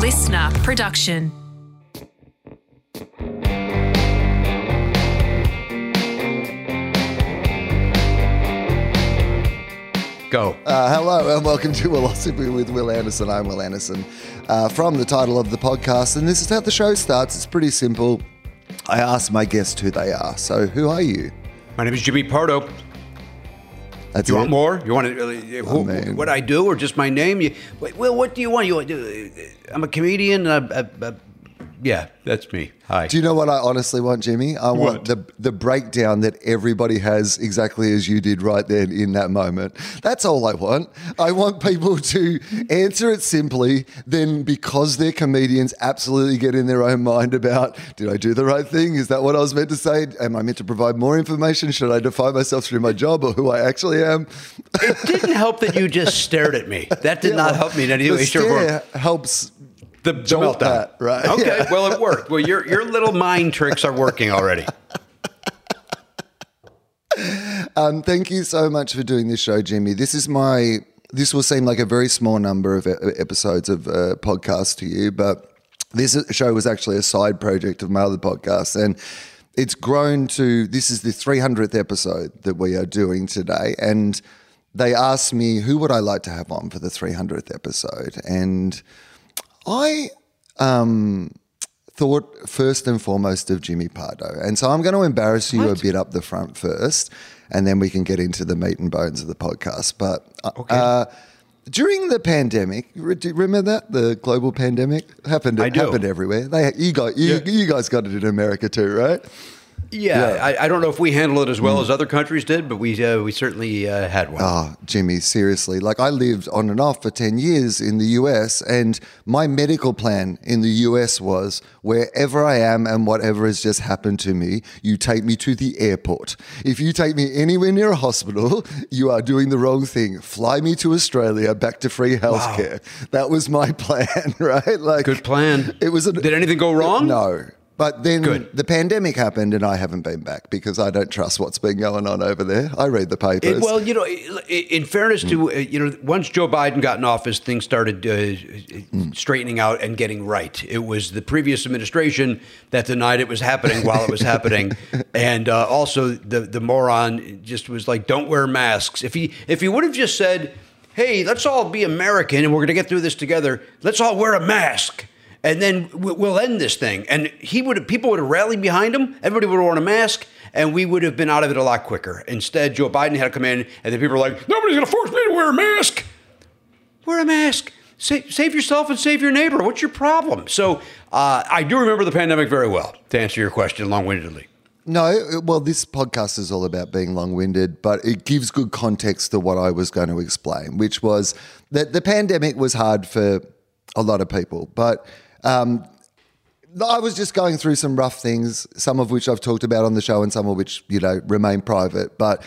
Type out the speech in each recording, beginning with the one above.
listener production. Go. Uh, hello and welcome to Wilosophy with Wil Anderson. I'm Wil Anderson uh, from the title of the podcast, and this is how the show starts. It's pretty simple. I ask my guest who they are. So, who are you? My name is Jimmy Pardo. That's You it. want more? You want to, uh, who, what I do or just my name? You, Wil, what do you want? You want I'm a comedian. Uh, uh, uh, yeah, that's me. Hi. Do you know what I honestly want, Jimmy? I want the the breakdown that everybody has exactly as you did right then in that moment. That's all I want. I want people to answer it simply. Then, because they're comedians, absolutely get in their own mind about: Did I do the right thing? Is that what I was meant to say? Am I meant to provide more information? Should I define myself through my job or who I actually am? it didn't help that you just stared at me. That did not help me in any the way, shape, or helps. The, the meltdown. that, right, Okay. yeah. Well, it worked. Well, your your little mind tricks are working already. Um, thank you so much for doing this show, Jimmy. This is my. This will seem like a very small number of episodes of uh, podcast to you, but this show was actually a side project of my other podcast, and it's grown to. This is the 300th episode that we are doing today, and they asked me who would I like to have on for the 300th episode, and I um, thought first and foremost of Jimmy Pardo. And so I'm going to embarrass you a bit up the front first, and then we can get into the meat and bones of the podcast. But uh, uh, during the pandemic, do you remember that? The global pandemic happened, I do. happened everywhere. They, you, got, you, Yeah. you guys got it in America too, right? Yeah, Yeah. I, I don't know if we handled it as well as other countries did, but we uh, we certainly uh, had one. Oh, Jimmy, seriously. Like, I lived on and off for 10 years in the US, and my medical plan in the US was wherever I am and whatever has just happened to me, you take me to the airport. If you take me anywhere near a hospital, you are doing the wrong thing. Fly me to Australia back to free healthcare. That was my plan, right? Like, Good plan. It was a, Did anything go wrong? No. But then Good. the pandemic happened, and I haven't been back because I don't trust what's been going on over there. I read the papers. It, well, you know, in fairness to uh, you know, once Joe Biden got in office, things started uh, straightening out and getting right. It was the previous administration that denied it was happening while it was happening, and uh, also the the moron just was like, "Don't wear masks." If he if he would have just said, "Hey, let's all be American and we're going to get through this together. Let's all wear a mask." And then we- we'll end this thing. And he would people would have rallied behind him. Everybody would have worn a mask, and we would have been out of it a lot quicker. Instead, Joe Biden had to come in, and then people were like, "Nobody's going to force me to wear a mask." Wear a mask. Sa- save yourself and save your neighbor. What's your problem? So uh, I do remember the pandemic very well. To answer your question long-windedly. No, well, this podcast is all about being long winded, but it gives good context to what I was going to explain, which was that the pandemic was hard for a lot of people. But um, I was just going through some rough things, some of which I've talked about on the show and some of which, you know, remain private. But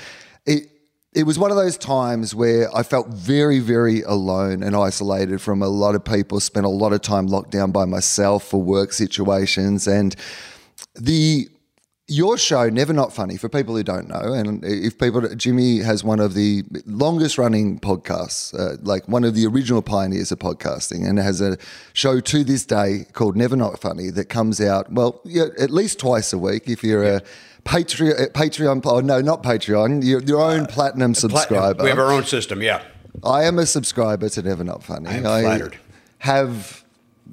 it, it was one of those times where I felt very, very alone and isolated from a lot of people, spent a lot of time locked down by myself for work situations. And the your show, Never Not Funny, for people who don't know, and if people, Jimmy has one of the longest running podcasts, uh, like one of the original pioneers of podcasting, and has a show to this day called Never Not Funny that comes out, well, yeah, at least twice a week if you're a Patreon, Patreon, oh, no, not Patreon, your, your own platinum subscriber. We have our own system. Yeah. I am a subscriber to Never Not Funny. I am flattered. have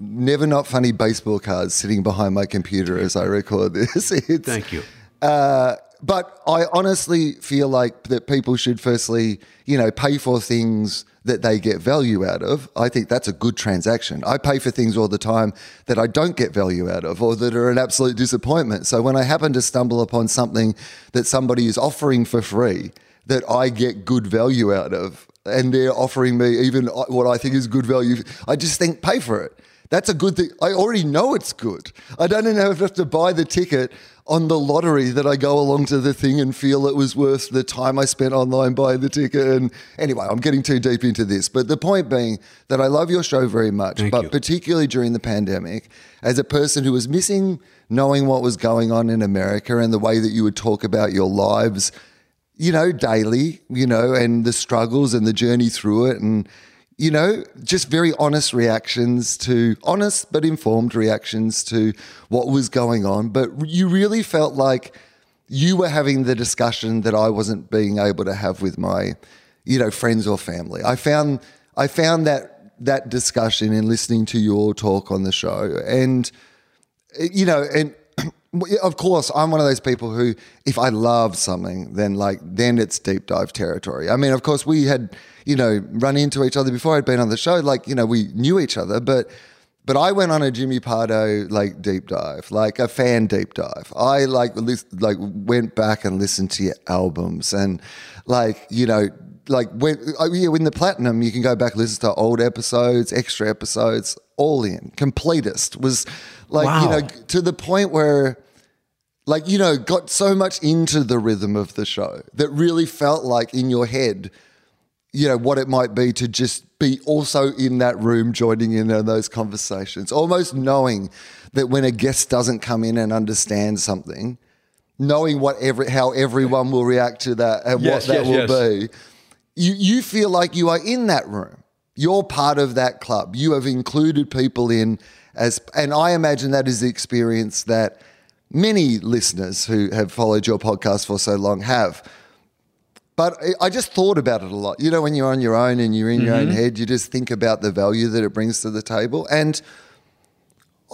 Never Not Funny baseball cards sitting behind my computer as I record this. It's, Thank you. Uh, but I honestly feel like that people should firstly, you know, pay for things that they get value out of. I think that's a good transaction. I pay for things all the time that I don't get value out of or that are an absolute disappointment. So when I happen to stumble upon something that somebody is offering for free that I get good value out of and they're offering me even what I think is good value, I just think pay for it. That's a good thing. I already know it's good. I don't even have to buy the ticket on the lottery that I go along to the thing and feel it was worth the time I spent online buying the ticket. And anyway, I'm getting too deep into this. But the point being that I love your show very much, Thank but you. particularly during the pandemic, as a person who was missing knowing what was going on in America and the way that you would talk about your lives, you know, daily, you know, and the struggles and the journey through it. And you know, just very honest reactions to honest but informed reactions to what was going on. But you really felt like you were having the discussion that I wasn't being able to have with my, you know, friends or family. I found I found that that discussion in listening to your talk on the show, and you know, and of course, I'm one of those people who, if I love something, then like then it's deep dive territory. I mean, of course, we had you know run into each other before I'd been on the show. Like you know, we knew each other, but but I went on a Jimmy Pardo like deep dive, like a fan deep dive. I like like went back and listened to your albums and like you know like when oh, yeah, in the platinum you can go back and listen to old episodes, extra episodes, all in. Completist was like Wow. you know to the point where like you know got so much into the rhythm of the show that really felt like in your head you know what it might be to just be also in that room joining in on those conversations almost knowing that when a guest doesn't come in and understand something knowing what every how everyone will react to that and Yes, what that yes, will yes. be you you feel like you are in that room you're part of that club you have included people in as and i imagine that is the experience that many listeners who have followed your podcast for so long have but I- I just thought about it a lot. You know, when you're on your own and you're in your own mm-hmm. head, you just think about the value that it brings to the table. And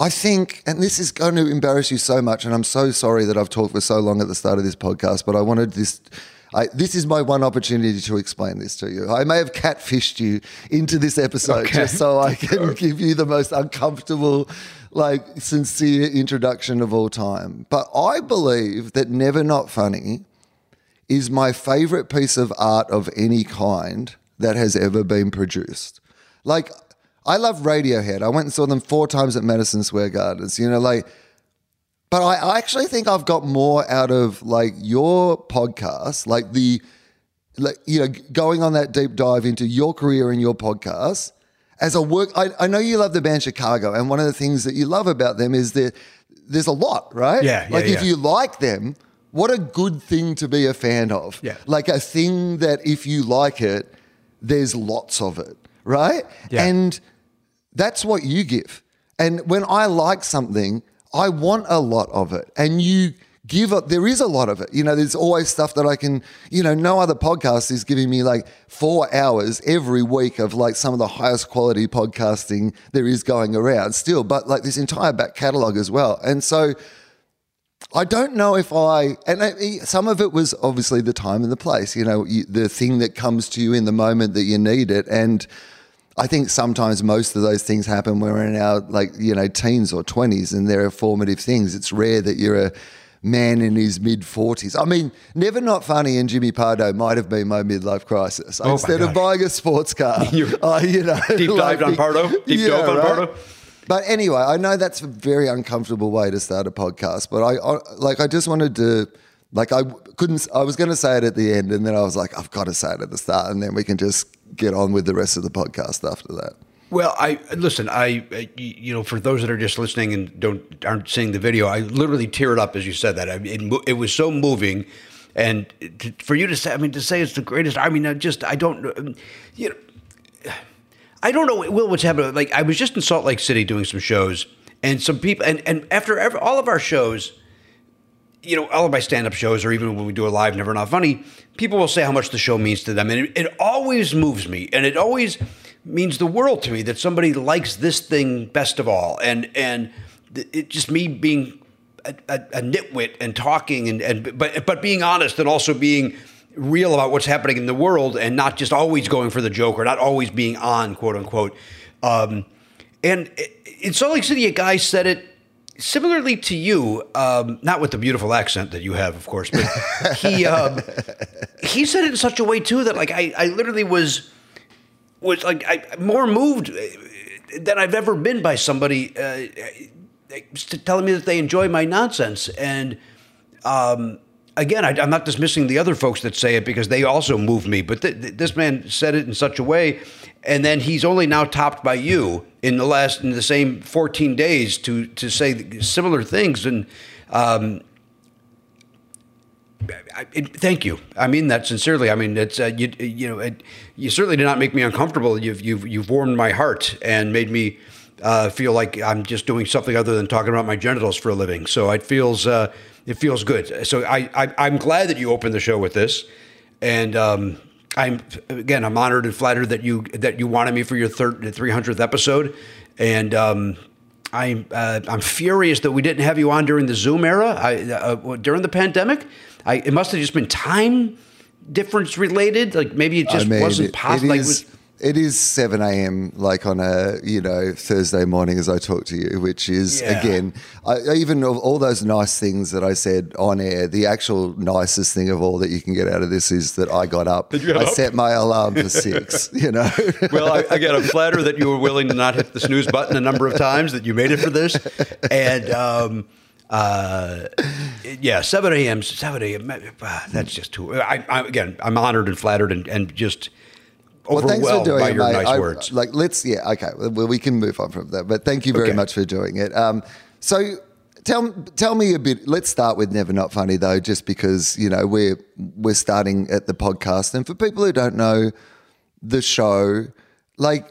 I think, and this is going to embarrass you so much, and I'm so sorry that I've talked for so long at the start of this podcast, but I wanted this. I, this is my one opportunity to explain this to you. I may have catfished you into this episode Okay. just so I can give you the most uncomfortable, like sincere introduction of all time. But I believe that Never Not Funny is my favorite piece of art of any kind that has ever been produced. Like, I love Radiohead. I went and saw them four times at Madison Square Gardens. You know, like, but I actually think I've got more out of like your podcast, like the, like you know, going on that deep dive into your career and your podcast as a work. I, I know you love the band Chicago, and one of the things that you love about them is that there's a lot, right? Yeah, yeah, Like if yeah. you like them, what a good thing to be a fan of. Yeah. Like a thing that if you like it, there's lots of it, right? Yeah. And that's what you give. And when I like something, I want a lot of it. And you give it, there is a lot of it. You know, there's always stuff that I can, you know, no other podcast is giving me like four hours every week of like some of the highest quality podcasting there is going around still, but like this entire back catalog as well. And so, I don't know if I, and I, some of it was obviously the time and the place, you know, you, the thing that comes to you in the moment that you need it. And I think sometimes most of those things happen when we're in our, like, you know, teens or 20s and they're formative things. It's rare that you're a man in his mid 40s. I mean, Never Not Funny and Jimmy Pardo might have been my midlife crisis. Oh Instead of buying a sports car, you know, Deep dived on Pardo? Deep dove on Pardo? but anyway, I know that's a very uncomfortable way to start a podcast, but I, I like I just wanted to like I couldn't I was going to say it at the end and then I was like I've got to say it at the start and then we can just get on with the rest of the podcast after that. Well, I listen. I you know, for those that are just listening and don't aren't seeing the video, I literally teared up as you said that. I it, it was so moving, and to, for you to say, I mean, to say it's the greatest. I mean, I just I don't you know. I don't know, Wil, what's happening. Like, I was just in Salt Lake City doing some shows, and some people, and, and after every, all of our shows, you know, all of my stand up shows, or even when we do a live Never Not Funny, people will say how much the show means to them. And it, it always moves me. And it always means the world to me that somebody likes this thing best of all. And, and it just me being a, a, a nitwit and talking and, and but, but being honest and also being real about what's happening in the world and not just always going for the joke or not always being on, quote unquote. Um, and in Salt Lake City, a guy said it similarly to you, um, not with the beautiful accent that you have, of course, but he um, he said it in such a way too that like I, I literally was was like I, more moved than I've ever been by somebody uh, telling me that they enjoy my nonsense and. Um, Again, I, I'm not dismissing the other folks that say it because they also move me, but th- th- this man said it in such a way, and then he's only now topped by you in the last in the same 14 days to to say similar things, and um, I, it, thank you. I mean that sincerely. I mean it's uh, you. You know, it, you certainly did not make me uncomfortable. You've you've you've warmed my heart and made me uh, feel like I'm just doing something other than talking about my genitals for a living. So it feels uh, it feels good. So I, I am glad that you opened the show with this, and um, I'm again I'm honored and flattered that you that you wanted me for your third 300th episode, and. Um, I'm uh, I'm furious that we didn't have you on during the Zoom era. I, uh, during the pandemic, I, it must have just been time difference related. Like maybe it just I mean, wasn't possible. Is, it is 7 a.m. like on a you know Thursday morning as I talk to you, which is yeah. again I, even of all those nice things that I said on air. The actual nicest thing of all that you can get out of this is that I got up. I up? set my alarm for six. you know. well, I, again, I'm flattered that you were willing to not hit the snooze button a number of times. That you made it for this, and. Um, uh, yeah, 7 a.m. 7 a.m. Ah, that's just too. I, I, again, I'm honored and flattered and, and just well, thanks for doing by it, your mate. nice I, words. Like, let's yeah, okay. Well, we can move on from that. But thank you very okay. much for doing it. Um, so tell tell me a bit. Let's start with never not funny though, just because you know we're we're starting at the podcast, and for people who don't know the show, like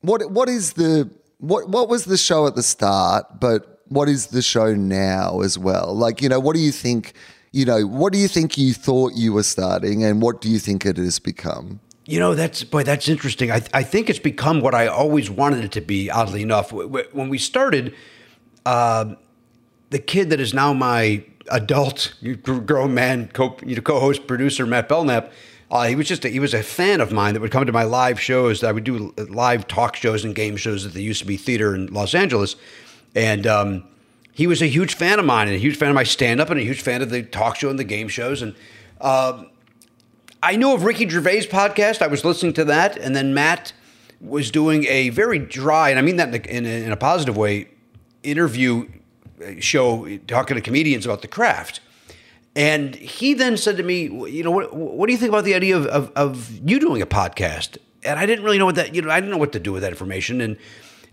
what what is the what what was the show at the start, but what is the show now as well? Like you know, what do you think? You know, what do you think you thought you were starting, and what do you think it has become? You know, that's boy, that's interesting. I, I think it's become what I always wanted it to be. Oddly enough, when we started, uh, the kid that is now my adult grown man co you know, co-host producer Matt Belknap. Uh, he was just a, he was a fan of mine that would come to my live shows. I would do live talk shows and game shows at the UCB theater in Los Angeles, and um, he was a huge fan of mine and a huge fan of my stand up and a huge fan of the talk show and the game shows. And uh, I knew of Ricky Gervais' podcast. I was listening to that, and then Matt was doing a very dry, and I mean that in a, in a, in a positive way, interview uh, show talking to comedians about the craft. And he then said to me, you know, what, what do you think about the idea of, of, of, you doing a podcast? And I didn't really know what that, you know, I didn't know what to do with that information. And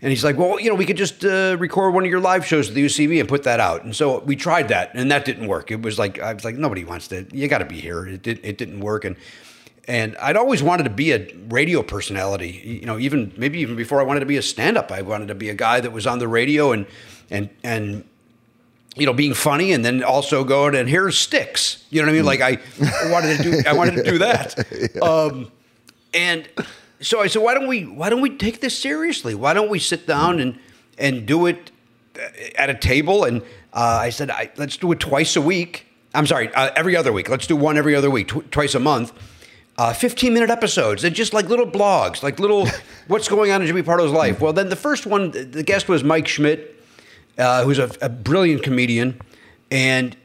and he's like, well, you know, we could just uh, record one of your live shows at the UCB and put that out. And so we tried that, and that didn't work. It was like I was like, nobody wants to. You got to be here. It did, it didn't work, and and I'd always wanted to be a radio personality. You know, even maybe even before I wanted to be a stand up, I wanted to be a guy that was on the radio and and and you know, being funny and then also going and here's sticks. You know what I mean? Like I wanted to do I wanted to do that. um, and so I said, why don't we why don't we take this seriously? Why don't we sit down and and do it uh, at a table? And uh, I said, I, let's do it twice a week. I'm sorry, uh, every other week. Let's do one every other week, tw- twice a month. Uh, 15 minute episodes. They're just like little blogs, like little what's going on in Jimmy Pardo's life. Well, then the first one, the guest was Mike Schmidt, uh, who's a, a brilliant comedian, and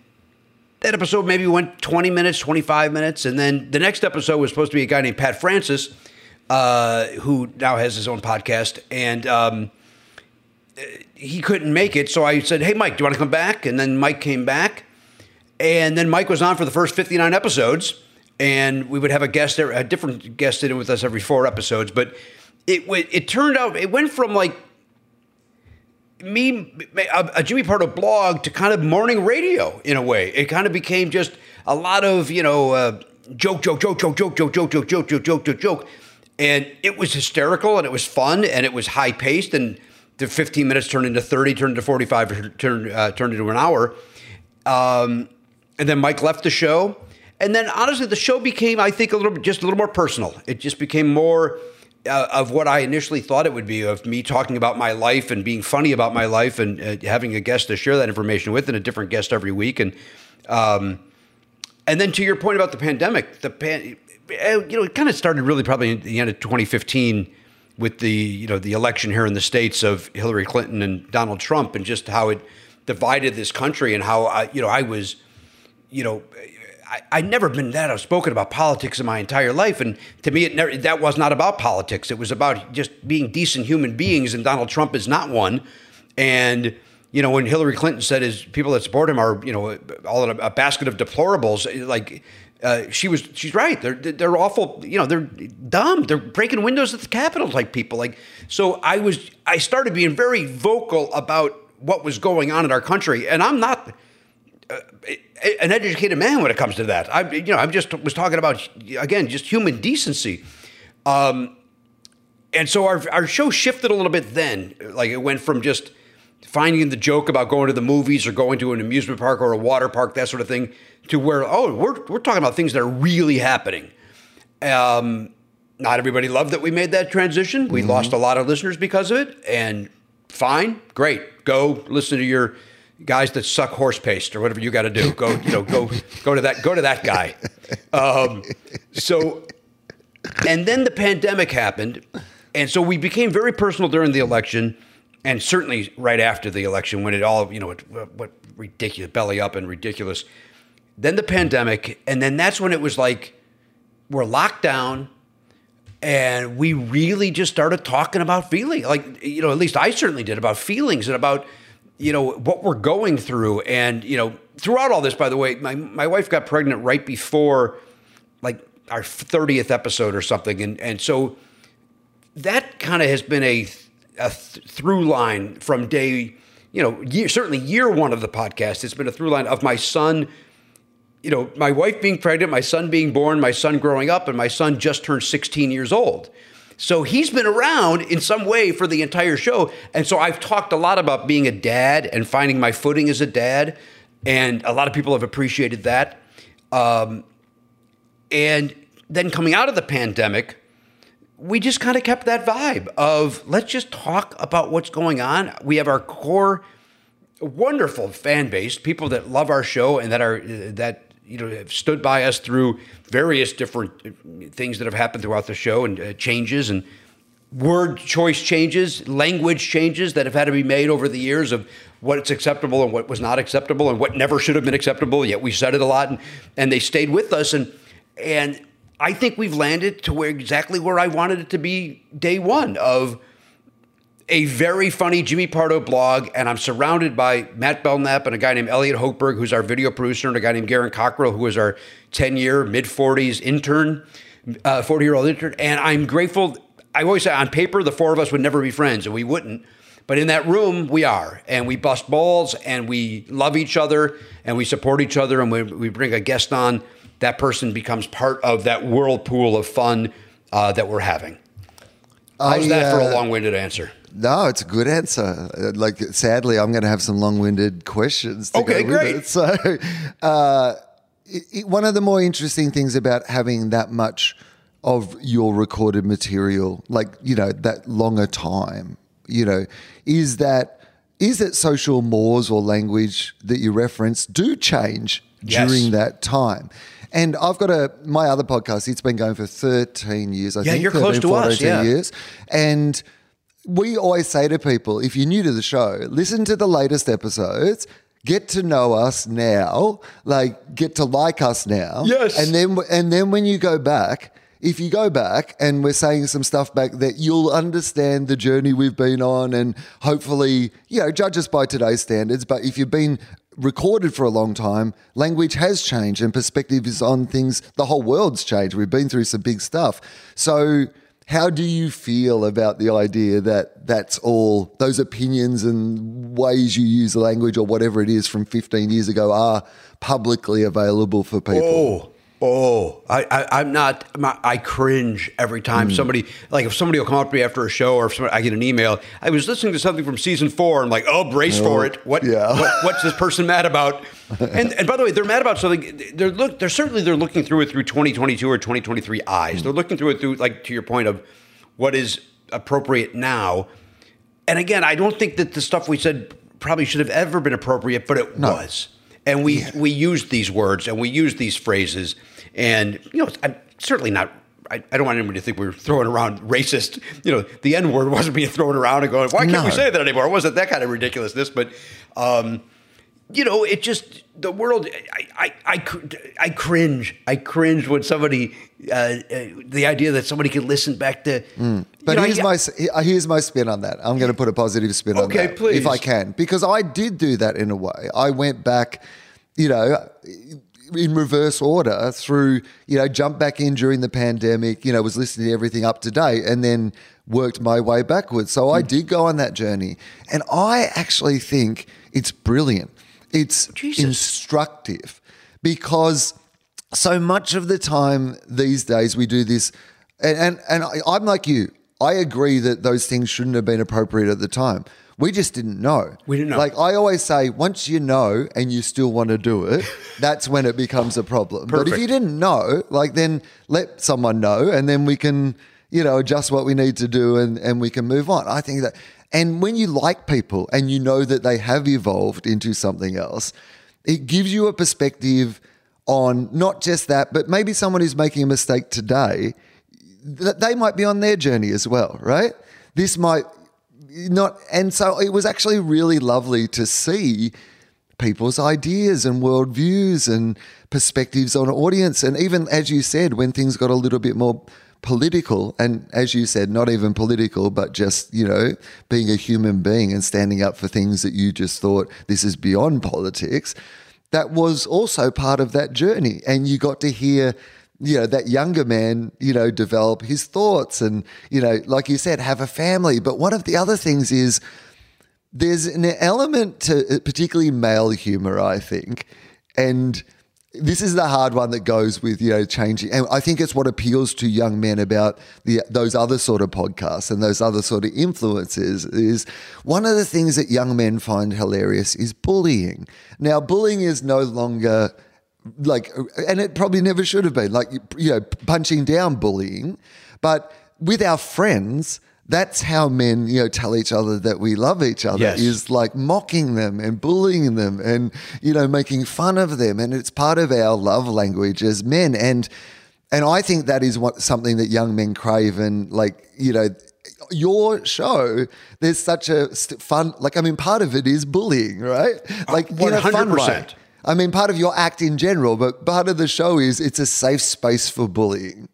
that episode maybe went 20 minutes, 25 minutes, and then the next episode was supposed to be a guy named Pat Francis uh, who now has his own podcast, and um, he couldn't make it. So I said, "Hey, Mike, do you want to come back?" And then Mike came back, and then Mike was on for the first fifty nine episodes, and we would have a guest, a different guest in with us every four episodes. But it it turned out it went from like me a, a Jimmy Pardo blog to kind of morning radio in a way. It kind of became just a lot of you know uh, joke, joke, joke, joke, joke, joke, joke, joke, joke, joke, joke, joke, joke and it was hysterical and it was fun and it was high paced and the 15 minutes turned into 30 turned into 45 turned, uh, turned into an hour. Um, and then mike left the show. And then honestly the show became i think a little just a little more personal. It just became more uh, of what i initially thought it would be of me talking about my life and being funny about my life and uh, having a guest to share that information with and a different guest every week. And um, and then to your point about the pandemic the pan- uh, Eh, you know, it kind of started really probably in the end of 2015 with the you know the election here in the states of Hillary Clinton and Donald Trump, and just how it divided this country, and how I you know I was, you know. I, I never been that outspoken about politics in my entire life, and to me, it never, that was not about politics. It was about just being decent human beings, and Donald Trump is not one. And you know, when Hillary Clinton said his people that support him are, you know, all in a, a basket of deplorables, like uh, she was she's right. They're they're awful. You know, they're dumb. They're breaking windows at the Capitol type people. Like so, I was I started being very vocal about what was going on in our country, and I'm not. uh, an educated man when it comes to that. I, you know, I'm just was talking about again just human decency. Um, and so our our show shifted a little bit then. Like it went from just finding the joke about going to the movies or going to an amusement park or a water park, that sort of thing, to where oh, we're we're talking about things that are really happening. Um, not everybody loved that we made that transition. We mm-hmm. lost a lot of listeners because of it, and fine, great. Go listen to your guys that suck horse paste or whatever you got to do. Go, you know, go go to that go to that guy. Um, so, and then the pandemic happened, and so we became very personal during the election, and certainly right after the election when it all you know what, what ridiculous belly up and ridiculous. Then the pandemic, and then that's when it was like we're locked down and we really just started talking about feeling like you know at least i certainly did about feelings and about you know what we're going through and you know throughout all this by the way my, my wife got pregnant right before like our 30th episode or something and and so that kind of has been a, a th- through line from day you know year, certainly year one of the podcast it's been a through line of my son you know, my wife being pregnant, my son being born, my son growing up, and my son just turned 16 years old. So he's been around in some way for the entire show. And so I've talked a lot about being a dad and finding my footing as a dad. And a lot of people have appreciated that. Um, and then coming out of the pandemic, we just kind of kept that vibe of let's just talk about what's going on. We have our core wonderful fan base, people that love our show and that are that you know have stood by us through various different uh, things that have happened throughout the show and uh, changes and word choice changes, language changes that have had to be made over the years of what's acceptable and what was not acceptable and what never should have been acceptable. Yet we said it a lot, and, and they stayed with us. And and I think we've landed to where exactly where I wanted it to be day one of a very funny Jimmy Pardo blog, and I'm surrounded by Matt Belknap and a guy named Elliot Hochberg, who's our video producer, and a guy named Garon Cockrell, who is our 10 year, mid 40s intern, 40 uh, year old intern. And I'm grateful. I always say on paper, the four of us would never be friends, and we wouldn't. But in that room, we are, and we bust balls, and we love each other, and we support each other, and we, we bring a guest on. That person becomes part of that whirlpool of fun uh, that we're having. How's I, that for a uh, long winded answer? No, it's a good answer. Like, sadly, I'm going to have some long-winded questions. okay, great. It. So, uh, it, it, one of the more interesting things about having that much of your recorded material, like you know, that longer time, you know, is that is that social mores or language that you reference do change yes. during that time. And I've got a my other podcast. It's been going for 13 years. I yeah, think. you're 13, close to 14 us. Yeah. years, and we always say to people if you're new to the show, listen to the latest episodes. Get to know us now, like get to like us now. Yes. And then and then when you go back, if you go back and we're saying some stuff back that you'll understand the journey we've been on and hopefully, you know, judge us by today's standards. But if you've been recorded for a long time, language has changed and perspectives on things, the whole world's changed. We've been through some big stuff. So how do you feel about the idea that that's all those opinions and ways you use language or whatever it is from 15 years ago are publicly available for people? Oh, Oh, I, I, am not. I cringe every time mm. somebody like if somebody will come up to me after a show or if somebody, I get an email. I was listening to something from season four. I'm like, oh, brace oh, for it. What, yeah. what, What's this person mad about? and and by the way, they're mad about something. They're look. They're certainly they're looking through it through 2022 or 2023 eyes. Mm. They're looking through it through like to your point of what is appropriate now. And again, I don't think that the stuff we said probably should have ever been appropriate, but it no. was and we yeah. we used these words and we used these phrases, and you know, I'm certainly not. I, I don't want anybody to think we are throwing around racist. You know, the N word wasn't being thrown around and going, "Why can't no. we say that anymore?" It wasn't that kind of ridiculousness, but. Um, you know, it just the world. I, I, I, I cringe. I cringe when somebody uh, uh, the idea that somebody can listen back to. Mm. But know, here's I, my here's my spin on that. I'm going to put a positive spin okay, on that, please. if I can, because I did do that in a way. I went back, you know. In reverse order through, you know, jump back in during the pandemic, you know, was listening to everything up to date and then worked my way backwards. So I hmm. did go on that journey. And I actually think it's brilliant It's Jesus. instructive because so much of the time these days we do this, and, and, and I'm like you. I agree that those things shouldn't have been appropriate at the time. We just didn't know. We didn't know. Like I always say, once you know and you still want to do it, that's when it becomes a problem. But if you didn't know, like then let someone know and then we can, you know, adjust what we need to do and, and we can move on. I think that and when you like people and you know that they have evolved into something else, it gives you a perspective on not just that, but maybe someone who's making a mistake today, that they might be on their journey as well, right? This might not and so it was actually really lovely to see people's ideas and worldviews and perspectives on audience and even as you said when things got a little bit more political and as you said not even political but just you know being a human being and standing up for things that you just thought this is beyond politics that was also part of that journey. And you got to hear you know that younger man you know develop his thoughts and you know like you said have a family. But one of the other things is there's an element to particularly male humor i think. And this is the hard one that goes with you know changing. And i think it's what appeals to young men about the those other sort of podcasts and those other sort of influences is one of the things that young men find hilarious is bullying. Now bullying is no longer like and it probably never should have been like you know punching down bullying but with our friends that's how men you know tell each other that we love each other Yes. is like mocking them and bullying them and you know making fun of them. And it's part of our love language as men. And and I think that is what something that young men crave. And like you know your show there's such a st- fun like I mean part of it is bullying right? Like in a fun way. 100%. I mean, part of your act in general, but part of the show is it's a safe space for bullying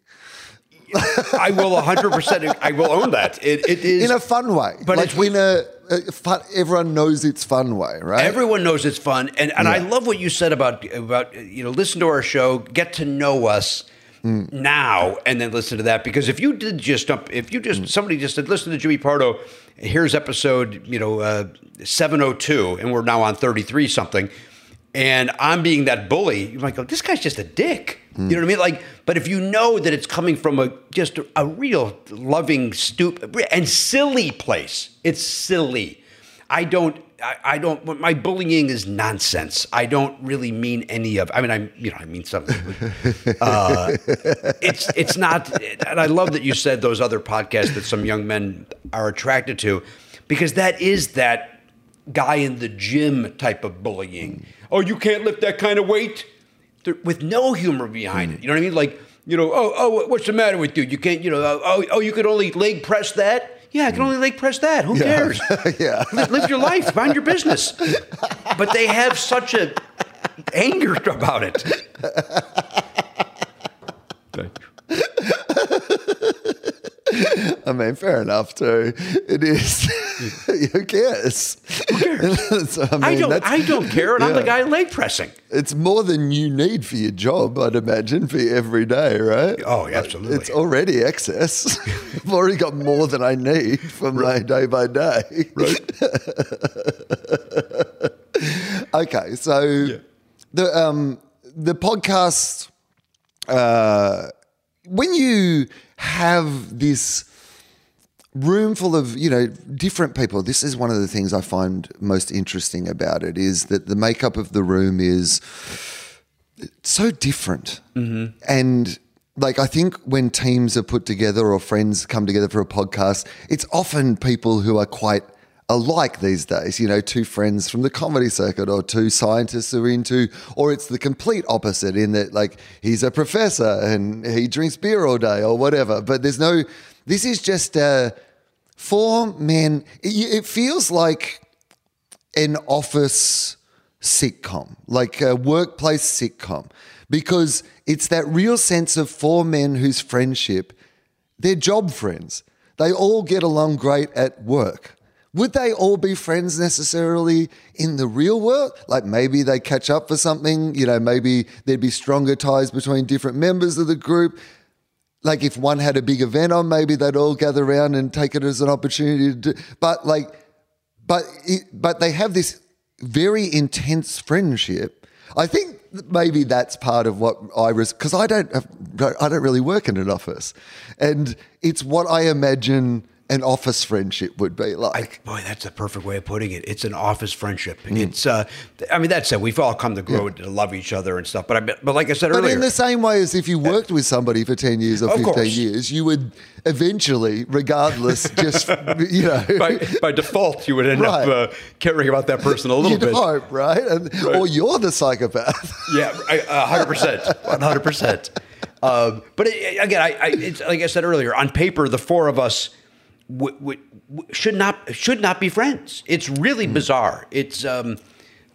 I will 100%. I will own that. It, it is. in a fun way. But like it's- when a, fun, everyone knows it's fun way, right? Everyone knows it's fun, and and I love what you said about about you know listen to our show, get to know us Hmm. now, and then listen to that because if you did just up, if you just Hmm. somebody just said listen to Jimmy Pardo, here's episode you know uh, seven oh two, and we're now on thirty three something, and I'm being that bully, you might go, this guy's just a dick. Hmm. You know what I mean? Like, but if you know that it's coming from a just a, real loving, stupid, and silly place, it's silly. I don't. I, I don't. My bullying is nonsense. I don't really mean any of. I mean, I you know I mean something. Uh, it's it's not. And I love that you said those other podcasts that some young men are attracted to, because that is that guy in the gym type of bullying. Oh, you can't lift that kind of weight, There- with no humor behind it. Mm-hmm. You know what I mean? Like you know, oh oh, what's the matter with you? You can't. You know, oh oh, oh you could only leg press that. Yeah, I can mm. only leg press that. Who cares? yeah. live, live your life, mind your business. But they have such a anger about it. I mean, fair enough too. It is. Who cares? Who cares? so, I, mean, I don't. I don't care, and I'm the guy leg pressing. It's more than you need for your job, I'd imagine, for every day, right? Oh, absolutely. It's already excess. I've already got more than I need for my day by day. Right. okay, so the um the podcast uh when you have this room full of you know different people. This is one of the things i find most interesting about it is that the makeup of the room is so different. Mm-hmm. And like i think when teams are put together or friends come together for a podcast it's often people who are quite alike these days you know two friends from the comedy circuit or two scientists who are into or it's the complete opposite in that like he's a professor and he drinks beer all day or whatever but there's no this is just uh four men it, it feels like an office sitcom, like a workplace sitcom, because it's that real sense of four men whose friendship, they're job friends. They all get along great at work. Would they all be friends necessarily in the real world? Like maybe they catch up for something, you know, maybe there'd be stronger ties between different members of the group like if one had a big event on, maybe they'd all gather around and take it as an opportunity to do. But like, but it, but they have this very intense friendship. I think maybe that's part of what I was because I don't have, I don't really work in an office, and it's what I imagine an office friendship would be like. Boy, that's the perfect way of putting it. It's an office friendship. Mm. It's, uh, I mean, that said, we've all come to grow to love each other and stuff. But I, but like I said But earlier, in the same way as if you worked with somebody for 10 years or 15 course. years, you would eventually, regardless, just, you know, by, by default, you would end Right. up uh, caring about that person a little you'd bit. hope, right? And, Or you're the psychopath. Yeah, I- a hundred percent, one hundred percent. Um, But it, again, I, I it's, like I said earlier, on paper, the four of us w- w- should not should not be friends. It's really bizarre. It's um,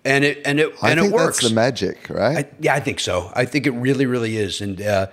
and it and it Hmm. I and think it works. that's the magic, right? I, yeah, I think so. I think it really, really is. And, uh,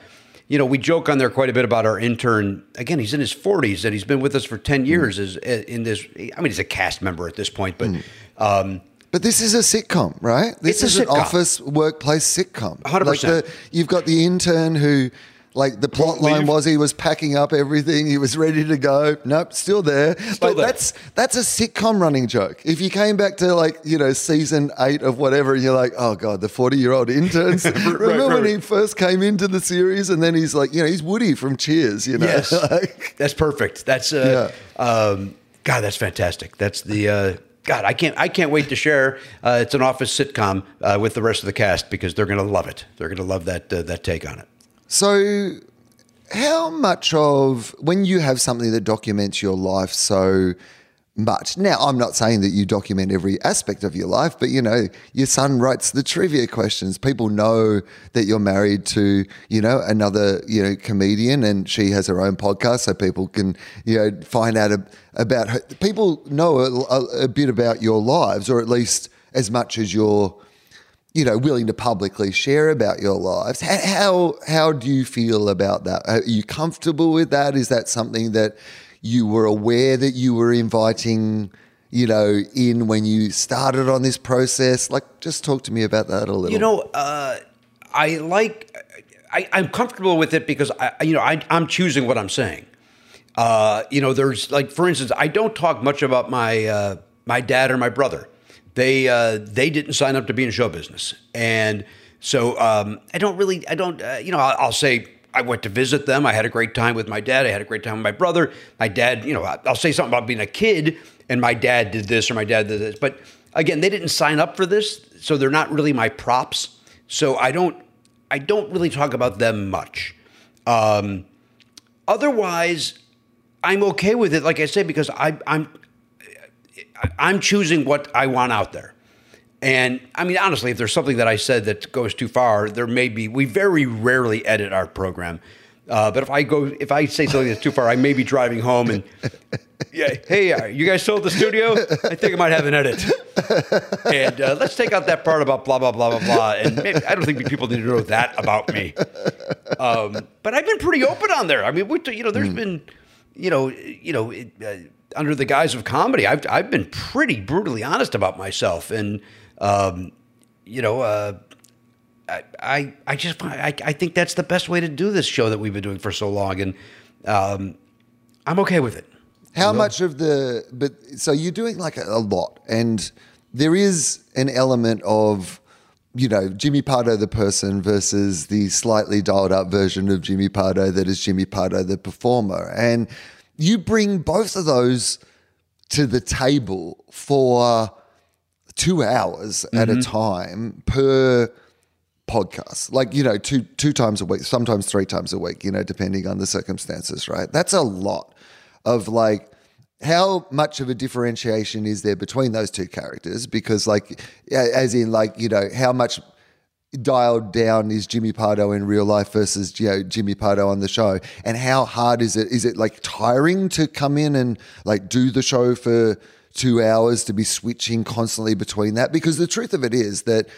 you know, we joke on there quite a bit about our intern. Again, he's in his 40s and he's been with us for 10 years as, in this. I mean, he's a cast member at this point, but um, But this is a sitcom, right? This is an office workplace sitcom. 100%. Like the, you've got the intern who, like, the plot line leave. was he was packing up everything, he was ready to go. Nope, still there. but there. that's that's a sitcom running joke. If you came back to like you know season eight of whatever, and you're like, oh god, the forty year old interns. Remember when right. he first came into the series, and then he's like, you know, he's Woody from Cheers. You know, yes, Like- that's perfect. That's, uh, um, God, that's fantastic. That's the. Uh, God, I can't. I can't wait to share. Uh, it's an office sitcom uh, with the rest of the cast because they're going to love it. They're going to love that uh, that take on it. So, how much of when you have something that documents your life so much? Now, I'm not saying that you document every aspect of your life, but you know, your son writes the trivia questions. People know that you're married to, you know, another, you know, comedian and she has her own podcast so people can, you know, find out ab- about her. People know a, a, a bit about your lives or at least as much as you're you know, willing to publicly share about your lives. How, how do you feel about that? Are you comfortable with that? Is that something that you were aware that you were inviting, you know, in when you started on this process? Like, just talk to me about that a little. You know, uh, I like. I, I'm comfortable with it because I, you know, I, I'm choosing what I'm saying. Uh, you know, there's like, for instance, I don't talk much about my uh, my dad or my brother. They uh, they didn't sign up to be in show business, and so um, I don't really. I don't. Uh, you know, I'll, I'll say I went to visit them. I had a great time with my dad. I had a great time with my brother. My dad. You know, I'll say something about being a kid, and my dad did this or my dad did this. But again, they didn't sign up for this, so they're not really my props. So I don't. I don't really talk about them much. Um, otherwise, I'm okay with it. Like I say, because I, I'm I'm choosing what I want out there. And I mean, honestly, if there's something that I said that goes too far, there may be. We very rarely edit our program, uh, but if I go, if I say something that's too far, I may be driving home and, yeah, hey, uh, you guys at the studio? I think I might have an edit. And uh, let's take out that part about blah blah blah blah blah. And maybe, I don't think people need to know that about me. Um, but I've been pretty open on there. I mean, we, you know, there's been, you know, you know, it, uh, under the guise of comedy, I've I've been pretty brutally honest about myself, and um, you know, uh, I, I I just I I think that's the best way to do this show that we've been doing for so long, and um, I'm okay with it. How much of the but so you're doing like a, a lot, and there is an element of you know Jimmy Pardo the person versus the slightly dialed up version of Jimmy Pardo that is Jimmy Pardo the performer, and you bring both of those to the table for two hours at a mm-hmm. time per podcast. Like you know two two times a week sometimes three times a week you know depending on the circumstances right? That's a lot of like how much of a differentiation is there between those two characters? Because like as in like you know how much dialed down is Jimmy Pardo in real life versus you know Jimmy Pardo on the show? And how hard is it? Is it like tiring to come in and like do the show for 2 hours to be switching constantly between that? Because the truth of it is that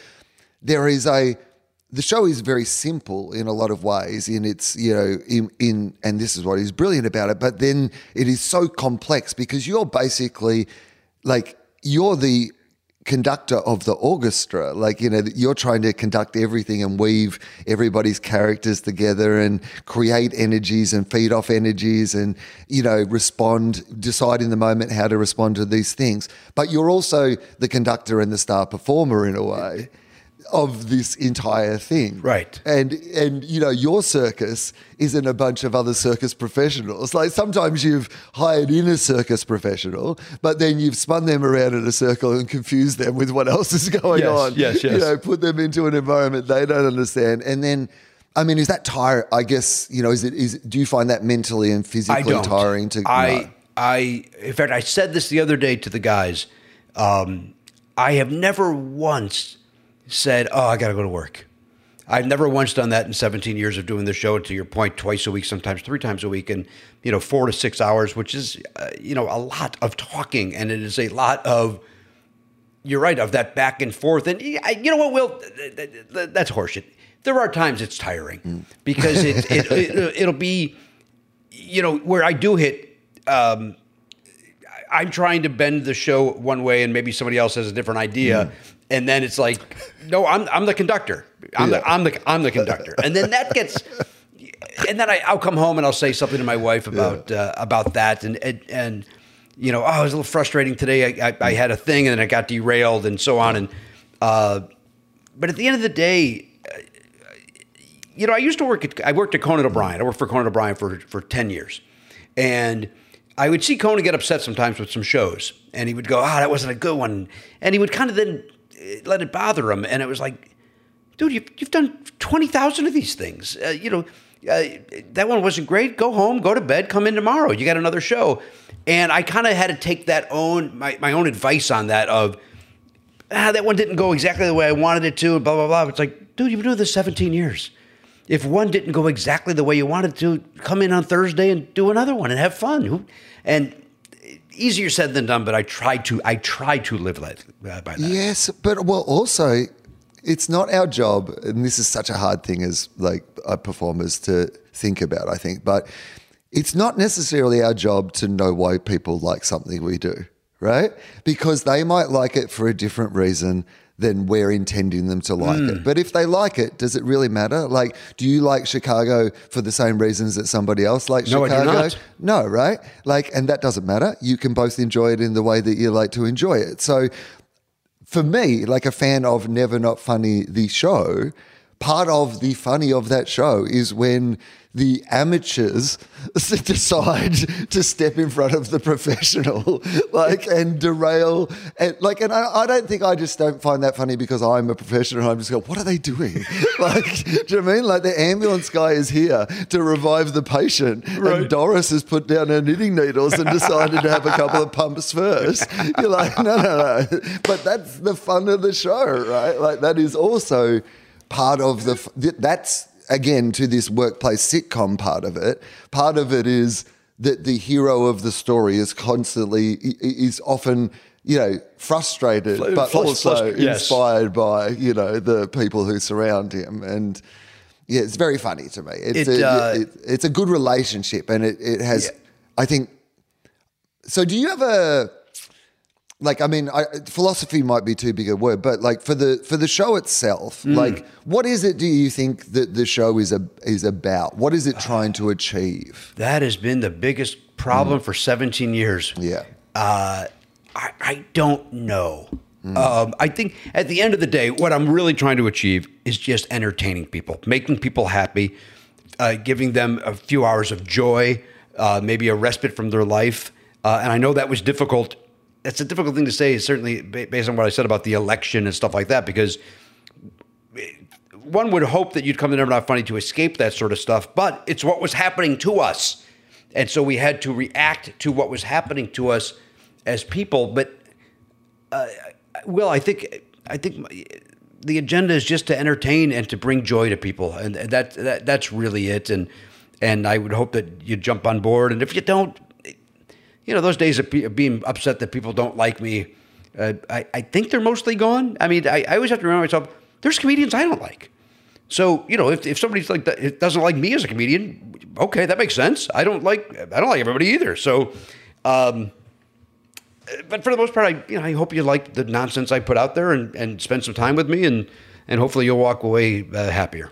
there is a the show is very simple in a lot of ways in its you know in, in and this is what is brilliant about it but then it is so complex because you're basically like you're the conductor of the orchestra. Like, you know, you're trying to conduct everything and weave everybody's characters together and create energies and feed off energies and, you know, respond, decide in the moment how to respond to these things. But you're also the conductor and the star performer in a way of this entire thing. Right. And and you know, your circus isn't a bunch of other circus professionals. Like sometimes you've hired in a circus professional, but then you've spun them around in a circle and confused them with what else is going Yes, on. yes, yes. You know, put them into an environment they don't understand. And then I mean, is that tire I guess, you know, is it is do you find that mentally and physically tiring to I, no. I, in fact, I said this the other day to the guys. Um, I have never once said, "Oh, I got to go to work." I've never once done that in 17 years of doing the show. To your point, twice a week, sometimes three times a week, and you know, four to six hours, which is, uh, you know, a lot of talking, and it is a lot of. You're right of that back and forth, and you know what, Wil? Th- th- th- That's horseshit. There are times it's tiring because it, it, it it'll be, you know, where I do hit. Um, I'm trying to bend the show one way, and maybe somebody else has a different idea, and then it's like, no, I'm I'm the conductor. I'm the I'm the I'm the conductor, and then that gets. And then I, I'll come home and I'll say something to my wife about uh, about that, and, and and you know, oh, it was a little frustrating today. I, I, I had a thing, and then I got derailed, and so on. And uh, but at the end of the day, you know, I used to work at, I worked at Conan O'Brien. I worked for Conan O'Brien for, for 10 years. And I would see Conan get upset sometimes with some shows. And he would go, ah, that wasn't a good one. And he would kind of then eh, let it bother him. And it was like, dude, you've, you've done 20,000 of these things. Uh, you know, uh, that one wasn't great. Go home, go to bed, come in tomorrow. You got another show. And I kind of had to take that own, my, my own advice on that of, ah, that one didn't go exactly the way I wanted it to, blah, blah, blah. It's like, dude, you've been doing this 17 years. If one didn't go exactly the way you wanted to, come in on Thursday and do another one and have fun. And easier said than done, but I try to, I try to live like, uh, by that. Yes, but well, also, it's not our job, and this is such a hard thing as like uh, performers to think about. I think, but it's not necessarily our job to know why people like something we do, right? Because they might like it for a different reason than we're intending them to like Hmm. it. But if they like it, does it really matter? Like, do you like Chicago for the same reasons that somebody else likes No, Chicago? No, right? Like, and that doesn't matter. You can both enjoy it in the way that you like to enjoy it. So, for me, like a fan of Never Not Funny, the show, part of the funny of that show is when the amateurs decide to step in front of the professional, like and derail, and like, and I, I don't think I just don't find that funny because I'm a professional. and I'm just go, what are they doing? like, do you know what I mean? Like the ambulance guy is here to revive the patient, and Doris has put down her knitting needles and decided to have a couple of pumps first. You're like, no, no, no. But that's the fun of the show, right? Like that is also part of the. That's again to this workplace sitcom part of it. Part of it is that the hero of the story is constantly is often. You know, frustrated, Fl- but also yes. inspired by you know the people who surround him, and yeah, it's very funny to me. It's It, a, uh, it- it's a good relationship, and it, it has. Yeah. I think. So, do you have a like? I mean, I, philosophy might be too big a word, but like for the for the show itself, Hmm. like what is it? Do you think that the show is a is about? What is it trying to achieve? That has been the biggest problem for 17 years. Yeah. Uh, I, I don't know. Um, I think at the end of the day, what I'm really trying to achieve is just entertaining people, making people happy, uh, giving them a few hours of joy, uh, maybe a respite from their life. Uh, and I know that was difficult. That's a difficult thing to say, certainly based on what I said about the election and stuff like that, because one would hope that you'd come to Never Not Funny to escape that sort of stuff, but it's what was happening to us. And so we had to react to what was happening to us as people. But, uh, Wil, I think, I think the agenda is just to entertain and to bring joy to people. And that, that that's really it. And, and I would hope that you jump on board. And if you don't, you know, those days of being upset that people don't like me, uh, I, I think they're mostly gone. I mean, I, I always have to remind myself, there's comedians I don't like. So, you know, if, if somebody's like that, doesn't like me as a comedian, okay, that makes sense. I don't like, I don't like everybody either. So, um, but for the most part, I you know I hope you like the nonsense I put out there and, and spend some time with me and and hopefully you'll walk away uh, happier.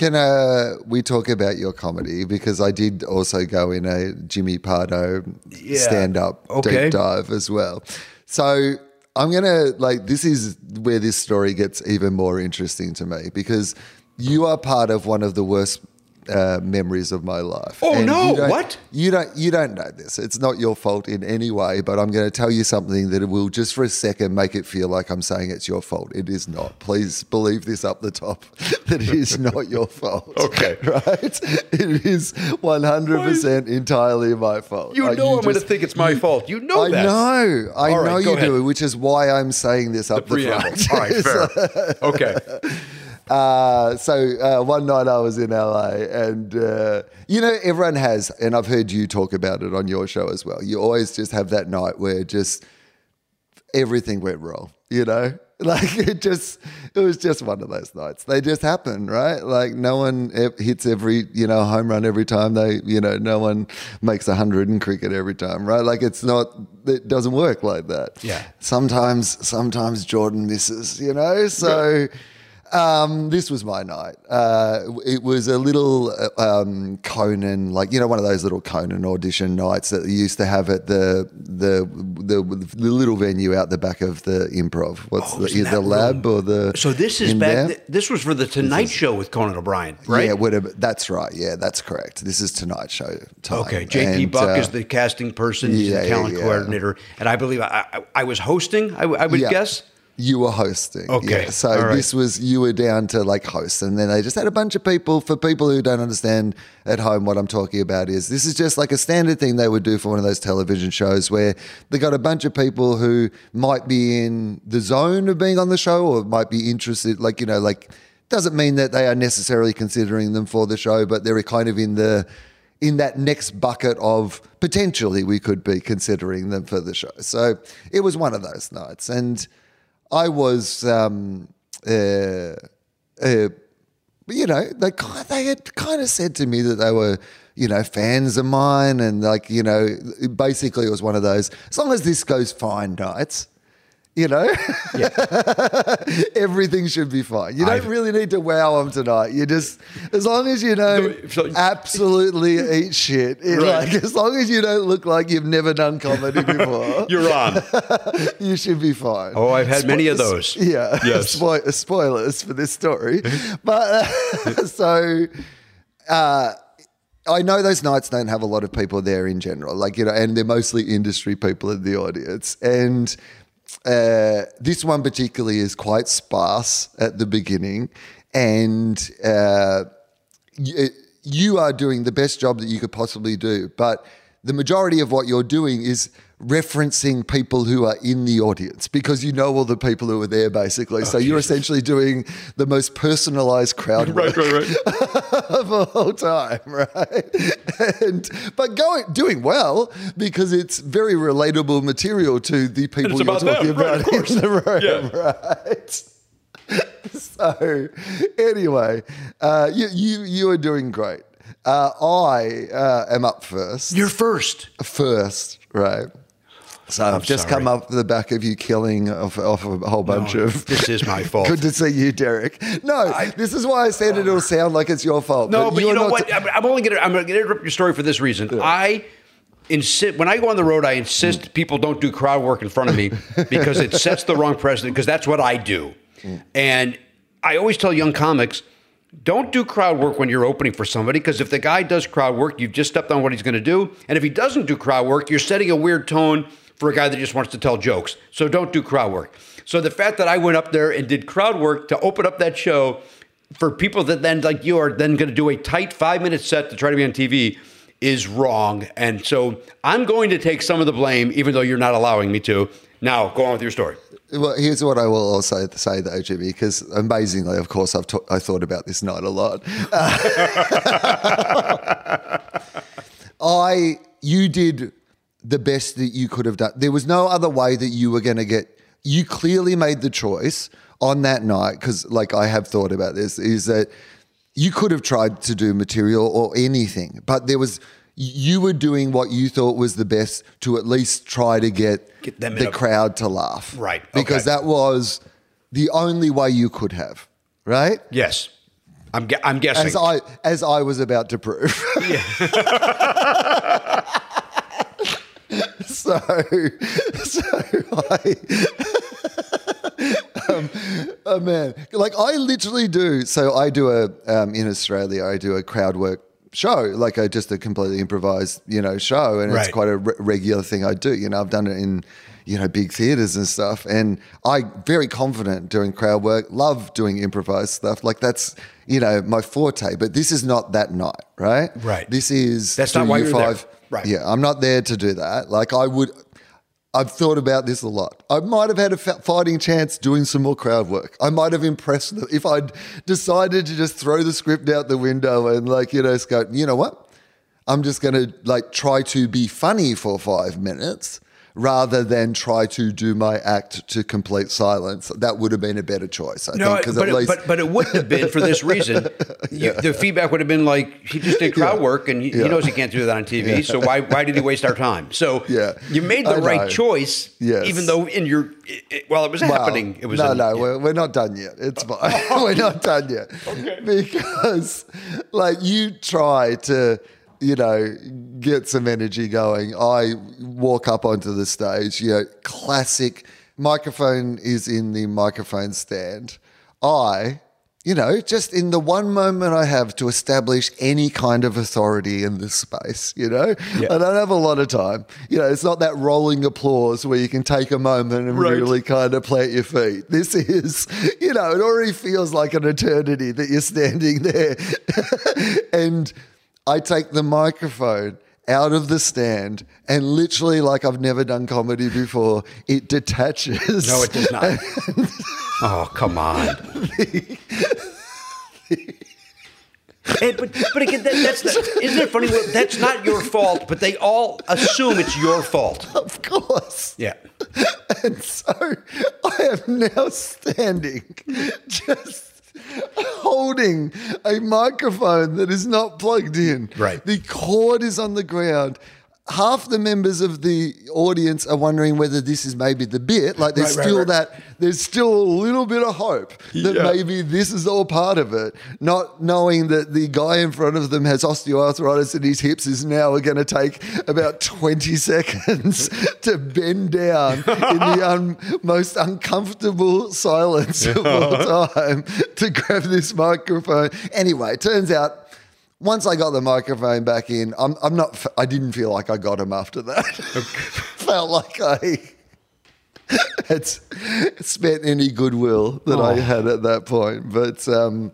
Can uh, we talk about your comedy? Because I did also go in a Jimmy Pardo Yeah. stand up Okay. deep dive as well. So I'm going to, like, this is where this story gets even more interesting to me because you are part of one of the worst. Uh, memories of my life. Oh, And no, you what? You don't. You don't know this. It's not your fault in any way. But I'm going to tell you something that will just for a second make it feel like I'm saying it's your fault. It is not. Please believe this up the top that it is not your fault. Okay. right? It is 100 percent entirely my fault. You Like, know I'm going to think it's my fault. You know I that. know. I right, know you ahead. do, which is why I'm saying this up the, Preamble. front. All right, fair. okay. Uh, so uh, one night I was in LA, and uh, you know everyone has, and I've heard you talk about it on your show as well. You always just have that night where just everything went wrong. You know, like it just it was just one of those nights. They just happen, right? Like no one hits every you know home run every time they you know no one makes a hundred in cricket every time, right? Like it's not it doesn't work like that. Yeah. Sometimes sometimes Jordan misses, you know. So. Um, this was my night. Uh, it was a little uh, um, Conan, like you know, one of those little Conan audition nights that you used to have at the the the, the little venue out the back of the improv. What's Oh, the, the lab or the? So this is back. th- this was for the Tonight Show with Conan O'Brien, right? Yeah, would have, that's right. Yeah, that's correct. This is Tonight Show time. Okay, JP And, Buck uh, is the casting person, he's yeah, the yeah, talent yeah. coordinator, and I believe I, I, I was hosting. I would Yeah. guess. You were hosting. Okay, Yeah. So right. this was you were down to like host, and then they just had a bunch of people. For people who don't understand at home, what I'm talking about is this is just like a standard thing they would do for one of those television shows where they got a bunch of people who might be in the zone of being on the show or might be interested. Like you know, like doesn't mean that they are necessarily considering them for the show, but they're kind of in the in that next bucket of potentially we could be considering them for the show. So it was one of those nights, and I was, um, uh, uh, you know, they they had kind of said to me that they were, you know, fans of mine, and like, you know, basically it was one of those. As long as this goes fine nights. You know, everything should be fine. You don't I've- really need to wow them tonight. You just, as long as you know, So- absolutely eat shit. It, Right. Like as long as you don't look like you've never done comedy before, You're on. you should be fine. Oh, I've had many of those. Yeah. Yes. Spoil- spoilers for this story. but uh, so uh, I know those nights don't have a lot of people there in general, like, you know, and they're mostly industry people in the audience. And uh, this one particularly is quite sparse at the beginning. And uh, y- you are doing the best job that you could possibly do. But the majority of what you're doing is referencing people who are in the audience because you know all the people who are there basically. so you're essentially doing the most personalized crowd work right, right. of whole time, right? And but going doing well because it's very relatable material to the people you're about talking right, of about course. in the room, Yeah. right? so anyway, uh, you you you are doing great. Uh, I uh, am up first. You're first. first, right? So I've just sorry. come up the back of you killing off, off a whole bunch No, of. this is my fault. Good to see you, Derek. No, this is why I said it'll sound like it's your fault. No, but, you you're know what? I'm, I'm only gonna I'm gonna interrupt your story for this reason. I insist when I go on the road, I insist people don't do crowd work in front of me because it sets the wrong precedent. Because that's what I do, and I always tell young comics. Don't do crowd work when you're opening for somebody because if the guy does crowd work, you've just stepped on what he's going to do. And if he doesn't do crowd work, you're setting a weird tone for a guy that just wants to tell jokes. So don't do crowd work. So the fact that I went up there and did crowd work to open up that show for people that then like you are then going to do a tight five minute set to try to be on TV is wrong. And so I'm going to take some of the blame, even though you're not allowing me to. Now go on with your story. Well, here's what I will also say though, Jimmy, because amazingly, of course, I've ta- I thought about this night a lot. I you did the best that you could have done. There was no other way that you were going to get. You clearly made the choice on that night because, like, I have thought about this. Is that you could have tried to do material or anything, but there was you were doing what you thought was the best to at least try to get, Get them the a- crowd to laugh. Right, Because okay. that was the only way you could have, right? Yes. I'm, gu- I'm guessing. As I as I was about to prove. so so I um, oh man, like I literally do. So I do a um, in Australia. I do a crowd work show, like a just a completely improvised, you know, show, and Right. it's quite a re- regular thing I do. You know, I've done it in you know big theaters and stuff, and I very confident doing crowd work. Love doing improvised stuff. Like that's you know my forte. But this is not that night, right? Right. This is That's not why you're there. five. Right. Yeah, I'm not there to do that. Like I would. I've thought about this a lot. I might have had a fighting chance doing some more crowd work. I might have impressed them if I'd decided to just throw the script out the window and like you know, just go. You know what? I'm just going to like try to be funny for five minutes rather than try to do my act to complete silence. That would have been a better choice, I no, think. But, at it, least, but but it wouldn't have been for this reason. You, the feedback would have been like he just did crowd Yeah. work and he, he knows he can't do that on TV. So why why did he waste our time? So Yeah. you made the I right know. choice. Yes. Even though in your it, it- while it was Well, happening, it was no, in- no, yeah. we're, we're not done yet. It's fine. we're not done yet because, like, you try to, you know, get some energy going. I walk up onto the stage. You know, classic microphone is in the microphone stand. I. You know, just in the one moment I have to establish any kind of authority in this space, you know, I don't have a lot of time. You know, it's not that rolling applause where you can take a moment and Right. really kind of plant your feet. This is, you know, it already feels like an eternity that you're standing there. and I take the microphone out of the stand and literally, like I've never done comedy before, it detaches. No, it does not. oh, come on. Hey, but but again, that, that's not, isn't it funny? Well, That's not your fault, but they all assume it's your fault. Of course. Yeah. And so I am now standing, just holding a microphone that is not plugged in. Right. The cord is on the ground. Half the members of the audience are wondering whether this is maybe the bit. Like there's Right, right, still right. that, there's still a little bit of hope that Yeah. maybe this is all part of it. Not knowing that the guy in front of them has osteoarthritis and his hips is now going to take about 20 seconds to bend down in the un- most uncomfortable silence of all time to grab this microphone. Anyway, it turns out once I got the microphone back in, I'm, I'm not, I didn't feel like I got him after that. Felt like I had spent any goodwill that I Oh. had at that point. But um,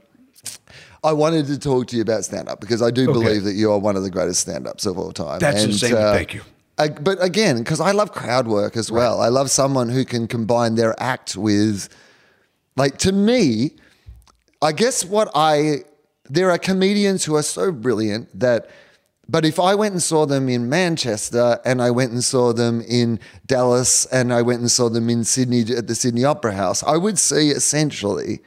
I wanted to talk to you about stand up because I do believe that you are one of the greatest stand ups of all time. That's insane. Thank you. I, but again, because I love crowd work as well. I love someone who can combine their act with, like, to me, I guess what I there are comedians who are so brilliant that but if I went and saw them in Manchester and I went and saw them in Dallas and I went and saw them in Sydney at the Sydney Opera House, I would see essentially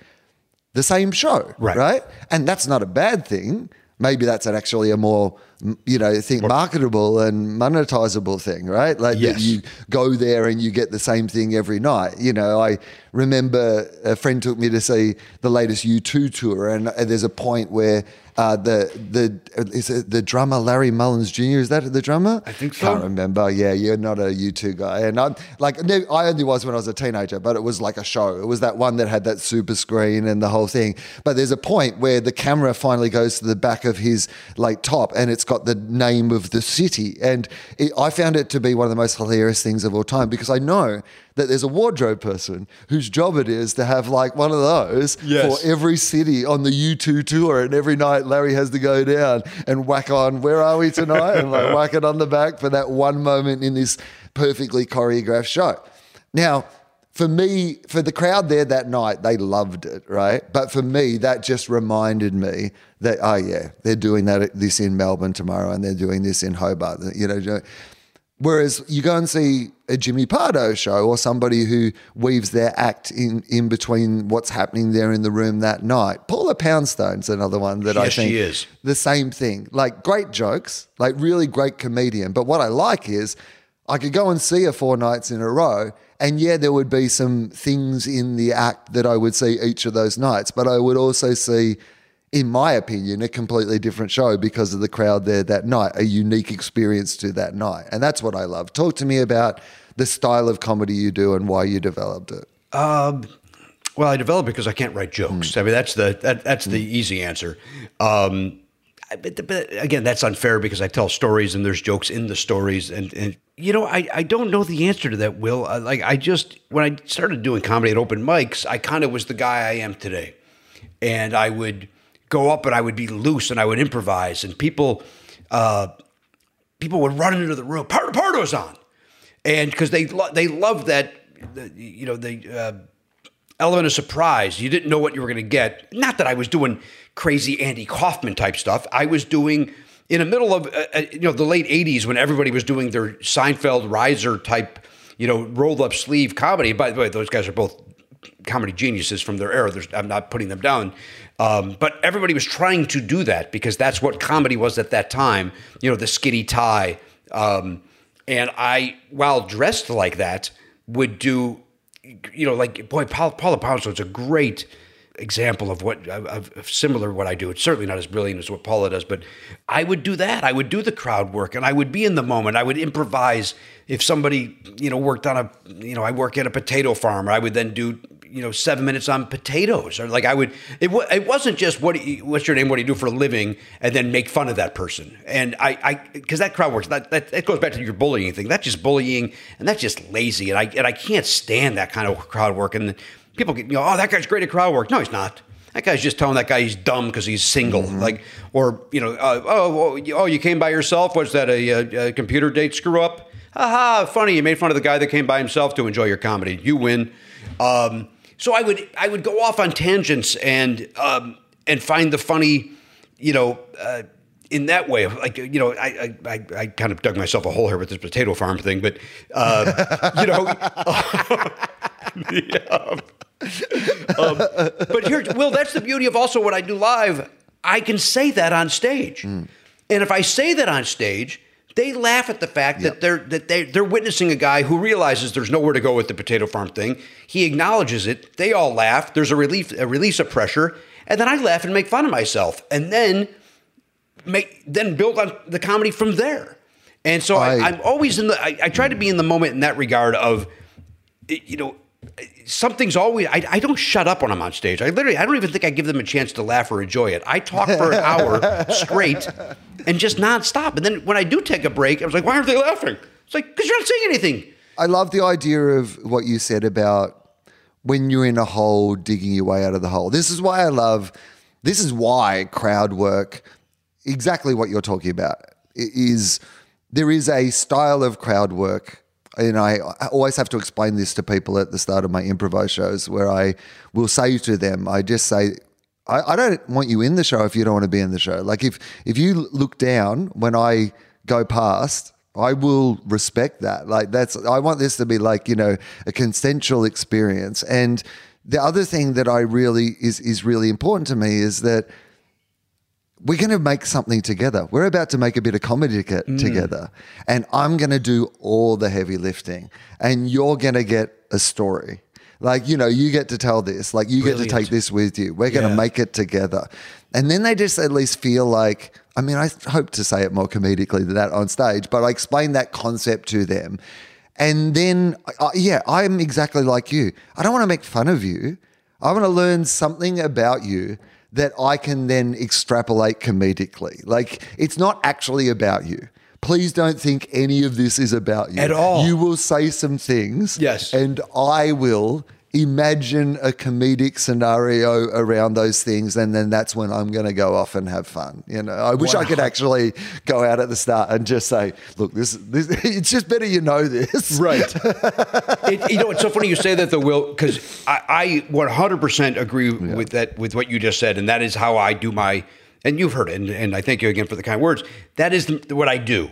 the same show, Right. right? And that's not a bad thing. Maybe that's actually a more, you know, think marketable and monetizable thing, right? Like Yes. you go there and you get the same thing every night. You know, I remember a friend took me to see the latest U2 tour, and there's a point where uh, the the is it the drummer Larry Mullins Jr. is that the drummer? I think so. Can't remember. Yeah, you're not a U2 guy, and I'm like I only was when I was a teenager, but it was like a show. It was that one that had that super screen and the whole thing. But there's a point where the camera finally goes to the back of his like top, and it's got the name of the city, and it, I found it to be one of the most hilarious things of all time because I know that there's a wardrobe person whose job it is to have like one of those Yes. for every city on the U2 tour, and every night Larry has to go down and whack on "Where Are We Tonight" and like whack it on the back for that one moment in this perfectly choreographed show. Now, for me, for the crowd there that night, they loved it, right? But for me, that just reminded me that oh yeah, they're doing that this in Melbourne tomorrow, and they're doing this in Hobart, you know. Whereas you go and see a Jimmy Pardo show or somebody who weaves their act in, in between what's happening there in the room that night. Paula Poundstone's another one that I think she is. the same thing. Like great jokes, like really great comedian. But what I like is I could go and see her four nights in a row. And yeah, there would be some things in the act that I would see each of those nights, but I would also see, in my opinion, a completely different show because of the crowd there that night, a unique experience to that night. And that's what I love. Talk to me about the style of comedy you do and why you developed it. Well, I developed it because I can't write jokes. I mean, that's the that, that's the easy answer. Um, but, but again, that's unfair because I tell stories and there's jokes in the stories, and, and you know, I, I don't know the answer to that. Wil I, like I just when I started doing comedy at open mics, I kind of was the guy I am today, and I would go up and I would be loose and I would improvise, and people uh, people would run into the room. Pardo Pardo's on, and because they lo- they love that, you know, the uh, element of surprise. You didn't know what you were going to get. Not that I was doing crazy Andy Kaufman type stuff. I was doing in the middle of uh, uh, you know the late '80s when everybody was doing their Seinfeld Reiser type, you know, rolled up sleeve comedy. By the way, those guys are both comedy geniuses from their era. There's, I'm not putting them down. Um, but everybody was trying to do that because that's what comedy was at that time. You know, the skinny tie. Um, and I, while dressed like that, would do, you know, like boy, Paula, Paula Poundstone's a great example of what of, of similar what I do. It's certainly not as brilliant as what Paula does, but I would do that. I would do the crowd work, and I would be in the moment. I would improvise if somebody, you know, worked on a, you know, I work at a potato farm. I would then do you know seven minutes on potatoes or like i would it, wa- it wasn't just what you, what's your name what do you do for a living and then make fun of that person and i i because that crowd works that, that that goes back to your bullying thing that's just bullying and that's just lazy and i and i can't stand that kind of crowd work and people get you know oh that guy's great at crowd work no he's not that guy's just telling that guy he's dumb because he's single, like, or you know, uh, oh, oh, you- oh, you came by yourself. Was that a, a, a computer date screw up? Haha, funny. You made fun of the guy that came by himself to enjoy your comedy. You win. Um, so I would I would go off on tangents and um, and find the funny, you know. Uh, in that way, like you know, I, I I kind of dug myself a hole here with this potato farm thing, but uh, you know, yeah. Um, but here, Wil, that's the beauty of also what I do live. I can say that on stage, and if I say that on stage, they laugh at the fact that they're that they they're witnessing a guy who realizes there's nowhere to go with the potato farm thing. He acknowledges it. They all laugh. There's a relief, a release of pressure, and then I laugh and make fun of myself, and then make then build on the comedy from there. And so I, I- I'm always in the. I, I try to be in the moment in that regard of, you know, something's always. I, I don't shut up when I'm on stage. I literally. I don't even think I give them a chance to laugh or enjoy it. I talk for an hour straight, and just nonstop. And then when I do take a break, I was like, why aren't they laughing? It's like because you're not saying anything. I love the idea of what you said about when you're in a hole, digging your way out of the hole. This is why I love, this is why crowd work, exactly what you're talking about, i- is there is a style of crowd work. And I, I always have to explain this to people at the start of my improv shows where I will say to them, I just say, I, I don't want you in the show if you don't want to be in the show. Like if if you look down when I go past, I will respect that. Like that's I want this to be like, you know, a consensual experience. And the other thing that I really is is really important to me is that we're going to make something together. We're about to make a bit of comedy to- together. And I'm going to do all the heavy lifting. And you're going to get a story. Like, you know, you get to tell this. Like, you get to take this with you. We're going to Yeah. make it together. And then they just at least feel like, I mean, I hope to say it more comedically than that on stage, but I explain that concept to them. And then, uh, yeah, I'm exactly like you. I don't want to make fun of you. I want to learn something about you that I can then extrapolate comedically. Like, it's not actually about you. Please don't think any of this is about you At all. You will say some things. Yes. And I will imagine a comedic scenario around those things. And then that's when I'm going to go off and have fun. You know, I wish I could actually go out at the start and just say, look, this, this it's just better you know this. Right. it, you know, it's so funny you say that, though, Wil, because I, I 100% agree with that, with what you just said, and that is how I do my. And you've heard it, and, and I thank you again for the kind words. That is the, what I do.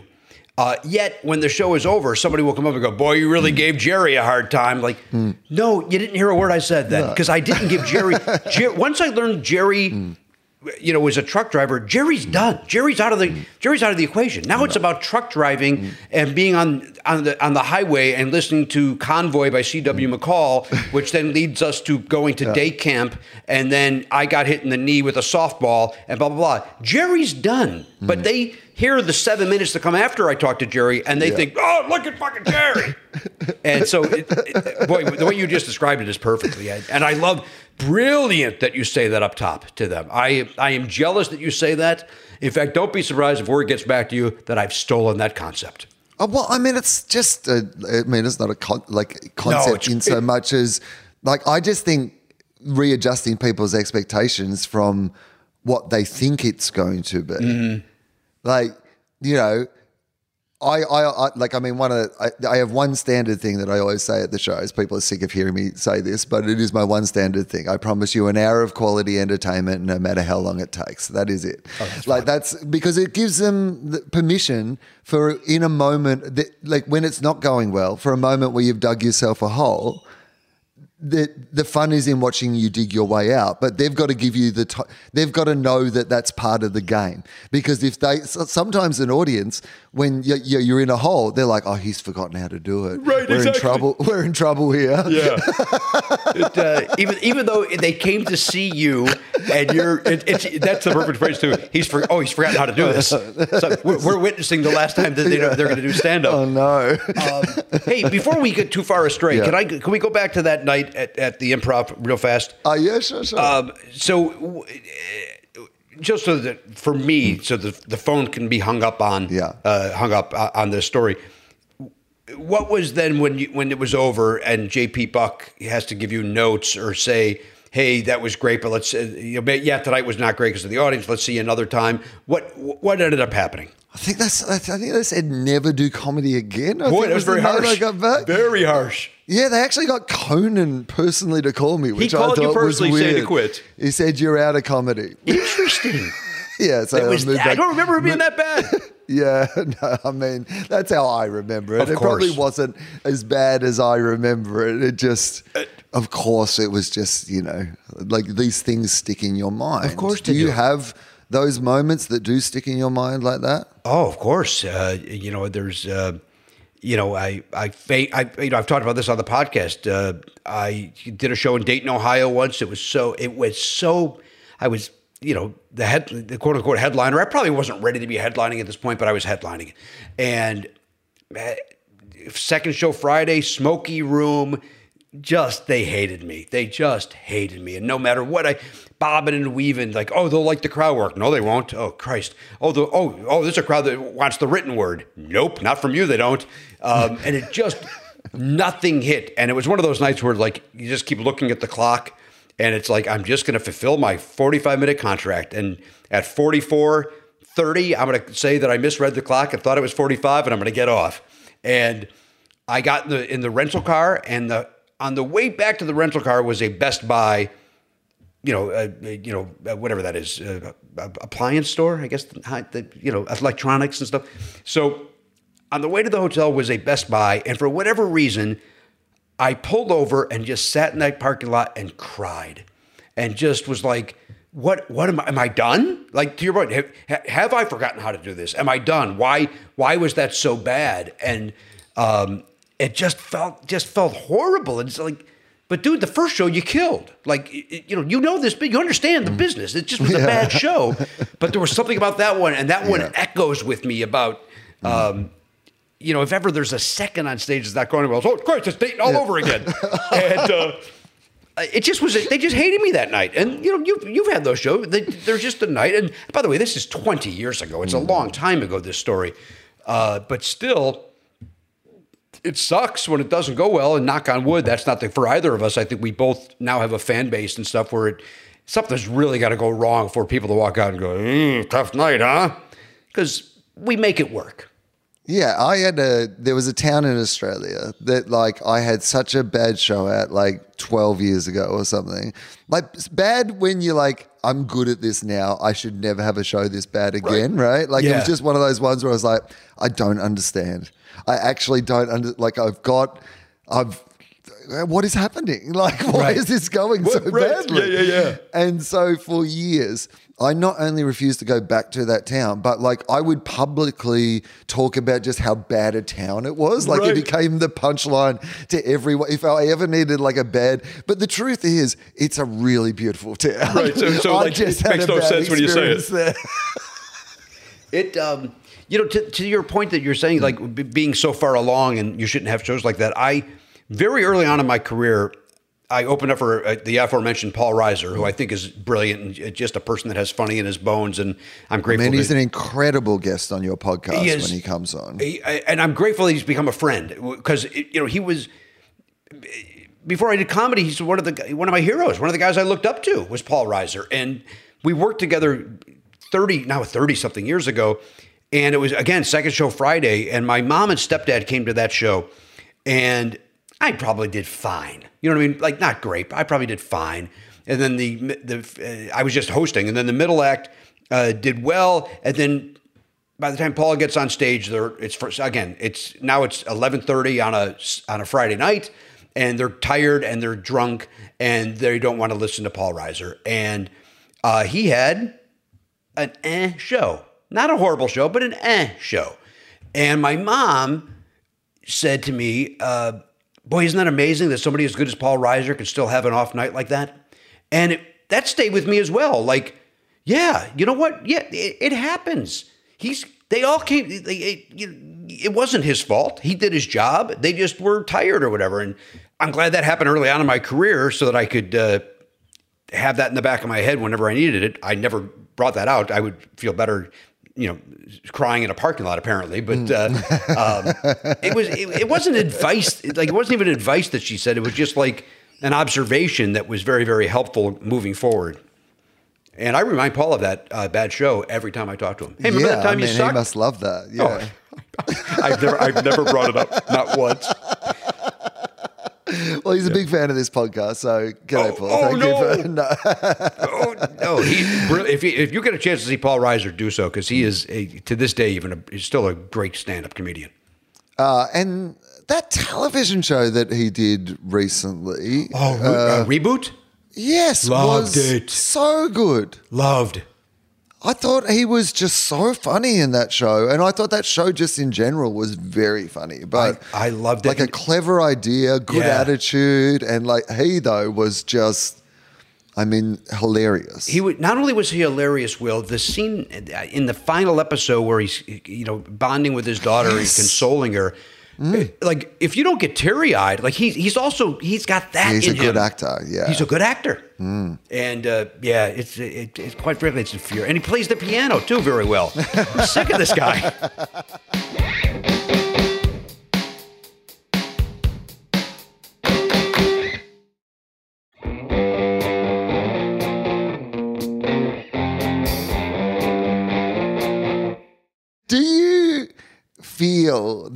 Uh, yet when the show is over, somebody will come up and go, "Boy, you really gave Jerry a hard time." Like, no, you didn't hear a word I said then because I didn't give Jerry. Jer- once I learned Jerry, you know, was a truck driver. Jerry's done. Jerry's out of the Jerry's out of the equation. Now it's about truck driving mm. and being on on the on the highway and listening to Convoy by C.W. Mm. McCall, which then leads us to going to day camp, and then I got hit in the knee with a softball and blah blah blah. Jerry's done, but mm. they hear the seven minutes that come after I talk to Jerry, and they think, "Oh, look at fucking Jerry." and so, it, it, boy, the way you just described it is perfectly, and I love brilliant that you say that up top to them. I I am jealous that you say that. In fact, don't be surprised if word gets back to you that I've stolen that concept. Oh, well, I mean, it's just, a, I mean, it's not a con- like concept it's- in so it- much as, like, I just think readjusting people's expectations from what they think it's going to be. Mm-hmm. Like, you know, I, I, I like I mean one of I, I have one standard thing that I always say at the shows. People are sick of hearing me say this, but it is my one standard thing. I promise you an hour of quality entertainment, no matter how long it takes. That is it. Oh, like that's because it gives them the permission for in a moment that like when it's not going well, for a moment where you've dug yourself a hole. The, the fun is in watching you dig your way out, but they've got to give you the t- they've got to know that that's part of the game. Because if they sometimes an audience when you're, you're in a hole they're like oh he's forgotten how to do it Right, we're exactly. in trouble we're in trouble here Yeah. it, uh, even even though they came to see you, and you're it, it's that's the perfect phrase too. He's for oh he's forgotten how to do this. So we're, we're witnessing the last time that they know they're going to do stand up. oh no Um, hey, before we get too far astray, Yeah. can I can we go back to that night at, at the improv real fast? oh yeah sure sure Um, so, w- uh, just so that for me, so the the phone can be hung up on, Yeah. uh, hung up uh, on this story. What was then when you when it was over and JP Buck has to give you notes or say, "Hey, that was great, but let's uh, you know, yeah, tonight was not great because of the audience. Let's see you another time." What what ended up happening? I think that's I think they said never do comedy again I Boy, think that was the very note harsh. I got back Very harsh. Yeah, they actually got Conan personally to call me, which called I you thought was personally saying weird. to quit. He said you're out of comedy. Interesting. yeah, so It was, moved I back- don't remember it being that bad. Yeah, no, I mean that's how I remember it. Of it probably course. wasn't as bad as I remember it. It just, uh, of course, it was just you know like these things stick in your mind. Of course do you do. have those moments that do stick in your mind like that? Oh, of course. Uh, you know, there's, uh, you know, I, I, I, you know, I've talked about this on the podcast. Uh, I did a show in Dayton, Ohio once. It was so, it was so, I was, you know, the head, the quote unquote headliner. I probably wasn't ready to be headlining at this point, but I was headlining. And uh, second show Friday, smoky room. Just they hated me. They just hated me, and no matter what I bobbing and weaving, like oh they'll like the crowd work. No, they won't. Oh Christ. Oh the oh oh there's a crowd that wants the written word. Nope, not from you. They don't. Um, and it just nothing hit. And it was one of those nights where like you just keep looking at the clock, and it's like I'm just going to fulfill my 45 minute contract. And at 44, 30, I'm going to say that I misread the clock and thought it was 45, and I'm going to get off. And I got in the in the rental car, and the on the way back to the rental car was a Best Buy, you know, uh, you know, uh, whatever that is, uh, uh, appliance store, I guess, the, the, you know, electronics and stuff. So on the way to the hotel was a Best Buy, and for whatever reason, I pulled over and just sat in that parking lot and cried, and just was like, "What? What am I? Am I done? Like to your point, have, have I forgotten how to do this? Am I done? Why? Why was that so bad?" And um, it just felt just felt horrible. And it's like, but dude, the first show you killed. Like you know, you know this, but you understand the business. It just was a bad show, but there was something about that one, and that one Yeah. echoes with me about. Um, you know, if ever there's a second on stage that's not going well, oh, great, it's Dayton all over again. and uh, it just was, they just hated me that night. And, you know, you've, you've had those shows. They, they're just a night. And by the way, this is 20 years ago. It's a long time ago, this story. Uh, but still, it sucks when it doesn't go well. And knock on wood, that's not the, for either of us. I think we both now have a fan base and stuff where it, something's really got to go wrong for people to walk out and go, mm, tough night, huh? Because we make it work. Yeah, I had a. There was a town in Australia that like I had such a bad show at like twelve years ago or something. Like it's bad when you're like, I'm good at this now. I should never have a show this bad again, right? Like it was just one of those ones where I was like, I don't understand. I actually don't under. Like I've got, I've. What is happening? Like, why Right. is this going so right. badly? Yeah, yeah, yeah. And so for years, I not only refused to go back to that town, but like I would publicly talk about just how bad a town it was. Like Right. it became the punchline to everyone. If I ever needed like a bad, but the truth is, it's a really beautiful town. Right, so- so, I like, just it had makes a no sense when you say it. experience there. It, um, you know, to, to your point that you're saying, like b- being so far along and you shouldn't have shows like that. I very early on in my career, I opened up for uh, the aforementioned Paul Reiser, who I think is brilliant and just a person that has funny in his bones, and I'm grateful. Man, he's to- an incredible guest on your podcast He is. when he comes on. He- I- and I'm grateful that he's become a friend because you know he was before I did comedy. He's one of the one of my heroes. One of the guys I looked up to was Paul Reiser, and we worked together thirty now thirty something years ago. And it was again second show Friday, and my mom and stepdad came to that show, and I probably did fine. You know what I mean? Like not great, but I probably did fine. And then the the uh, I was just hosting, and then the middle act uh, did well, and then by the time Paul gets on stage, there it's again. It's now it's eleven thirty on a on a Friday night, and they're tired and they're drunk and they don't want to listen to Paul Reiser. And uh, he had an eh show, not a horrible show, but an eh show. And my mom said to me, uh, "Boy, isn't that amazing that somebody as good as Paul Reiser can still have an off night like that?" And it, that stayed with me as well. Like, yeah, you know what? Yeah, it, it happens. He's they all came. It, it, wasn't his fault. He did his job. They just were tired or whatever. And I'm glad that happened early on in my career so that I could. Uh, have that in the back of my head whenever I needed it. I never brought that out. I would feel better, you know, crying in a parking lot apparently. But uh, um, it was it, it wasn't advice. Like it wasn't even advice that she said. It was just like an observation that was very very helpful moving forward. And I remind Paul of that uh, bad show every time I talk to him. Hey, remember yeah, that time I you mean, he sucked? must love that. Yeah. I've never, I've never brought it up, not once. Well, he's a big fan of this podcast, so g'day, Oh, Paul. oh, Thank no. you for no. oh no! Brilliant. If you, if you get a chance to see Paul Reiser, do so because he is a, to this day even a, he's still a great stand-up comedian. Uh, and that television show that he did recently, Oh, uh, reboot. yes, Loved was it. so good. Loved. I thought he was just so funny in that show, and I thought that show just in general was very funny. But I- I loved it. Like a clever idea, good Yeah. attitude, and like he though was just, I mean, hilarious. He would not only was he hilarious. Wil the scene uh, in the final episode where he's you know bonding with his daughter and consoling her. Mm. Eh, like if you don't get teary eyed, like he's he's also he's got that. He's a good actor, yeah. he's a good actor. Mm. And uh, yeah, it's it, it's quite frankly it's a fear, and he plays the piano too very well. I'm sick of this guy.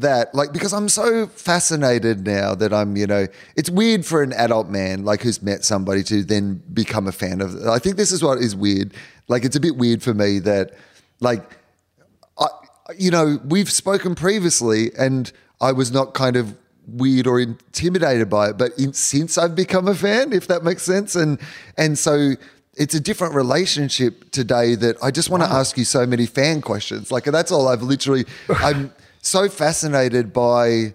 that like because I'm so fascinated now that I'm, you know, it's weird for an adult man like who's met somebody to then become a fan of I think this is what is weird. Like it's a bit weird for me that like I you know, we've spoken previously and I was not kind of weird or intimidated by it, but in, since I've become a fan, if that makes sense, and and so it's a different relationship today that I just want to ask you so many fan questions. Like that's all I've literally. I'm so fascinated by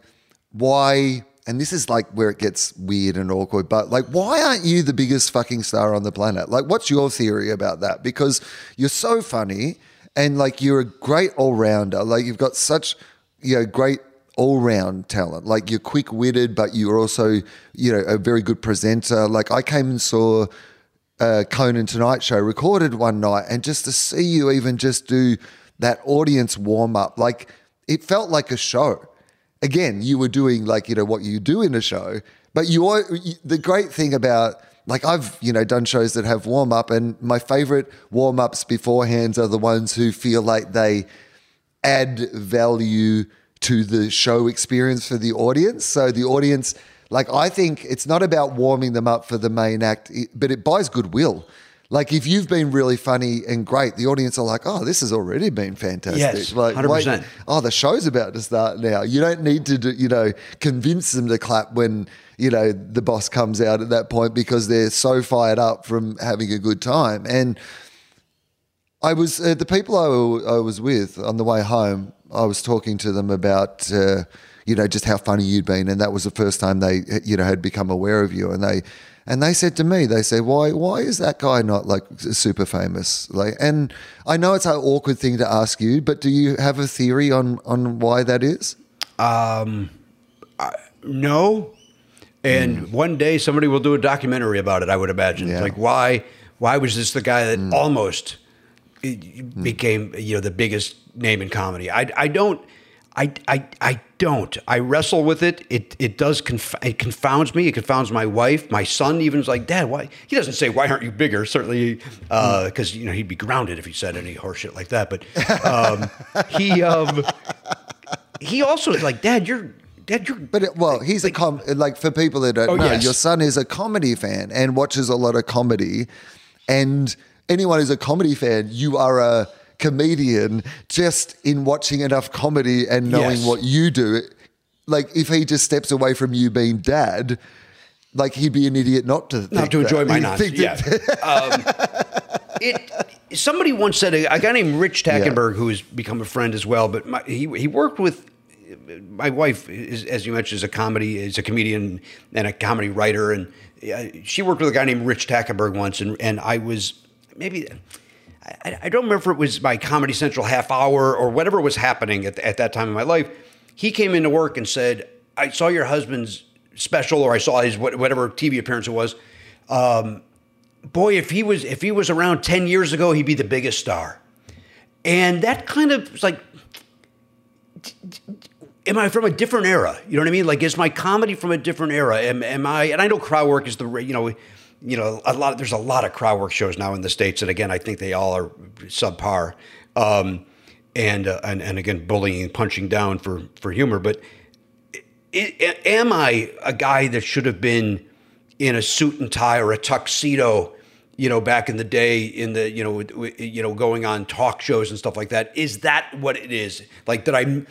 why. And this is like where it gets weird and awkward, but like, why aren't you the biggest fucking star on the planet? Like, what's your theory about that? Because you're so funny and like you're a great all rounder. Like, you've got such, you know, great all round talent. Like you're quick witted, but you're also, you know, a very good presenter. Like I came and saw uh, Conan Tonight Show recorded one night, and just to see you even just do that audience warm up, like it felt like a show. Again, you were doing like you know what you do in a show, but you are the great thing about like I've you know done shows that have warm up, and my favorite warm ups beforehand are the ones who feel like they add value to the show experience for the audience. So the audience, like, I think it's not about warming them up for the main act, but it buys goodwill. Like if you've been really funny and great, the audience are like, "Oh, this has already been fantastic." Yes, like, 100%. wait, oh, the show's about to start now. You don't need to, do, you know, convince them to clap when you know the boss comes out at that point because they're so fired up from having a good time. And I was uh, the people I, I was with on the way home. I was talking to them about uh, you know just how funny you'd been, and that was the first time they you know had become aware of you, and they. And they said to me, they said, "Why? Why is that guy not like super famous?" Like, and I know it's an awkward thing to ask you, but do you have a theory on on why that is? um No. And one day somebody will do a documentary about it. I would imagine. Yeah. Like why? Why was this the guy that almost eh, became you know the biggest name in comedy? I I don't. I, I, I don't. I wrestle with it. It it does conf- it confounds me. It confounds my wife. My son even's like, Dad, why? He doesn't say, Why aren't you bigger? Certainly, because you know he'd be grounded if he said any horseshit like that. But um, he um, he also is like, Dad, you're Dad, you're But it, well, he's a com like for people that don't Oh, know, yes. your son is a comedy fan and watches a lot of comedy. And anyone who's a comedy fan, you are a comedian just in watching enough comedy and knowing Yes. what you do. Like if he just steps away from you being dad, like he'd be an idiot not to not think to enjoy that. my nonsense. think Yeah. that- um, it. Somebody once said a, guy named Rich Tackenberg, who has become a friend as well, but my, he he worked with my wife, is, as you mentioned, is a comedy, is a comedian and a comedy writer, and uh, she worked with a guy named Rich Tackenberg once, and and I was maybe. I, I don't remember if it was my Comedy Central half hour or whatever was happening at, at that time in my life. He came into work and said, "I saw your husband's special, or I saw his whatever TV appearance it was. Um, boy, if he was if he was around ten years ago, he'd be the biggest star." And that kind of was like, am I from a different era? You know what I mean? Like, is my comedy from a different era? Am, am I? And I know crowd work is the you know, you know, a lot. There's a lot of crowd work shows now in the states, and again, I think they all are subpar. Um, and, uh, and and again, bullying punching down for for humor. But i- am I a guy that should have been in a suit and tie or a tuxedo? You know, back in the day, in the you know, you know, going on talk shows and stuff like that. Is that what it is? Like that? I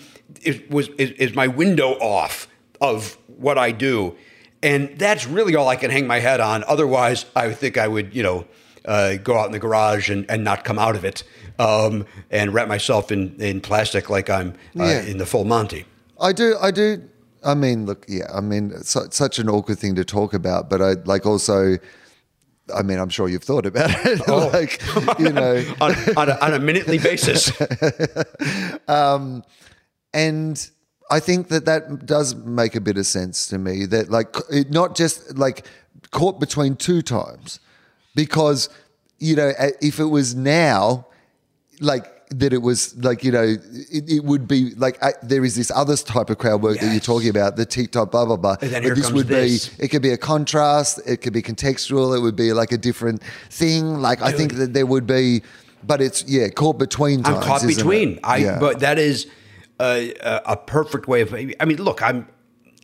it was is, is my window off of what I do, and that's really all I can hang my head on. Otherwise, I would think I would, you know, uh, go out in the garage and, and not come out of it, um, and wrap myself in in plastic like I'm uh, Yeah. in the full Monty. I do. I do. I mean, look, yeah. I mean, it's such an awkward thing to talk about, but I like also. I mean, I'm sure you've thought about it. Oh. like, you know, on, on, a, on a minutely basis. and I think that that does make a bit of sense to me. That like, it not just like caught between two times, because you know, if it was now, like that, it was like you know, it, it would be like uh, there is this other type of crowd work that you're talking about, the TikTok, blah blah blah. And then But this would this. be. It could be a contrast. It could be contextual. It would be like a different thing. Like I think that there would be. But it's yeah, caught between times. I'm caught isn't it? between. I Yeah. but that is a, a, perfect way of. I mean, look, I'm.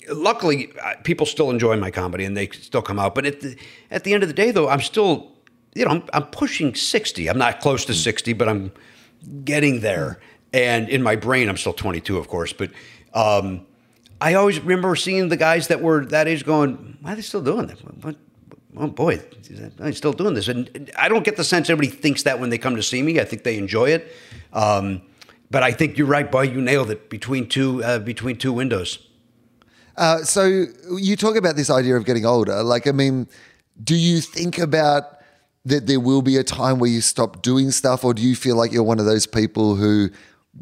Luckily, uh, people still enjoy my comedy and they still come out. But at the at the end of the day, though, I'm still, you know, I'm, I'm pushing sixty. I'm not close to sixty, but I'm getting there. And in my brain, I'm still 22, of course. But um, I always remember seeing the guys that were that age going, "Why are they still doing that? What, oh boy, I'm still doing this. And I don't get the sense everybody thinks that when they come to see me. I think they enjoy it. Um, but I think you're right, boy. You nailed it between two uh, between two windows. Uh, so you talk about this idea of getting older. Like, I mean, do you think about that there will be a time where you stop doing stuff, or do you feel like you're one of those people who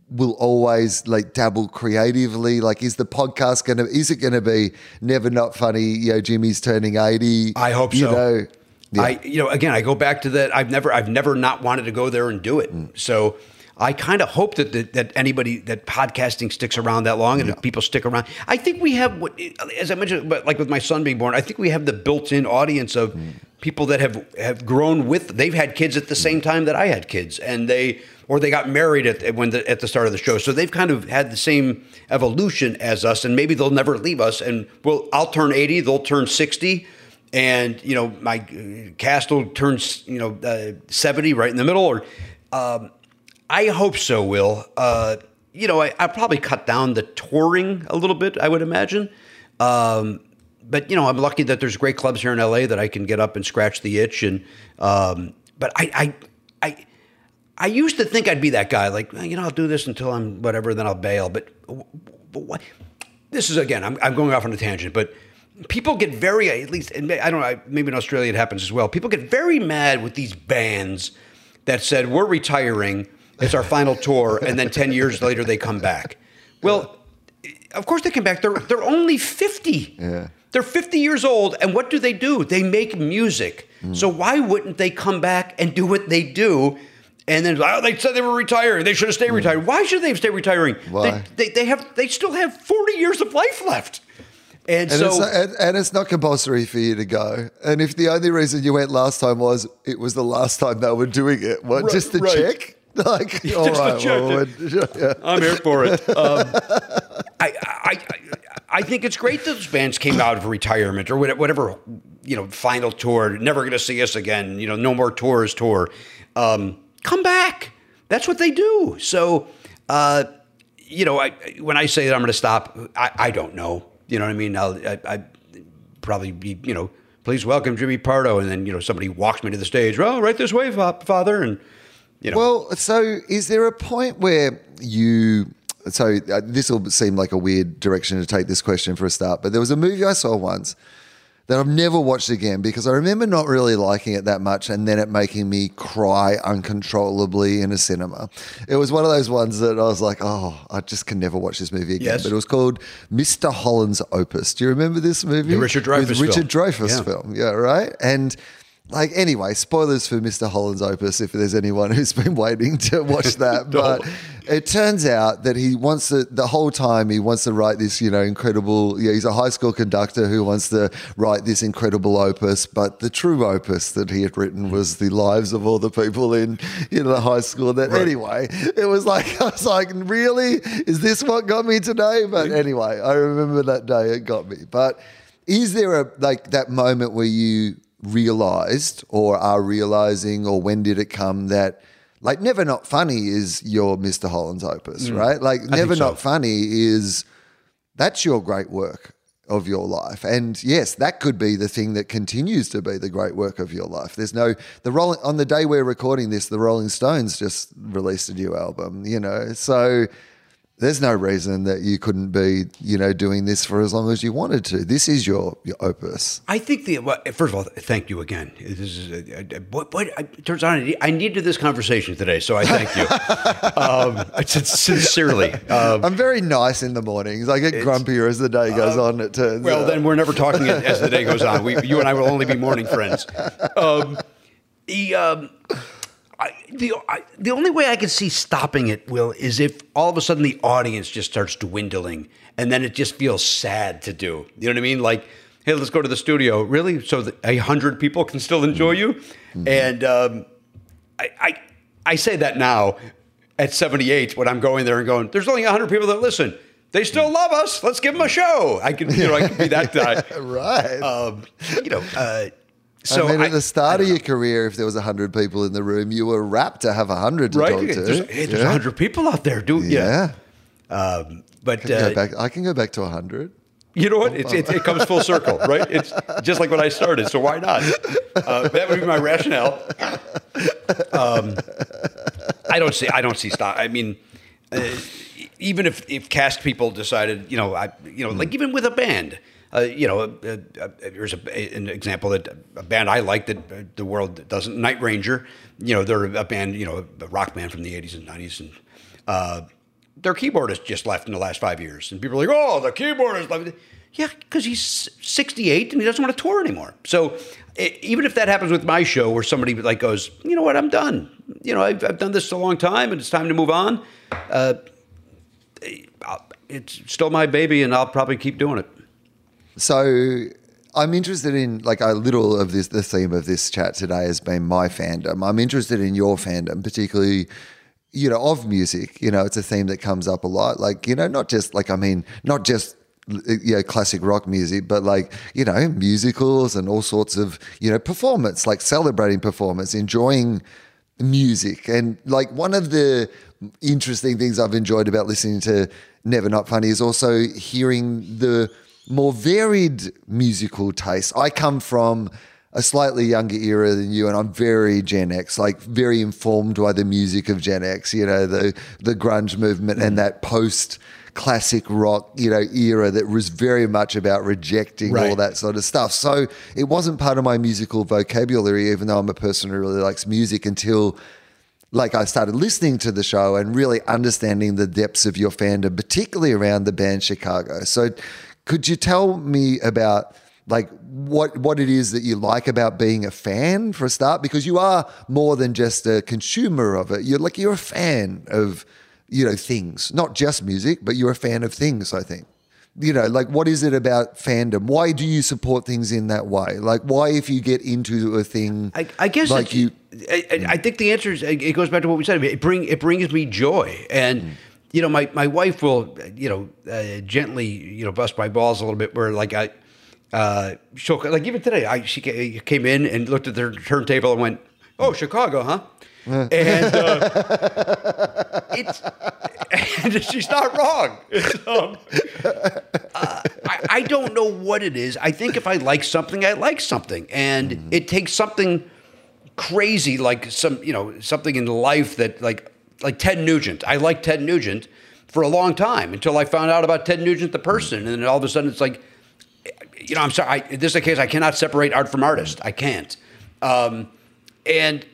will always like dabble creatively? Like, is the podcast gonna? Is it gonna be never not funny? You know, Jimmy's turning eighty. I hope you so. Know, yeah. I, you know, again, I go back to that. I've never, I've never not wanted to go there and do it. Mm. So I kind of hope that, that that anybody that podcasting sticks around that long and that people stick around. I think we have what, as I mentioned, but like with my son being born, I think we have the built-in audience of Mm. people that have have grown with. They've had kids at the same time that I had kids, and they or they got married at when the, at the start of the show. So they've kind of had the same evolution as us, and maybe they'll never leave us. And well, I'll turn eighty, they'll turn sixty, and you know my Castle turns you know uh, seventy right in the middle. Or um, I hope so. Wil uh, you know I, I'll probably cut down the touring a little bit. I would imagine. Um, but you know, I'm lucky that there's great clubs here in LA that I can get up and scratch the itch. And um, but I, I, I, I used to think I'd be that guy, like you know, I'll do this until I'm whatever, then I'll bail. But, but what? This is again, I'm, I'm going off on a tangent, but people get very at least, and I don't know, maybe in Australia it happens as well. People get very mad with these bands that said we're retiring, it's our final tour, and then ten years later they come back. Well, of course they come back. They're they're only fifty. Yeah. They're 50 years old, and what do they do? They make music. Hmm. So why wouldn't they come back and do what they do? And then oh, they said they were retiring. They should have stayed retired. Why should they stay retiring? Why? They, they, they have they still have 40 years of life left. And, And, so it's, and, and it's not compulsory for you to go. And if the only reason you went last time was it was the last time they were doing it, what, Right, just to right. check? Like, all Just right, well, yeah. I'm here for it. Um, I, I, I, I think it's great that those bands came out of retirement or whatever, you know, final tour, never going to see us again, you know, no more tours tour. Um, come back. That's what they do. So, uh, you know, I, when I say that I'm going to stop, I, I don't know. You know what I mean? I'll I, I probably be, you know, please welcome Jimmy Pardo. And then, you know, somebody walks me to the stage. Well, right this way, fa- father. And, you know, Well, so is there a point where you? So uh, this will seem like a weird direction to take this question for a start, but there was a movie I saw once that I've never watched again because I remember not really liking it that much, and then it making me cry uncontrollably in a cinema. It was one of those ones that I was like, oh, I just can never watch this movie again. Yes. But it was called Mr. Holland's Opus. Do you remember this movie? The Richard Dreyfuss With Richard film. Dreyfuss Yeah. film. Yeah, right. And like anyway, spoilers for Mr. Holland's Opus if there's anyone who's been waiting to watch that. But it turns out that he wants to the whole time he wants to write this, you know, incredible. Yeah, he's a high school conductor who wants to write this incredible opus. But the true opus that he had written hmm. was the lives of all the people in in the high school. That anyway, it was like I was like, really, is this what got me today? But anyway, I remember that day it got me. But is there a like that moment where you realized or are realizing or when did it come that like never not funny is your Mr. Holland's opus, mm. right? Like never so. not funny is that's your great work of your life. And yes, that could be the thing that continues to be the great work of your life. There's no the rolling on the day we're recording this, the Rolling Stones just released a new album, you know. So there's no reason that you couldn't be, you know, doing this for as long as you wanted to. This is your, your opus. I think the well, first of all, thank you again. This is uh, uh, what, what it turns out I I needed this conversation today, so I thank you. um, I said sincerely. Um, I'm very nice in the mornings. I get grumpier as the day goes on. It turns well, out. then we're never talking as the day goes on. We, you and I will only be morning friends. Um, he, um, I, the I, the only way I can see stopping it, Wil, is if all of a sudden the audience just starts dwindling, and then it just feels sad to do. You know what I mean? Like, hey, let's go to the studio. Really? So that a hundred people can still enjoy you? And um, I, I I say that now at 78 when I'm going there and going, there's only 100 people that listen. They still love us. Let's give them a show. I can, you know, I can be that guy. right. Um, you know, uh, so I mean, at the start of your career, if there was hundred people in the room, you were rapt to have hundred to know. talk to. There's, hey, there's yeah. 100 people out there, dude. Yeah. Yeah. Um, but Go uh, back. I can go back to hundred. you know what? It's, it, it comes full circle, right? It's just like when I started. So why not? Uh, that would be my rationale. Um, I don't see. I don't see stop. I mean, uh, even if if cast people decided, you know, I, you know, like even with a band. Uh, you know, uh, uh, here's a, an example that a band I like that uh, the world doesn't. Night Ranger, you know, they're a band, you know, a rock band from the '80s and '90s, and uh, their keyboardist just left in the last five years, and people are like, "Oh, the keyboardist left." Yeah, because he's 68 and he doesn't want to tour anymore. So e- even if that happens with my show, where somebody like goes, "You know what? I'm done. You know, I've, I've done this a long time, and it's time to move on." It's still my baby, and I'll probably keep doing it. So I'm interested in like a little of this. The theme of this chat today has been my fandom. I'm interested in your fandom, particularly you know, of music. You know, it's a theme that comes up a lot. Like, you know, not just like I mean, not just uh, you know classic rock music but like you know musicals and all sorts of you know performance like celebrating performance enjoying music and like one of the interesting things i've enjoyed about listening to never not funny is also hearing the more varied musical taste i come from a slightly younger era than you, and I'm very Gen X, like very informed by the music of Gen X. You know, the the grunge movement and mm. that post classic rock, you know, era that was very much about rejecting all that sort of stuff. So it wasn't part of my musical vocabulary, even though I'm a person who really likes music until like I started listening to the show and really understanding the depths of your fandom, particularly around the band Chicago. So could you tell me about like what what it is that you like about being a fan for a start? Because you are more than just a consumer of it. You're like you're a fan of, you know, things. Not just music, but you're a fan of things, I think. You know, like what is it about fandom? Why do you support things in that way? Like why if you get into a thing I, I guess like you I, I- think the answer is it goes back to what we said. It bring it brings me joy, and mm. You know, my my wife will you know uh, gently you know bust my balls a little bit. Where like I, uh, she'll like even today, I she came in and looked at their turntable and went, "Oh, Chicago, huh?" and uh, it's and she's not wrong. Um, uh, I, I don't know what it is. I think if I like something, I like something, and it takes something crazy like some you know something in life that like like Ted Nugent. I liked Ted Nugent for a long time until I found out about Ted Nugent the person, and then all of a sudden it's like you know, I'm sorry. I, this is a case I cannot separate art from artist. I can't. Um, and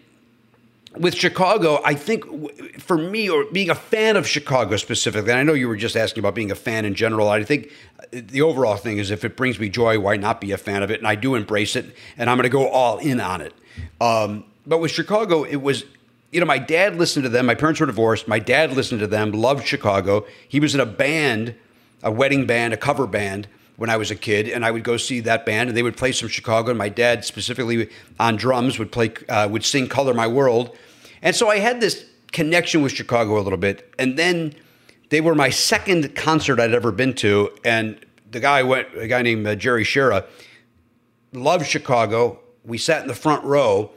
with Chicago, I think for me, or being a fan of Chicago specifically, and I know you were just asking about being a fan in general. I think the overall thing is if it brings me joy, why not be a fan of it? And I do embrace it, and I'm going to go all in on it. Um, but with Chicago, it was. You know, my dad listened to them. My parents were divorced. My dad listened to them, loved Chicago. He was in a band, a wedding band, a cover band when I was a kid, and I would go see that band, and they would play some Chicago. And my dad, specifically on drums, would play, uh, would sing "Color My World," and so I had this connection with Chicago a little bit. And then they were my second concert I'd ever been to, and the guy went, a guy named uh, Jerry Shera, loved Chicago. We sat in the front row.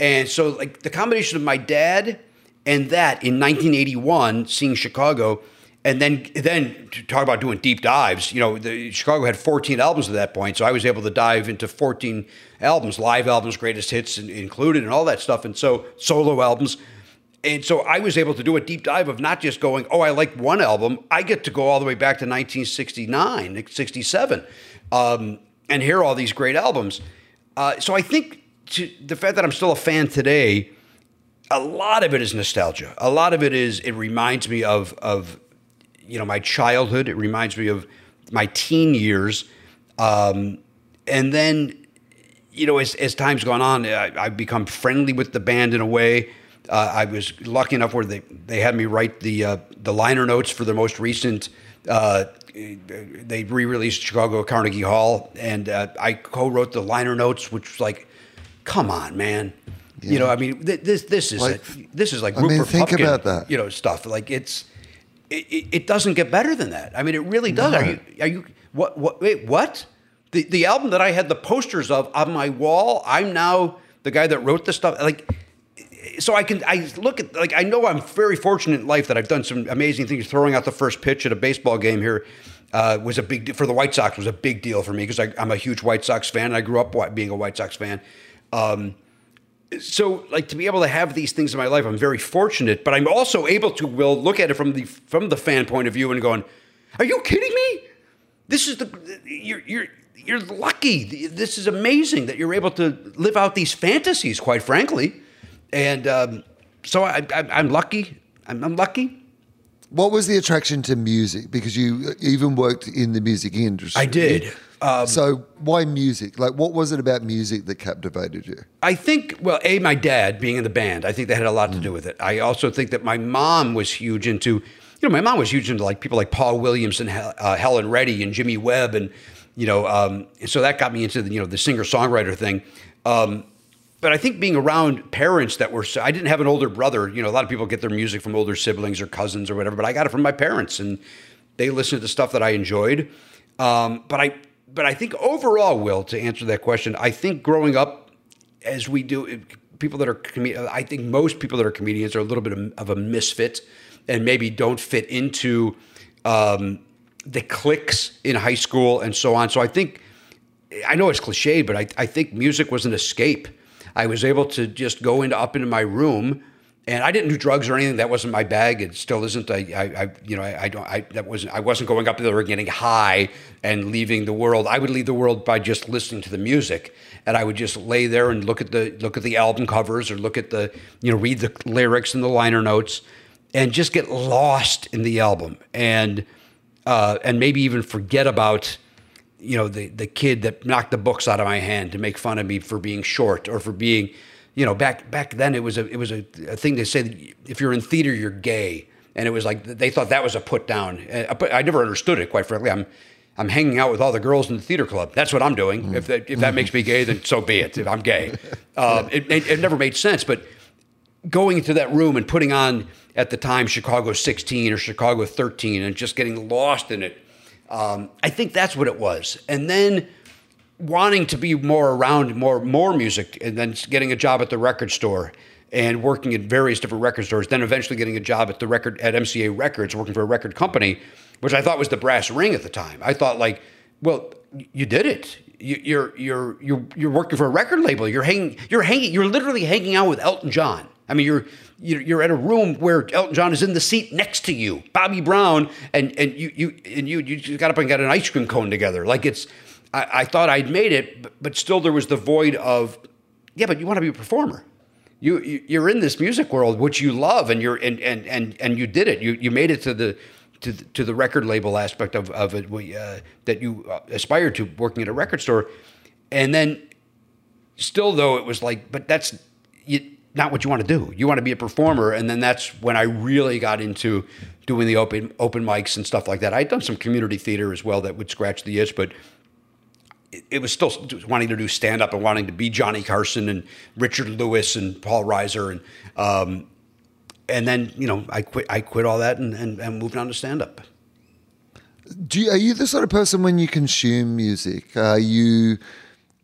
And so, like, the combination of my dad and that in 1981, seeing Chicago, and then then to talk about doing deep dives. You know, the, Chicago had 14 albums at that point, so I was able to dive into 14 albums, live albums, greatest hits in- included, and all that stuff. And so solo albums. And so I was able to do a deep dive of not just going, oh, I like one album. I get to go all the way back to 1969, 67, um, and hear all these great albums. Uh, so I think to, the fact that I'm still a fan today, a lot of it is nostalgia. A lot of it is it reminds me of of you know my childhood. It reminds me of my teen years, um, and then you know as as time's gone on, I, I've become friendly with the band in a way. Uh, I was lucky enough where they they had me write the uh, the liner notes for their most recent. Uh, they re-released Chicago Carnegie Hall, and uh, I co-wrote the liner notes, which was like, come on, man. You know, I mean, th- this this is Like, a, this is like I mean, think Pupkin, about that. You know, stuff like it's it, it, doesn't get better than that. I mean, it really does. Are you are you what what wait what the the album that I had the posters of on my wall? I'm now the guy that wrote the stuff. Like, so I can I look at like I know I'm very fortunate in life that I've done some amazing things. Throwing out the first pitch at a baseball game here uh, was a big for the White Sox was a big deal for me because I'm a huge White Sox fan. and I grew up being a White Sox fan. Um, so like to be able to have these things in my life, I'm very fortunate. But I'm also able to will look at it from the from the fan point of view and going, "Are you kidding me? This is the you're you're." You're lucky. This is amazing that you're able to live out these fantasies. Quite frankly, and um, so I, I, I'm lucky. I'm, I'm lucky. What was the attraction to music? Because you even worked in the music industry. I did. Um, so why music? Like, what was it about music that captivated you? I think, well, A, my dad being in the band, I think that had a lot to do with it. I also think that my mom was huge into, you know, my mom was huge into like people like Paul Williams and uh, Helen Reddy and Jimmy Webb. And, you know, um, and so that got me into the, you know, the singer songwriter thing. Um, but I think being around parents that were, I didn't have an older brother. You know, a lot of people get their music from older siblings or cousins or whatever, but I got it from my parents, and they listened to the stuff that I enjoyed. Um, but I, but I think overall, Wil, to answer that question, I think growing up as we do, people that are, com- I think most people that are comedians are a little bit of, a misfit, and maybe don't fit into um, the cliques in high school and so on. So I think. I know it's cliche, but I, I think music was an escape. I was able to just go into up into my room, and I didn't do drugs or anything. That wasn't my bag. It still isn't. I, I, I you know, I, I, don't. I that wasn't. I wasn't going up there and getting high and leaving the world. I would leave the world by just listening to the music, and I would just lay there and look at the look at the album covers or look at the you know read the lyrics and the liner notes, and just get lost in the album and uh, and maybe even forget about you know the the kid that knocked the books out of my hand to make fun of me for being short or for being you know back back then it was a it was a, a thing to say that if you're in theater you're gay and it was like they thought that was a put down uh, uh, I never understood it quite frankly I'm I'm hanging out with all the girls in the theater club. That's what I'm doing. Mm. If that, if that makes me gay, then so be it. If I'm gay, um, it, it, it never made sense. But going into that room and putting on at the time Chicago 16 or Chicago 13 and just getting lost in it um, I think that's what it was. And then wanting to be more around more more music, and then getting a job at the record store and working at various different record stores. Then eventually getting a job at the record at MCA Records, working for a record company, which I thought was the brass ring at the time. I thought like, well, you did it. You, you're you're you're you're working for a record label. You're hanging. You're hanging. You're literally hanging out with Elton John. I mean, you're you're at a room where Elton John is in the seat next to you, Bobby Brown, and and you you and you you got up and got an ice cream cone together. Like it's, I, I thought I'd made it, but, but, still there was the void of, yeah, but you want to be a performer. You, you are in this music world which you love, and you're and and and and you did it. You you made it to the. To the, to the record label aspect of, of it uh, that you uh, aspired to working at a record store and then still though it was like but that's you, not what you want to do. You want to be a performer, and then that's when I really got into doing the open open mics and stuff like that. I'd done some community theater as well that would scratch the itch, but it, it was still wanting to do stand up and wanting to be Johnny Carson and Richard Lewis and Paul Reiser and um, and then you know I quit I quit all that and, and, and moved on to stand up. Do you, are you the sort of person when you consume music? Are you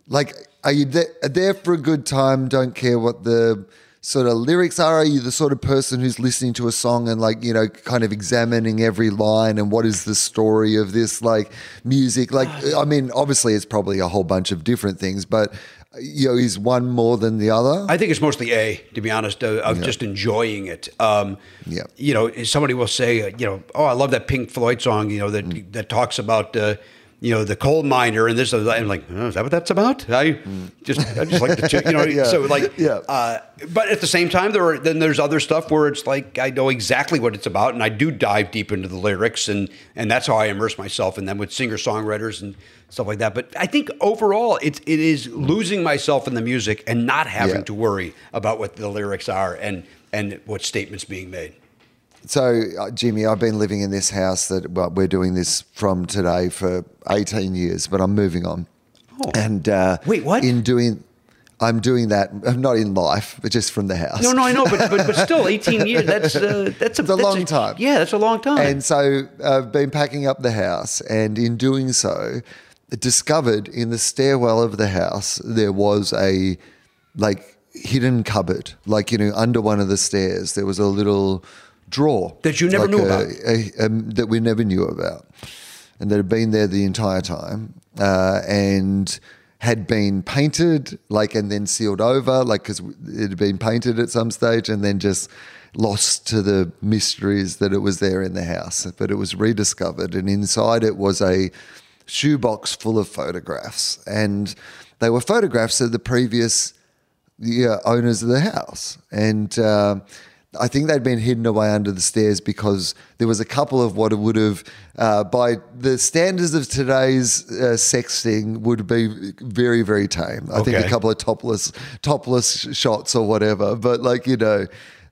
like are you there, there for a good time? Don't care what the sort of lyrics are? Are you the sort of person who's listening to a song and like, you know, kind of examining every line and what is the story of this like music? Like, I mean, obviously it's probably a whole bunch of different things, but you know, is one more than the other? I think it's mostly A, to be honest, uh, of yeah. just enjoying it. Um, yeah. You know, somebody will say, you know, oh, I love that Pink Floyd song, you know, that, mm. that talks about, uh, you know, the coal miner and this. I'm like, oh, is that what that's about? I mm. just, I just like to, you know, yeah. so like, yeah. Uh, but at the same time, there are then there's other stuff where it's like I know exactly what it's about, and I do dive deep into the lyrics, and and that's how I immerse myself in them with singer songwriters and stuff like that. But I think overall, it it is losing myself in the music and not having yeah. to worry about what the lyrics are and and what statements being made. So, uh, Jimmy, I've been living in this house that well, we're doing this from today for 18 years, but I'm moving on. Oh. And uh, wait, what? In doing, I'm doing that. I'm not in life, but just from the house. No, no, I know, but but, but still, 18 years. That's uh, that's a, that's a long a, time. Yeah, that's a long time. And so I've been packing up the house, and in doing so, discovered in the stairwell of the house there was a like hidden cupboard, like you know, under one of the stairs. There was a little drawer that you never like knew a, about, a, a, that we never knew about, and that had been there the entire time, uh, and had been painted, like, and then sealed over, like, because it had been painted at some stage, and then just lost to the mysteries that it was there in the house. But it was rediscovered, and inside it was a shoebox full of photographs, and they were photographs of the previous yeah, owners of the house, and. Uh, I think they'd been hidden away under the stairs because there was a couple of what would have, uh, by the standards of today's uh, sexting, would be very, very tame. I okay. think a couple of topless, topless shots or whatever. But like you know,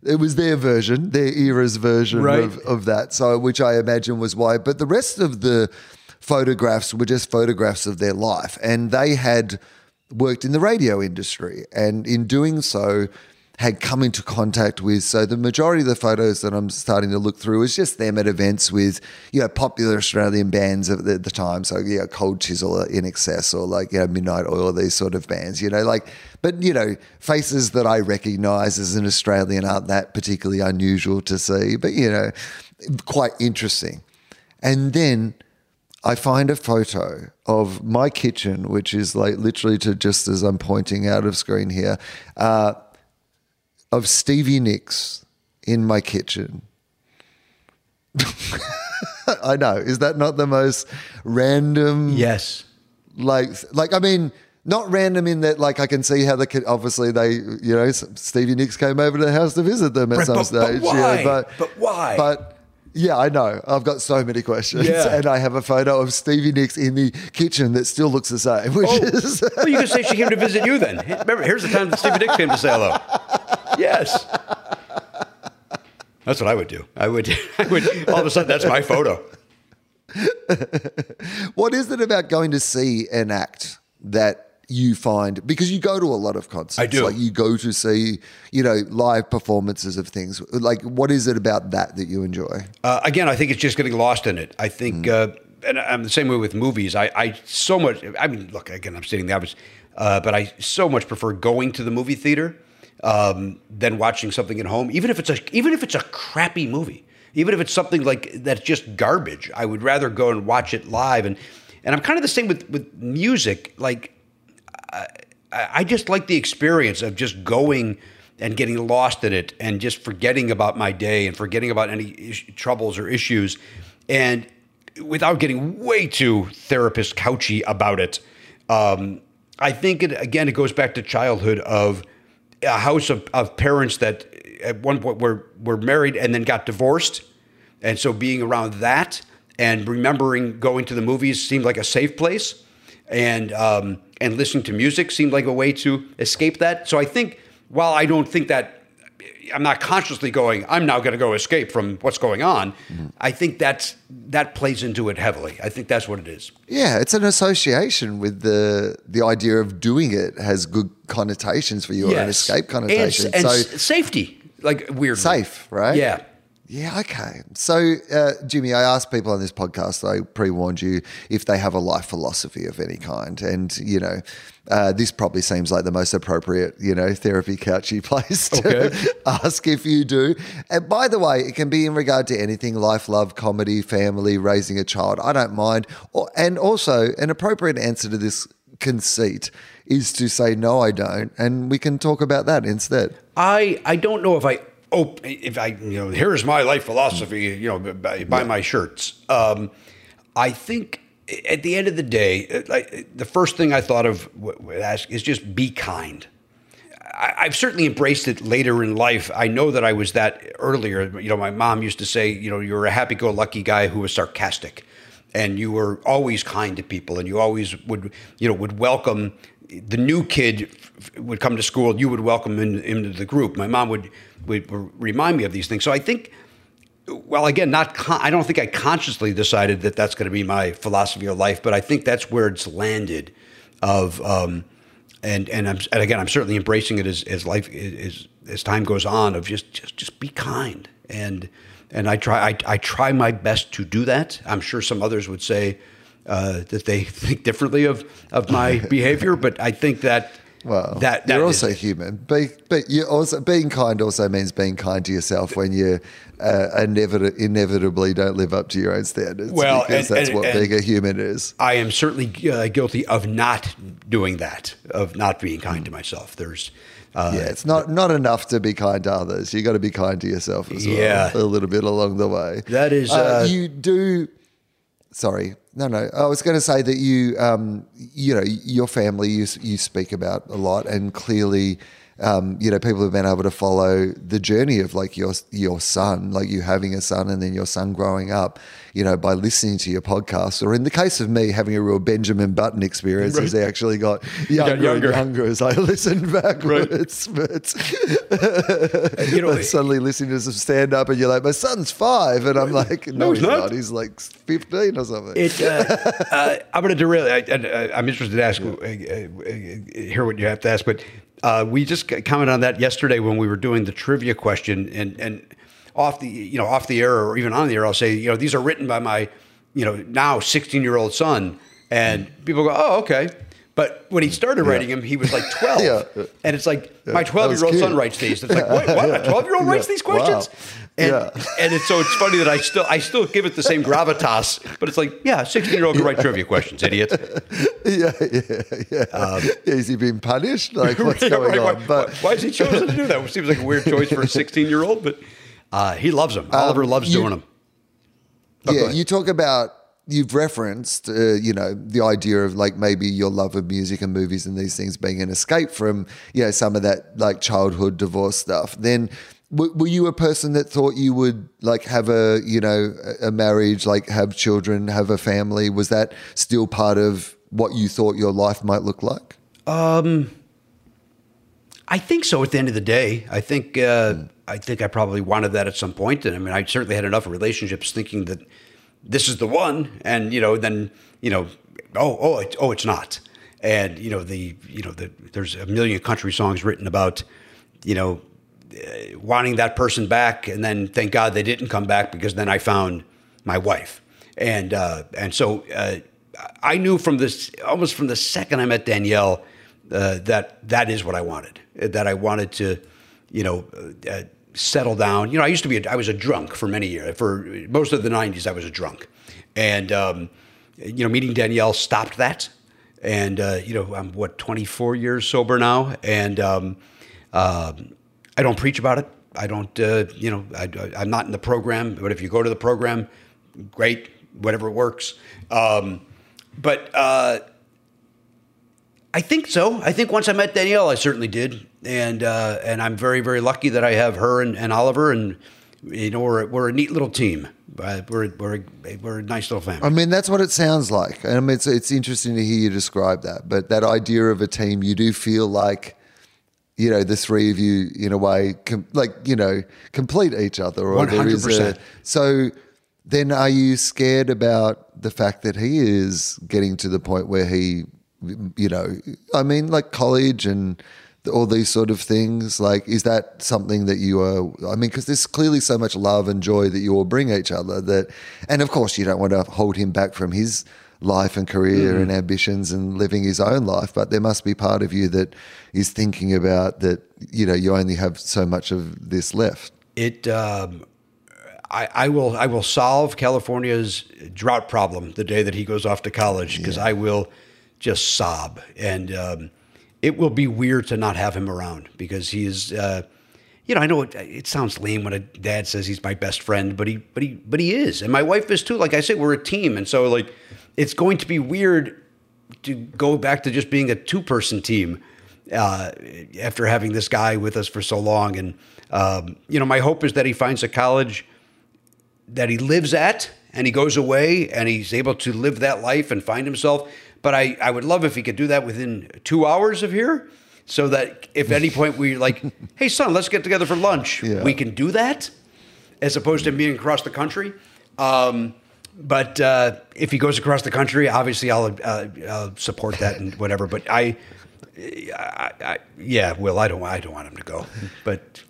it was their version, their era's version right. of, of that. So, which I imagine was why. But the rest of the photographs were just photographs of their life, and they had worked in the radio industry, and in doing so, had come into contact with. So the majority of the photos that I'm starting to look through is just them at events with, you know, popular Australian bands of the, the time. So yeah, Cold Chisel, or INXS, or like you know Midnight Oil, these sort of bands. You know, like, but you know, faces that I recognise as an Australian aren't that particularly unusual to see. But you know, quite interesting. And then I find a photo of my kitchen, which is like literally to just as I'm pointing out of screen here, uh, of Stevie Nicks in my kitchen. I know. Is that not the most random? Yes. Like, like I mean, not random in that. Like, I can see how the kid. Obviously, they, you know, Stevie Nicks came over to the house to visit them at Right, some but- but stage. why? Yeah, but But why? But yeah, I know. I've got so many questions, Yeah. and I have a photo of Stevie Nicks in the kitchen that still looks the same, which Oh, is. well, you can say she came to visit you then. Remember, here's the time that Stevie Nicks came to say hello. Yes. That's what I would do. I would, I would all of a sudden, that's my photo. What is it about going to see an act that you find because you go to a lot of concerts? I do. Like you go to see, you know, live performances of things. Like, what is it about that that you enjoy? Uh, again, I think it's just getting lost in it. I think, uh, and I'm the same way with movies. I, I so much. I mean, look, again, I'm stating the obvious, uh, but I so much prefer going to the movie theater um, than watching something at home, even if it's a even if it's a crappy movie, even if it's something like that's just garbage. I would rather go and watch it live. And and I'm kind of the same with with music. Like I, I just like the experience of just going and getting lost in it and just forgetting about my day and forgetting about any is- troubles or issues and without getting way too therapist couchy about it um, i think it again it goes back to childhood of a house of, of parents that at one point were, were married and then got divorced and so being around that and remembering going to the movies seemed like a safe place and um, and listening to music seemed like a way to escape that. So I think while I don't think that I'm not consciously going, I'm now going to go escape from what's going on. Mm-hmm. I think that's that plays into it heavily. I think that's what it is. Yeah, it's an association with the the idea of doing it has good connotations for you or an escape connotation. and, and so safety, like weird, safe, right? Yeah. Yeah, okay. So, uh, Jimmy, I asked people on this podcast, I pre warned you if they have a life philosophy of any kind. And, you know, uh, this probably seems like the most appropriate, you know, therapy couchy place to Okay. ask if you do. And by the way, it can be in regard to anything life, love, comedy, family, raising a child. I don't mind. Or, and also, an appropriate answer to this conceit is to say, no, I don't. And we can talk about that instead. I I don't know if I oh if I you know here's my life philosophy you know buy, buy my shirts. Um, I think at the end of the day, like the first thing I thought of w- would ask is just be kind. I, I've certainly embraced it later in life. I know that I was that earlier. You know, my mom used to say, you know, you're a happy-go-lucky guy who was sarcastic, and you were always kind to people, and you always would, you know, would welcome the new kid would come to school. You would welcome him into the group. My mom would would remind me of these things. So I think well, again, not con- I don't think I consciously decided that that's going to be my philosophy of life, but I think that's where it's landed. Of um, and and I'm and again, I'm certainly embracing it as as life as as time goes on. Of just just just be kind and and I try I, I try my best to do that. I'm sure some others would say uh, that they think differently of of my behavior, but I think that Well, that, that you're is- also human. Be, but you also being kind also means being kind to yourself when you uh, inevit- inevitably don't live up to your own standards. Well, because and- that's and- what and- being a human is. I am certainly uh, guilty of not doing that, of not being kind to myself. There's, uh, yeah, it's not not enough to be kind to others. You got to be kind to yourself as well. Yeah. a little bit along the way. That is, uh, you do. Sorry, no, no. I was going to say that you, um, you know, your family you you speak about a lot, and clearly, um, you know, people have been able to follow the journey of like your your son, like you having a son and then your son growing up, you know, by listening to your podcast. Or in the case of me, having a real Benjamin Button experience as he actually got younger, younger. and younger as I listened backwards. But You know, suddenly listening to some stand up and you're like, my son's five. And I'm like, no, he's he's not. not. He's like 15 or something. It, uh, uh, I'm going to derail. I, I'm interested to ask, uh, uh, uh, hear what you have to ask, but uh, we just commented on that yesterday when we were doing the trivia question, and and off the you know off the air or even on the air, I'll say you know these are written by my you know now 16 year old son, and people go, oh okay. But when he started writing him, he was like 12. Yeah. And it's like, my 12 year old son writes these. It's like, wait, what? A 12 year old writes these questions? Wow. And, Yeah. and it's so it's funny that I still I still give it the same gravitas, but it's like, yeah, 16 year old can write trivia questions, idiot. yeah, yeah, yeah. Is he being punished? Like, what's Right, going right, on? why, But why, why has he chosen to do that? It seems like a weird choice for a 16 year old, but uh, he loves them. Oliver loves Um, you- doing them. Oh, yeah, you talk about you've referenced, uh, you know, the idea of like maybe your love of music and movies and these things being an escape from, you know, some of that like childhood divorce stuff. Then. Were you a person that thought you would like have a you know a marriage, like have children, have a family? Was that still part of what you thought your life might look like? I think so. At the end of the day, I think uh, I think I probably wanted that at some point, and I mean, I certainly had enough relationships thinking that this is the one, and you know, then you know, oh, oh, it, oh, it's not, and you know, the you know, the, there's a million country songs written about, you know, wanting that person back, and then thank God they didn't come back because then I found my wife, and uh, and so uh, I knew from this almost from the second I met Danielle uh, that that is what I wanted. That I wanted to, you know, uh, settle down. You know, I used to be a, I was a drunk for many years. For most of the '90s, I was a drunk, and um, you know, meeting Danielle stopped that. And uh, you know, I'm what 24 years sober now, and um, um, I don't preach about it. I don't, uh, you know, I, I'm not in the program. But if you go to the program, great, whatever works. Um, but uh, I think so. I think once I met Danielle, I certainly did, and uh, and I'm very very lucky that I have her and, and Oliver, and you know we're we're a neat little team. Uh, we're we're a, we're a nice little family. I mean, that's what it sounds like. I mean, it's, it's interesting to hear you describe that. But that idea of a team, you do feel like, you know, the three of you, in a way, com- like, you know, complete each other. Is a, 100%. so then are you scared about the fact that he is getting to the point where he, you know, I mean, like college and all these sort of things? Like, is that something that you are? I mean, because there's clearly so much love and joy that you all bring each other. That, and of course, you don't want to hold him back from his life and career and ambitions and living his own life. But there must be part of you that is thinking about that. You know, you only have so much of this left. it um, I, I will I will solve California's drought problem the day that he goes off to college because I will just sob and um, it will be weird to not have him around because he is uh, you know I know it, it sounds lame when a dad says he's my best friend but he but he but he is and my wife is too like I said we're a team and so like it's going to be weird to go back to just being a two person team uh, after having this guy with us for so long. And, um, you know, my hope is that he finds a college that he lives at and he goes away and he's able to live that life and find himself. But I, I would love if he could do that within two hours of here so that if at any point we're like, hey, son, let's get together for lunch, Yeah. we can do that as opposed to being across the country. Um, but uh, if he goes across the country, obviously I'll, uh, I'll support that and whatever. But I, I, I, yeah, Wil, I don't, I don't want him to go, but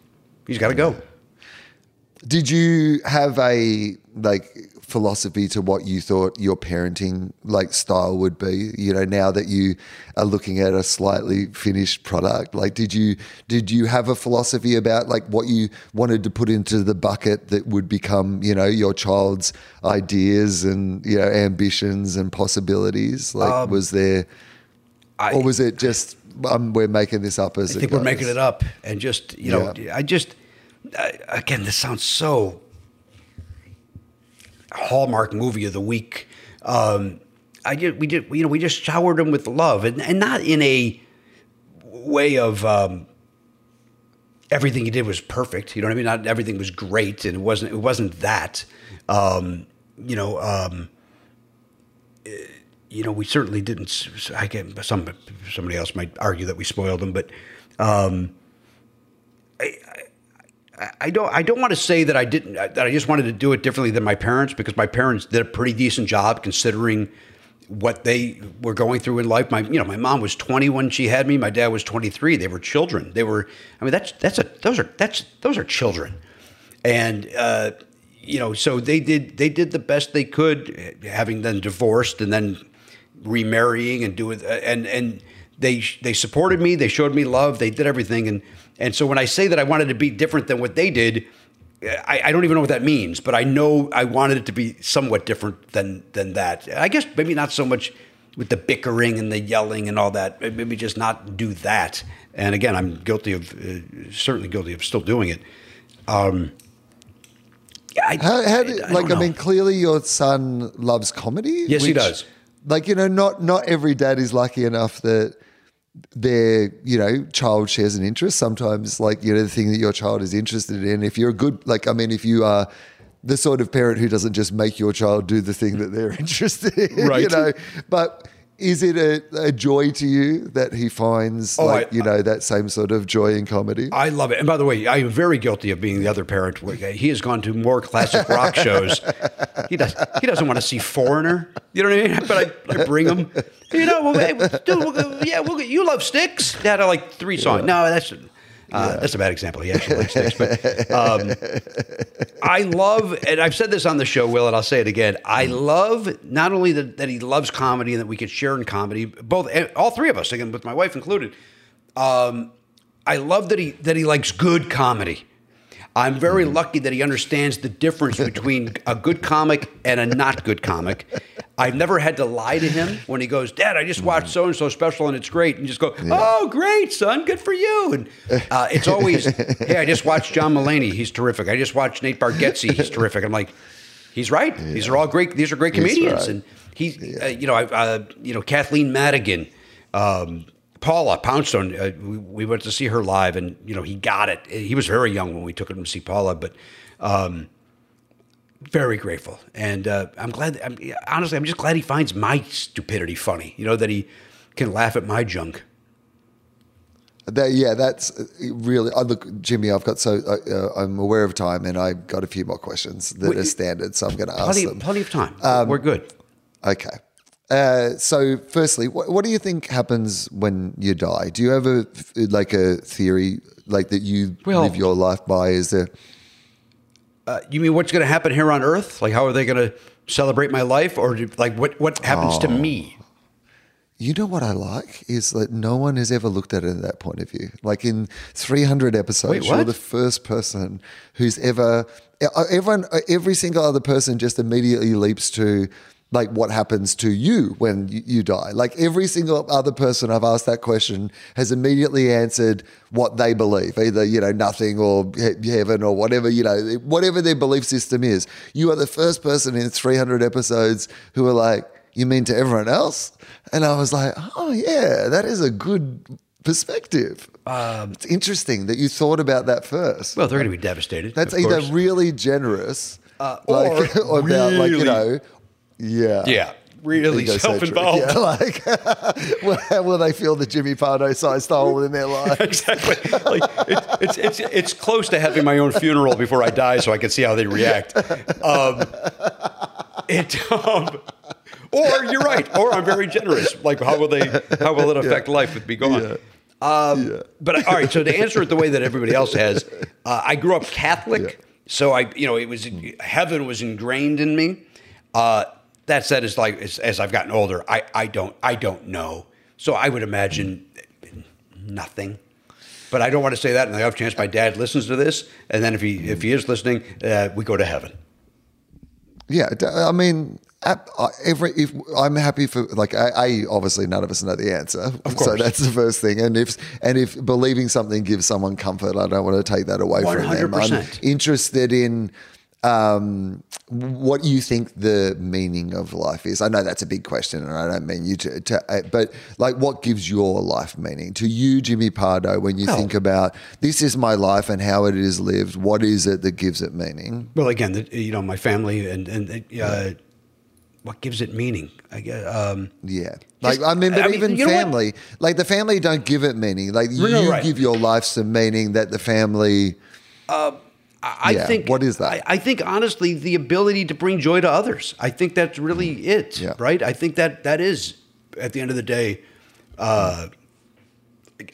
he's got to go. Did you have a like philosophy to what you thought your parenting like style would be? You know, now that you are looking at a slightly finished product, like did you did you have a philosophy about like what you wanted to put into the bucket that would become, you know, your child's ideas and you know ambitions and possibilities? Like was there Um, I- or was it just um, we're making this up as I think we're making it up, and just you know, Yeah. I just I, again, this sounds so hallmark movie of the week. Um, I did, we did, you know, we just showered him with love, and and not in a way of um, everything he did was perfect. You know what I mean? Not everything was great, and it wasn't. It wasn't that. Um, you know. Um, eh, you know, we certainly didn't. I get some somebody else might argue that we spoiled him, but um, I, I, I don't. I don't want to say that I didn't. Uh, that I just wanted to do it differently than my parents because my parents did a pretty decent job considering what they were going through in life. My, you know, my mom was 20 when she had me. My dad was 23. They were children. They were. I mean, that's that's a those are that's those are children, and uh, you know, so they did they did the best they could, eh, having then divorced and then remarrying and doing uh, and and they they supported me. They showed me love. They did everything, and and so when I say that I wanted to be different than what they did. I, I don't even know what that means, but I know I wanted it to be somewhat different than than that. I guess maybe not so much with the bickering and the yelling and all that. Maybe just not do that. And again, I'm guilty of uh, certainly guilty of still doing it. Um, I, How, how I- I like, I mean, clearly your son loves comedy. Yes, he does. Like, you know, not not every dad is lucky enough that their you know child shares an interest. Sometimes, like you know, the thing that your child is interested in. If you're a good, like, I mean, if you are the sort of parent who doesn't just make your child do the thing that they're interested in, right. you know, but. Is it a, a joy to you that he finds Oh, like I- you know that same sort of joy in comedy? I love it. And by the way, I am very guilty of being the other parent. He has gone to more classic rock shows. He does. He doesn't want to see Foreigner. You know what I mean? But I, I bring him. You know, well, hey, dude, we'll yeah, we'll you love Styx. Dad, I like three songs. No, that's uh, that's a bad example. He actually likes Styx, but um, I love, and I've said this on the show, Will, and I'll say it again. I love not only that, that he loves comedy and that we could share in comedy, both all three of us, again with my wife included. Um, I love that he that he likes good comedy. I'm very lucky that he understands the difference between a good comic and a not good comic. I've never had to lie to him when he goes, Dad, I just watched so and so special and it's great. And just go, Oh, great, son, good for you. And uh, it's always, Hey, I just watched John Mulaney. He's terrific. I just watched Nate Bargatze. He's terrific. I'm like, He's right. These are all great. These are great comedians. right. And he, uh, you know, I, uh, you know, Kathleen Madigan, um, Paula Poundstone. Uh, we, we went to see her live, and you know, he got it. He was very young when we took him to see Paula, but um, very grateful. And uh, I'm glad. I'm, honestly, I'm just glad he finds my stupidity funny. You know, that he can laugh at my junk. That, yeah, that's uh, really. I look, Jimmy. I've got so uh, uh, I'm aware of time, and I've got a few more questions that Well, are standard. So I'm going to ask Plenty, them. plenty of time. Um, We're good. Okay. Uh, so, firstly, what, what do you think happens when you die? Do you have a like a theory like that you Well- live your life by? Is there? Uh, you mean what's going to happen here on Earth? Like, how are they going to celebrate my life, or do, like what what happens Oh. to me? You know what I like is that no one has ever looked at it in that point of view. Like in 300 episodes, Wait, you're the first person who's ever. Everyone, every single other person just immediately leaps to like what happens to you when you, die. Like every single other person I've asked that question has immediately answered what they believe, either you know nothing or he- heaven or whatever you know, whatever their belief system is. You are the first person in 300 episodes who are like, you mean to everyone else? And I was like, oh, yeah, that is a good perspective. it's interesting that you thought about that first. Um, Well, they're going to be devastated. That's either course. really generous Uh, like, or about, like, you know, yeah. yeah, really self-involved. Yeah, like, will, they feel the Jimmy Pardo sized hole in their life? exactly. Like it, it's it's it's close to having my own funeral before I die, so I can see how they react. Um, it. Um, or you're right. Or I'm very generous. Like how will they? How will it affect life with me gone? Um, But all right. So to answer it the way that everybody else has, uh, I grew up Catholic, so I you know it was heaven was ingrained in me. Uh, that said, it's like as, as I've gotten older, I I don't I don't know. So I would imagine nothing. But I don't want to say that, and the off chance my dad listens to this, and then if he if he is listening, uh, we go to heaven. Yeah, I mean, I- every if I'm happy for like I, I obviously none of us know the answer, of so that's the first thing. And if and if believing something gives someone comfort, I don't want to take that away from them. I'm 100%. interested in um, what you think the meaning of life is. I know that's a big question, and I don't mean you to, to uh, but like, what gives your life meaning to you, Jimmy Pardo? When you Oh. think about this is my life and how it is lived, what is it that gives it meaning? Well, again, the, you know, my family and and uh, what gives it meaning? I guess. Um, Yeah. Like Just- I mean, but I even you what? family, like the family don't give it meaning. Like you No, right. give your life some meaning that the family. I I Yeah, think what is that? I, I think honestly, the ability to bring joy to others. I think that's really it, Mm. Yeah. right? I think that that is, at the end of the day, uh,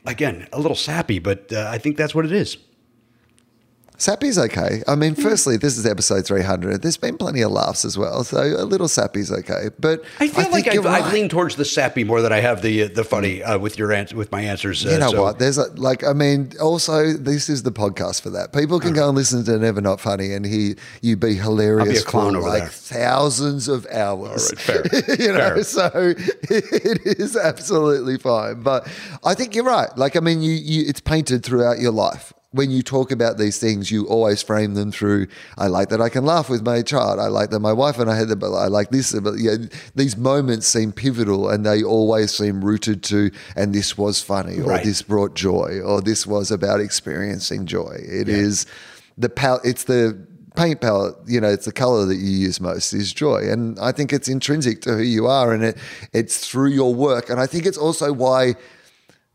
again, a little sappy, but uh, I think that's what it is. Sappy's okay. I mean, firstly, this is episode 300. There's been plenty of laughs as well. So a little sappy's okay. But I feel think like I've, you're I've leaned towards the sappy more than I have the the funny uh, with your ans- with my answers. Uh, You know so- what? There's a, like, I mean, also, this is the podcast for that. People can go and listen to Never Not Funny and he, you be hilarious clown for over like there. thousands of hours. All right, fair. you know, Fair. so it is absolutely fine. But I think you're right. Like, I mean, you, you it's painted throughout your life. When you talk about these things, you always frame them through. I like that I can laugh with my child. I like that my wife and I had the. But I like this. But yeah, these moments seem pivotal, and they always seem rooted to. And this was funny, or Right. this brought joy, or this was about experiencing joy. It is the pal. It's the paint palette, you know, it's the color that you use most is joy. And I think it's intrinsic to who you are and it it's through your work. And I think it's also why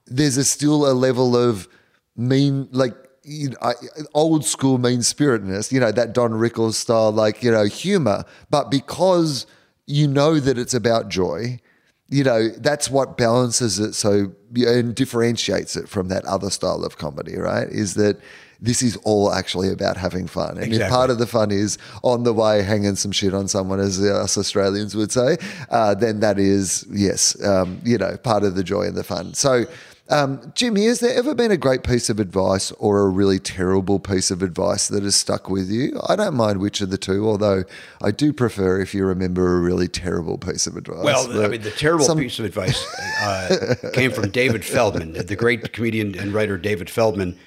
there's a still a level of mean like you know, old school mean spiritedness, you know, that Don Rickles style, like, you know, humor. But because you know that it's about joy, you know, that's what balances it so and differentiates it from that other style of comedy, right? Is that this is all actually about having fun. And if part of the fun is on the way hanging some shit on someone, as us Australians would say, uh, then that is, yes, um, you know, part of the joy and the fun. So, um, Jimmy, has there ever been a great piece of advice or a really terrible piece of advice that has stuck with you? I don't mind which of the two, although I do prefer if you remember a really terrible piece of advice. Well, I mean, the terrible some- piece of advice uh, came from David Feldman, the great comedian and writer David Feldman.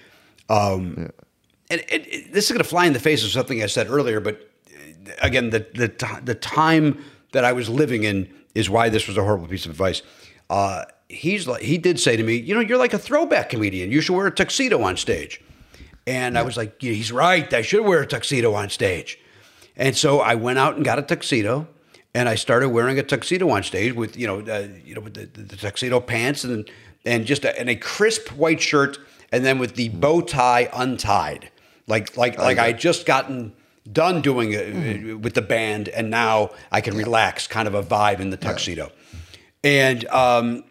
Um, And it, it- this is going to fly in the face of something I said earlier, but uh, again, the the the time that I was living in is why this was a horrible piece of advice. Uh, he's like, he did say to me, you know, you're like a throwback comedian. You should wear a tuxedo on stage. And I was like, yeah, he's right. I should wear a tuxedo on stage. And so I went out and got a tuxedo, and I started wearing a tuxedo on stage with you know uh, you know with the, the, tuxedo pants and and just a, and a crisp white shirt, and then with the bow tie untied, like like like I had just gotten done doing it with the band, and now I can relax, kind of a vibe in the tuxedo, and um,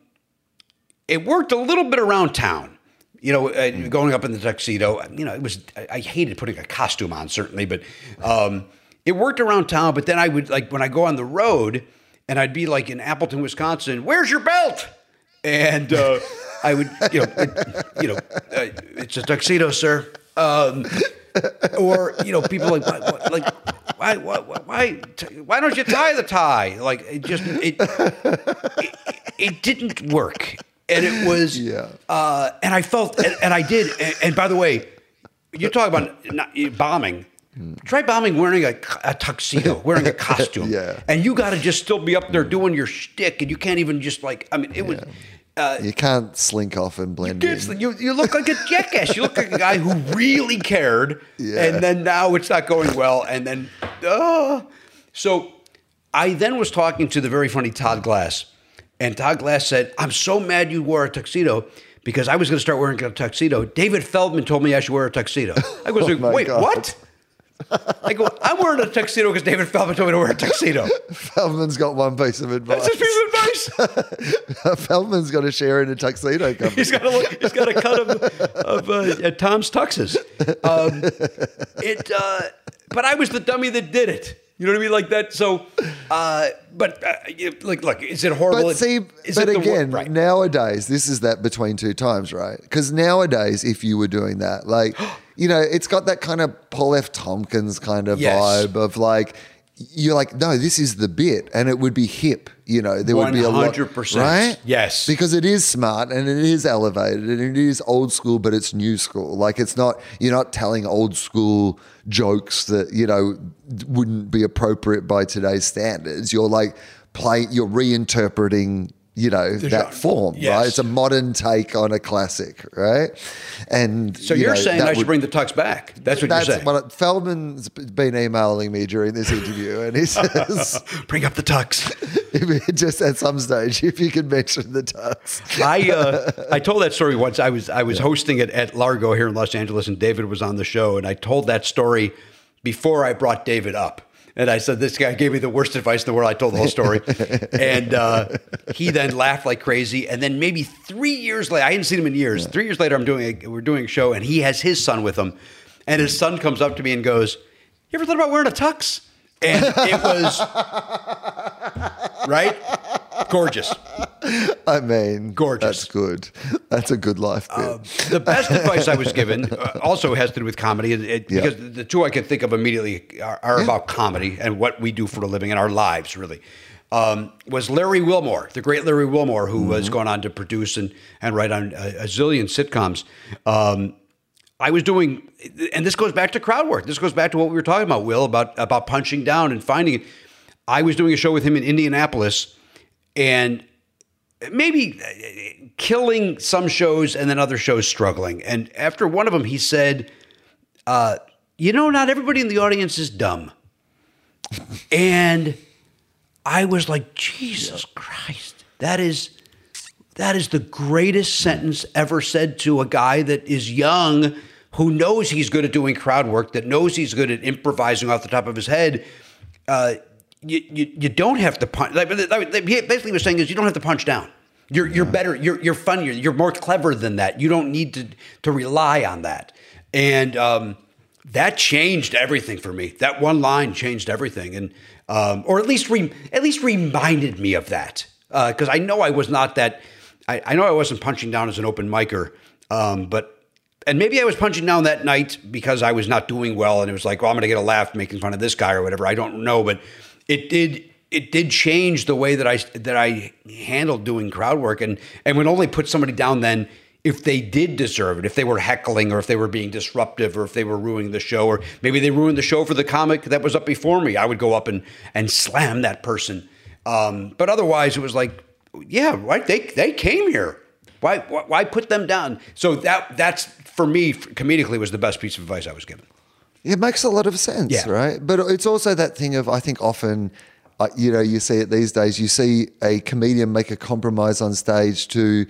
it worked a little bit around town. You know, uh, going up in the tuxedo. You know, it was. I, hated putting a costume on, certainly, but um, it worked around town. But then I would like when I go on the road, and I'd be like in Appleton, Wisconsin. Where's your belt? And uh, I would, you know, it, you know, uh, it's a tuxedo, sir. Um, or you know, people like, why, why- like, why, why, why, why don't you tie the tie? Like, it just, it, it, it didn't work, and it was, Yeah. uh, and I felt, and, and I did, and, and by the way, you talk about not, bombing. Try bombing wearing a, a tuxedo, wearing a costume, Yeah. and you got to just still be up there doing your shtick, and you can't even just like, I mean, it was. Uh, you can't slink off and blend it's- in. you, you look like a jackass. You look like a guy who really cared, Yeah. and then now it's not going well, and then uh. so I then was talking to the very funny Todd Glass, and Todd Glass said, "I'm so mad you wore a tuxedo." Because I was going to start wearing a tuxedo. David Feldman told me I should wear a tuxedo. I was like, Oh my wait, God. what? I go, I'm wearing a tuxedo because David Feldman told me to wear a tuxedo. Feldman's got one piece of advice. That's his piece of advice. Feldman's got a share in a tuxedo company. He's got a look, he's got a cut of, of uh, Tom's tuxes. Um, it, uh, but I was the dummy that did it. You know what I mean, like that. So, uh, but uh, like, look, is it horrible? But see, Is but wor- again, right. nowadays, this is that between two times, right? Because nowadays, if you were doing that, like, you know, it's got that kind of Paul F. Tompkins kind of Yes. vibe of like, you're like, no, this is the bit, and it would be hip. You know, there would be a lot, 100%. right? Yes. because it is smart and it is elevated and it is old school, but it's new school. Like it's not you're not telling old school jokes that you know wouldn't be appropriate by today's standards. You're like play, you're reinterpreting. You know that genre. form, Yes. right? It's a modern take on a classic, right? And So you you're know, saying I should would- bring the tux back? That's what that's you're saying. what Feldman's been emailing me during this interview, and he says, bring up the tux. just at some stage, if you can mention the tux. I uh, I told that story once. I was I was hosting it at Largo here in Los Angeles, and David was on the show, and I told that story before I brought David up. And I said, "This guy gave me the worst advice in the world." I told the whole story, and uh, he then laughed like crazy. And then maybe three years later, I hadn't seen him in years. Three years later, I'm doing a, we're doing a show, and he has his son with him, and his son comes up to me and goes, "You ever thought about wearing a tux?" And it was right, gorgeous. I mean, Gorgeous. That's good. That's a good life bit. Uh, the best advice I was given uh, also has to do with comedy, and it, Yeah. because the two I can think of immediately are, are about comedy and what we do for a living in our lives, really. Um, was Larry Wilmore, the great Larry Wilmore, who has gone on to produce and, and write on a, a zillion sitcoms. Um, I was doing, and this goes back to crowd work. This goes back to what we were talking about, Will, about about punching down and finding it. I was doing a show with him in Indianapolis, and maybe uh, killing some shows and then other shows struggling. And after one of them, he said, uh, "You know, not everybody in the audience is dumb." and I was like, "Jesus Christ, that is." That is the greatest sentence ever said to a guy that is young, who knows he's good at doing crowd work, that knows he's good at improvising off the top of his head. Uh, you, you, you don't have to punch. Like, basically was saying is you don't have to punch down. You're you're better. You're you're funnier. You're more clever than that. You don't need to to rely on that. And um, that changed everything for me. That one line changed everything, and um, or at least re, at least reminded me of that because I know I was not that. I, I know I wasn't punching down as an open micer, um, but and maybe I was punching down that night because I was not doing well, and it was like, well, I'm going to get a laugh making fun of this guy or whatever. I don't know, but it did it did change the way that I that I handled doing crowd work, and and would only put somebody down then if they did deserve it, if they were heckling or if they were being disruptive or if they were ruining the show, or maybe they ruined the show for the comic that was up before me. I would go up and and slam that person. Um, but otherwise, it was like, yeah, right. They they came here. Why, why put them down? So that that's for me comedically was the best piece of advice I was given. It makes a lot of sense, Yeah. right? But it's also that thing of I think often, uh, you know, you see it these days. You see a comedian make a compromise on stage to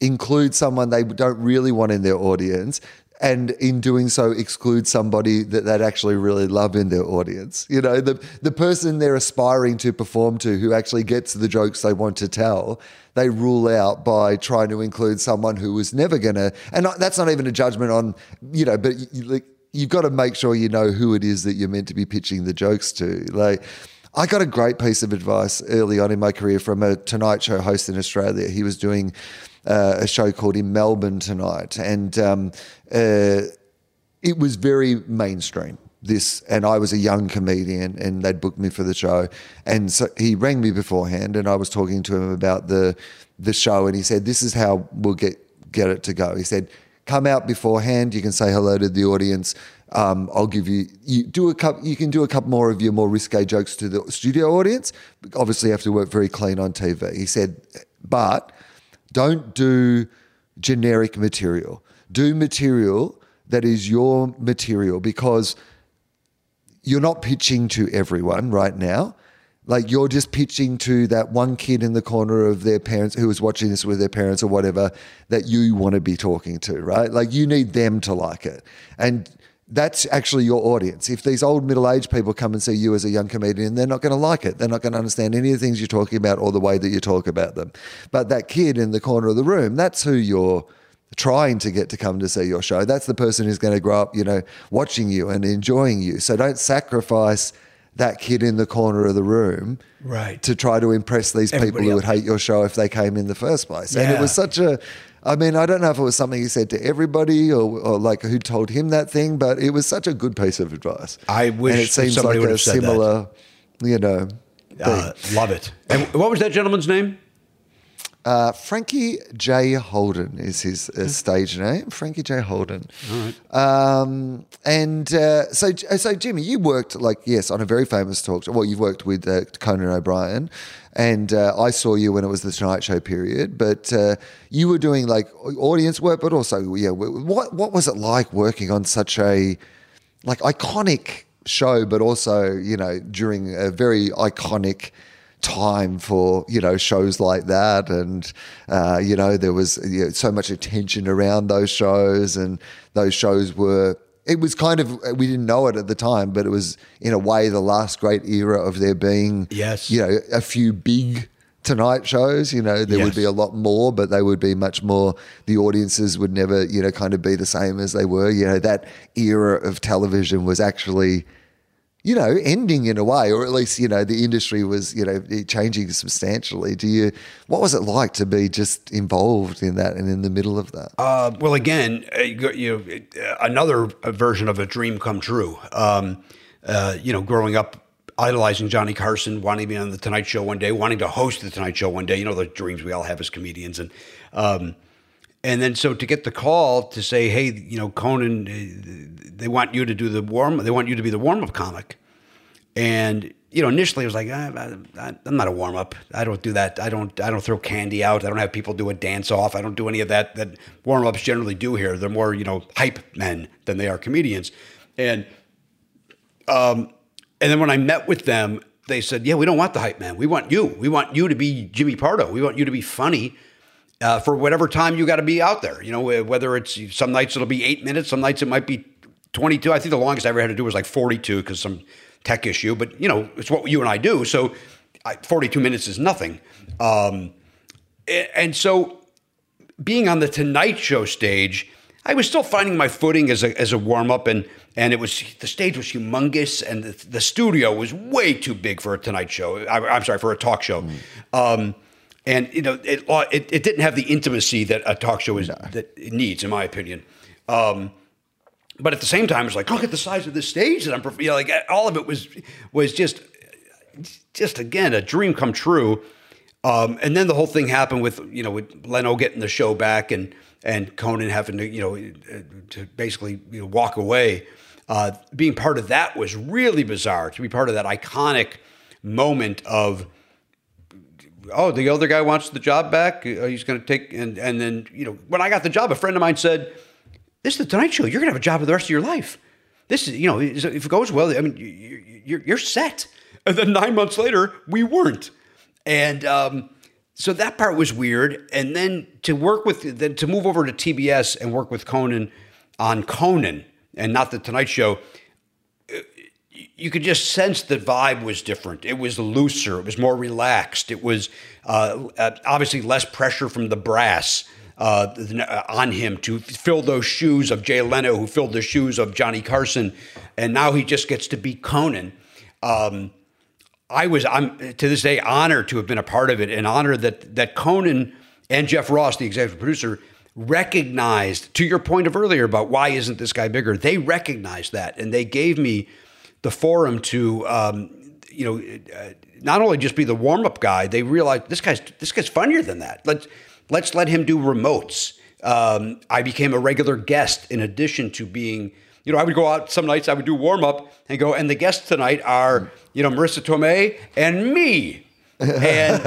include someone they don't really want in their audience. And in doing so, exclude somebody that they'd actually really love in their audience. You know, the the person they're aspiring to perform to, who actually gets the jokes they want to tell, they rule out by trying to include someone who was never gonna. And that's not even a judgment on, you know, but you, like you've got to make sure you know who it is that you're meant to be pitching the jokes to. Like, I got a great piece of advice early on in my career from a Tonight Show host in Australia. He was doing uh, a show called In Melbourne Tonight, and um, uh, it was very mainstream. This and I was a young comedian, and they'd booked me for the show. And so he rang me beforehand, and I was talking to him about the the show, and he said, "This is how we'll get get it to go." He said, "Come out beforehand. You can say hello to the audience. Um, I'll give you you do a couple. You can do a couple more of your more risque jokes to the studio audience. Obviously, you have to work very clean on TV." He said, "But." don't do generic material. Do material that is your material because you're not pitching to everyone right now. Like you're just pitching to that one kid in the corner of their parents who is watching this with their parents or whatever that you want to be talking to, right? Like you need them to like it. And that's actually your audience. If these old middle aged people come and see you as a young comedian, they're not going to like it. They're not going to understand any of the things you're talking about or the way that you talk about them. But that kid in the corner of the room, that's who you're trying to get to come to see your show. That's the person who's going to grow up, you know, watching you and enjoying you. So don't sacrifice that kid in the corner of the room Right. to try to impress these people who would hate your show if they came in the first place. And it was such a I mean, I don't know if it was something he said to everybody or, or like who told him that thing, but it was such a good piece of advice. I wish and it seems somebody like would a have said that. similar you know. Uh, love it. And what was that gentleman's name? Uh, Frankie J. Holden is his uh, stage name. Frankie J. Holden. All right. Um, and uh, so, so Jimmy, you worked like yes on a very famous talk show. Well, you've worked with uh, Conan O'Brien, and uh, I saw you when it was the Tonight Show period. But uh, you were doing like audience work, but also yeah. What what was it like working on such a like iconic show, but also you know during a very iconic time for you know shows like that. And uh, you know there was you know, so much attention around those shows. And those shows were it was kind of we didn't know it at the time but it was in a way the last great era of there being Yes. you know a few big tonight shows you know there would be a lot more but they would be much more the audiences would never you know kind of be the same as they were. You know that era of television was actually you know, ending in a way, or at least you know the industry was you know changing substantially. Do you? What was it like to be just involved in that and in the middle of that? Uh, well, again, uh, you know, uh, another version of a dream come true. Um, uh, you know, growing up idolizing Johnny Carson, wanting to be on the Tonight Show one day, wanting to host the Tonight Show one day. You know, the dreams we all have as comedians, and um, and then so to get the call to say, hey, you know, Conan, uh, they want you to do the warm, they want you to be the warm up comic. And you know, initially I was like, I, I, I'm not a warm up. I don't do that. I don't. I don't throw candy out. I don't have people do a dance off. I don't do any of that that warm ups generally do here. They're more you know hype men than they are comedians. And um, and then when I met with them, they said, "Yeah, we don't want the hype man. We want you. We want you to be Jimmy Pardo. We want you to be funny." Uh, for whatever time you got to be out there, you know, whether it's some nights it'll be eight minutes, some nights it might be 22. I think the longest I ever had to do was like 42 because some tech issue, but you know, it's what you and I do. So I, 42 minutes is nothing. Um, and so being on the Tonight Show stage, I was still finding my footing as a, as a warm up, and and it was the stage was humongous, and the, the studio was way too big for a Tonight Show. I, I'm sorry for a talk show, um, and you know it, it it didn't have the intimacy that a talk show is that it needs, in my opinion. Um, but at the same time, it's like look at the size of this stage that I'm. You know, like all of it was was just just again a dream come true. Um, and then the whole thing happened with you know with Leno getting the show back and and Conan having to you know uh, to basically you know, walk away. Uh, being part of that was really bizarre. To be part of that iconic moment of oh the other guy wants the job back. Uh, he's going to take and and then you know when I got the job, a friend of mine said, "This is the Tonight Show. You're going to have a job for the rest of your life. This is you know if it goes well. I mean you- you- you're you're set." And then nine months later, we weren't. And um, so that part was weird. And then to work with, then to move over to TBS and work with Conan on Conan and not the Tonight Show, you could just sense the vibe was different. It was looser. It was more relaxed. It was uh, uh, obviously less pressure from the brass uh, on him to fill those shoes of Jay Leno, who filled the shoes of Johnny Carson, and now he just gets to be Conan. Um, I was I'm to this day honored to have been a part of it and honored that that Conan and Jeff Ross, the executive producer, recognized to your point of earlier about why isn't this guy bigger? They recognized that and they gave me the forum to um, you know uh, not only just be the warm up guy. They realized this guy's this guy's funnier than that. Let's let's let him do remotes. Um, I became a regular guest in addition to being you know, I would go out some nights, I would do warm up and go, and the guests tonight are, you know, Marisa Tomei and me. And,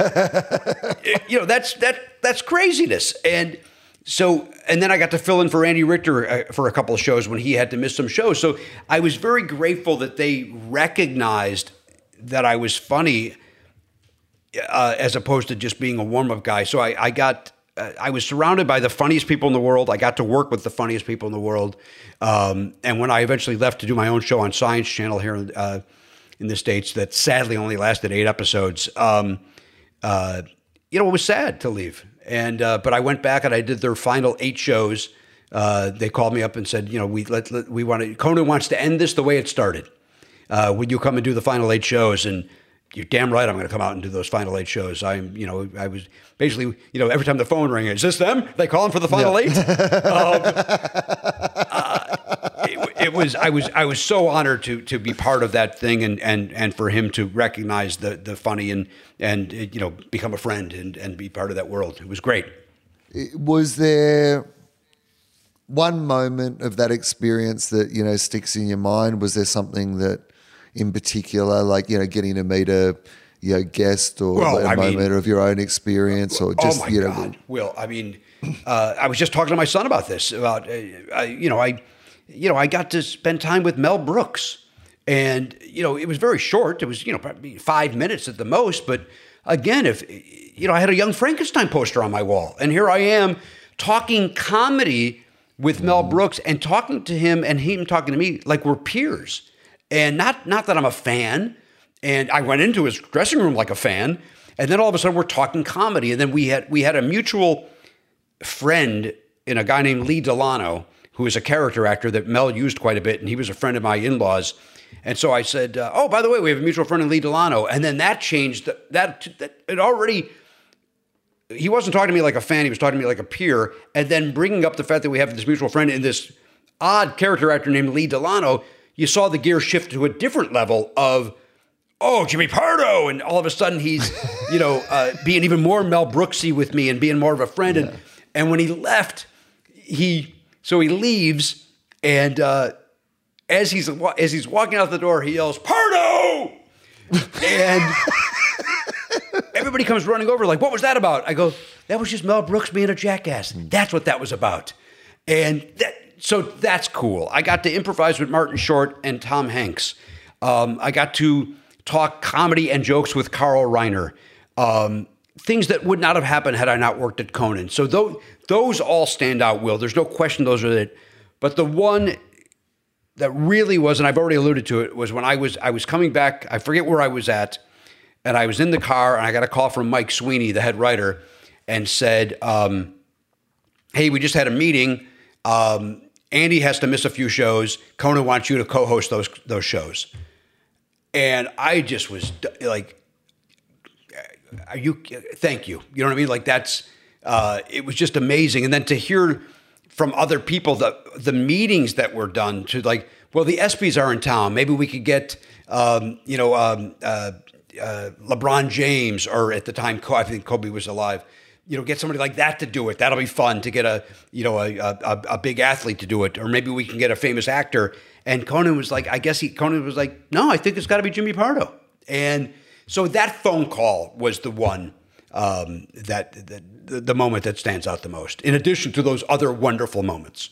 you know, that's, that, that's craziness. And so, and then I got to fill in for Andy Richter uh, for a couple of shows when he had to miss some shows. So I was very grateful that they recognized that I was funny uh, as opposed to just being a warm up guy. So I, I got, uh, I was surrounded by the funniest people in the world. I got to work with the funniest people in the world. Um, and when I eventually left to do my own show on Science Channel here in, uh, in the States, that sadly only lasted eight episodes, um, uh, you know, it was sad to leave. And, uh, but I went back and I did their final eight shows. Uh, they called me up and said, you know, we let, let we want to, Conan wants to end this the way it started. Would you come and do the final eight shows? And you're damn right I'm going to come out and do those final eight shows. I'm, you know, I was basically, you know, every time the phone rang, is this them? They calling for the final eight? Um, uh, it, it it was I was I was so honored to to be part of that thing and and and for him to recognize the the funny and and you know become a friend and and be part of that world. It was great. Was there one moment of that experience that you know sticks in your mind? Was there something that, in particular, like you know, getting to meet a you know guest or Well, a I mean- moment of your own experience, or just oh you know, God, Will. I mean, uh, I was just talking to my son about this. About uh, I, you know, I, you know, I got to spend time with Mel Brooks, and you know, it was very short. It was you know probably five minutes at the most. But again, if you know, I had a Young Frankenstein poster on my wall, and here I am talking comedy with Mel Brooks and talking to him, and him talking to me like we're peers, and not not that I'm a fan. And I went into his dressing room like a fan, and then all of a sudden we're talking comedy, and then we had we had a mutual friend in a guy named Lee Delano, who is a character actor that Mel used quite a bit, and he was a friend of my in-laws. And so I said, uh, "Oh, by the way, we have a mutual friend in Lee Delano," and then that changed. That, that it already. He wasn't talking to me like a fan; he was talking to me like a peer. And then bringing up the fact that we have this mutual friend in this odd character actor named Lee Delano, you saw the gear shift to a different level of oh, Jimmy Pardo. And all of a sudden he's, you know, uh, being even more Mel Brooksy with me and being more of a friend. And, and when he left, he, so he leaves and uh, as he's, as he's walking out the door, he yells, Pardo! and everybody comes running over like, what was that about? I go, that was just Mel Brooks being a jackass. That's what that was about. And that, so that's cool. I got to improvise with Martin Short and Tom Hanks. Um, I got to talk comedy and jokes with Carl Reiner. Um, things that would not have happened had I not worked at Conan. So those, those all stand out, Will. There's no question those are it. But the one that really was, and I've already alluded to it, was when I was I was coming back. I forget where I was at, and I was in the car, and I got a call from Mike Sweeney, the head writer, and said, um, "Hey, we just had a meeting. Um, Andy has to miss a few shows. Conan wants you to co-host those those shows." And I just was like, are you thank you. You know what i mean? Like that's uh, it was just amazing. And then to hear from other people the the meetings that were done to like well the ESPYs are in town. Maybe we could get um, you know um, uh, uh, lebron james or at the time i think kobe was alive you know get somebody like that to do it that'll be fun to get a you know a, a, a big athlete to do it or maybe we can get a famous actor and conan was like i guess he conan was like no i think it's got to be jimmy pardo and so that phone call was the one um, that, that the, the moment that stands out the most. In addition to those other wonderful moments.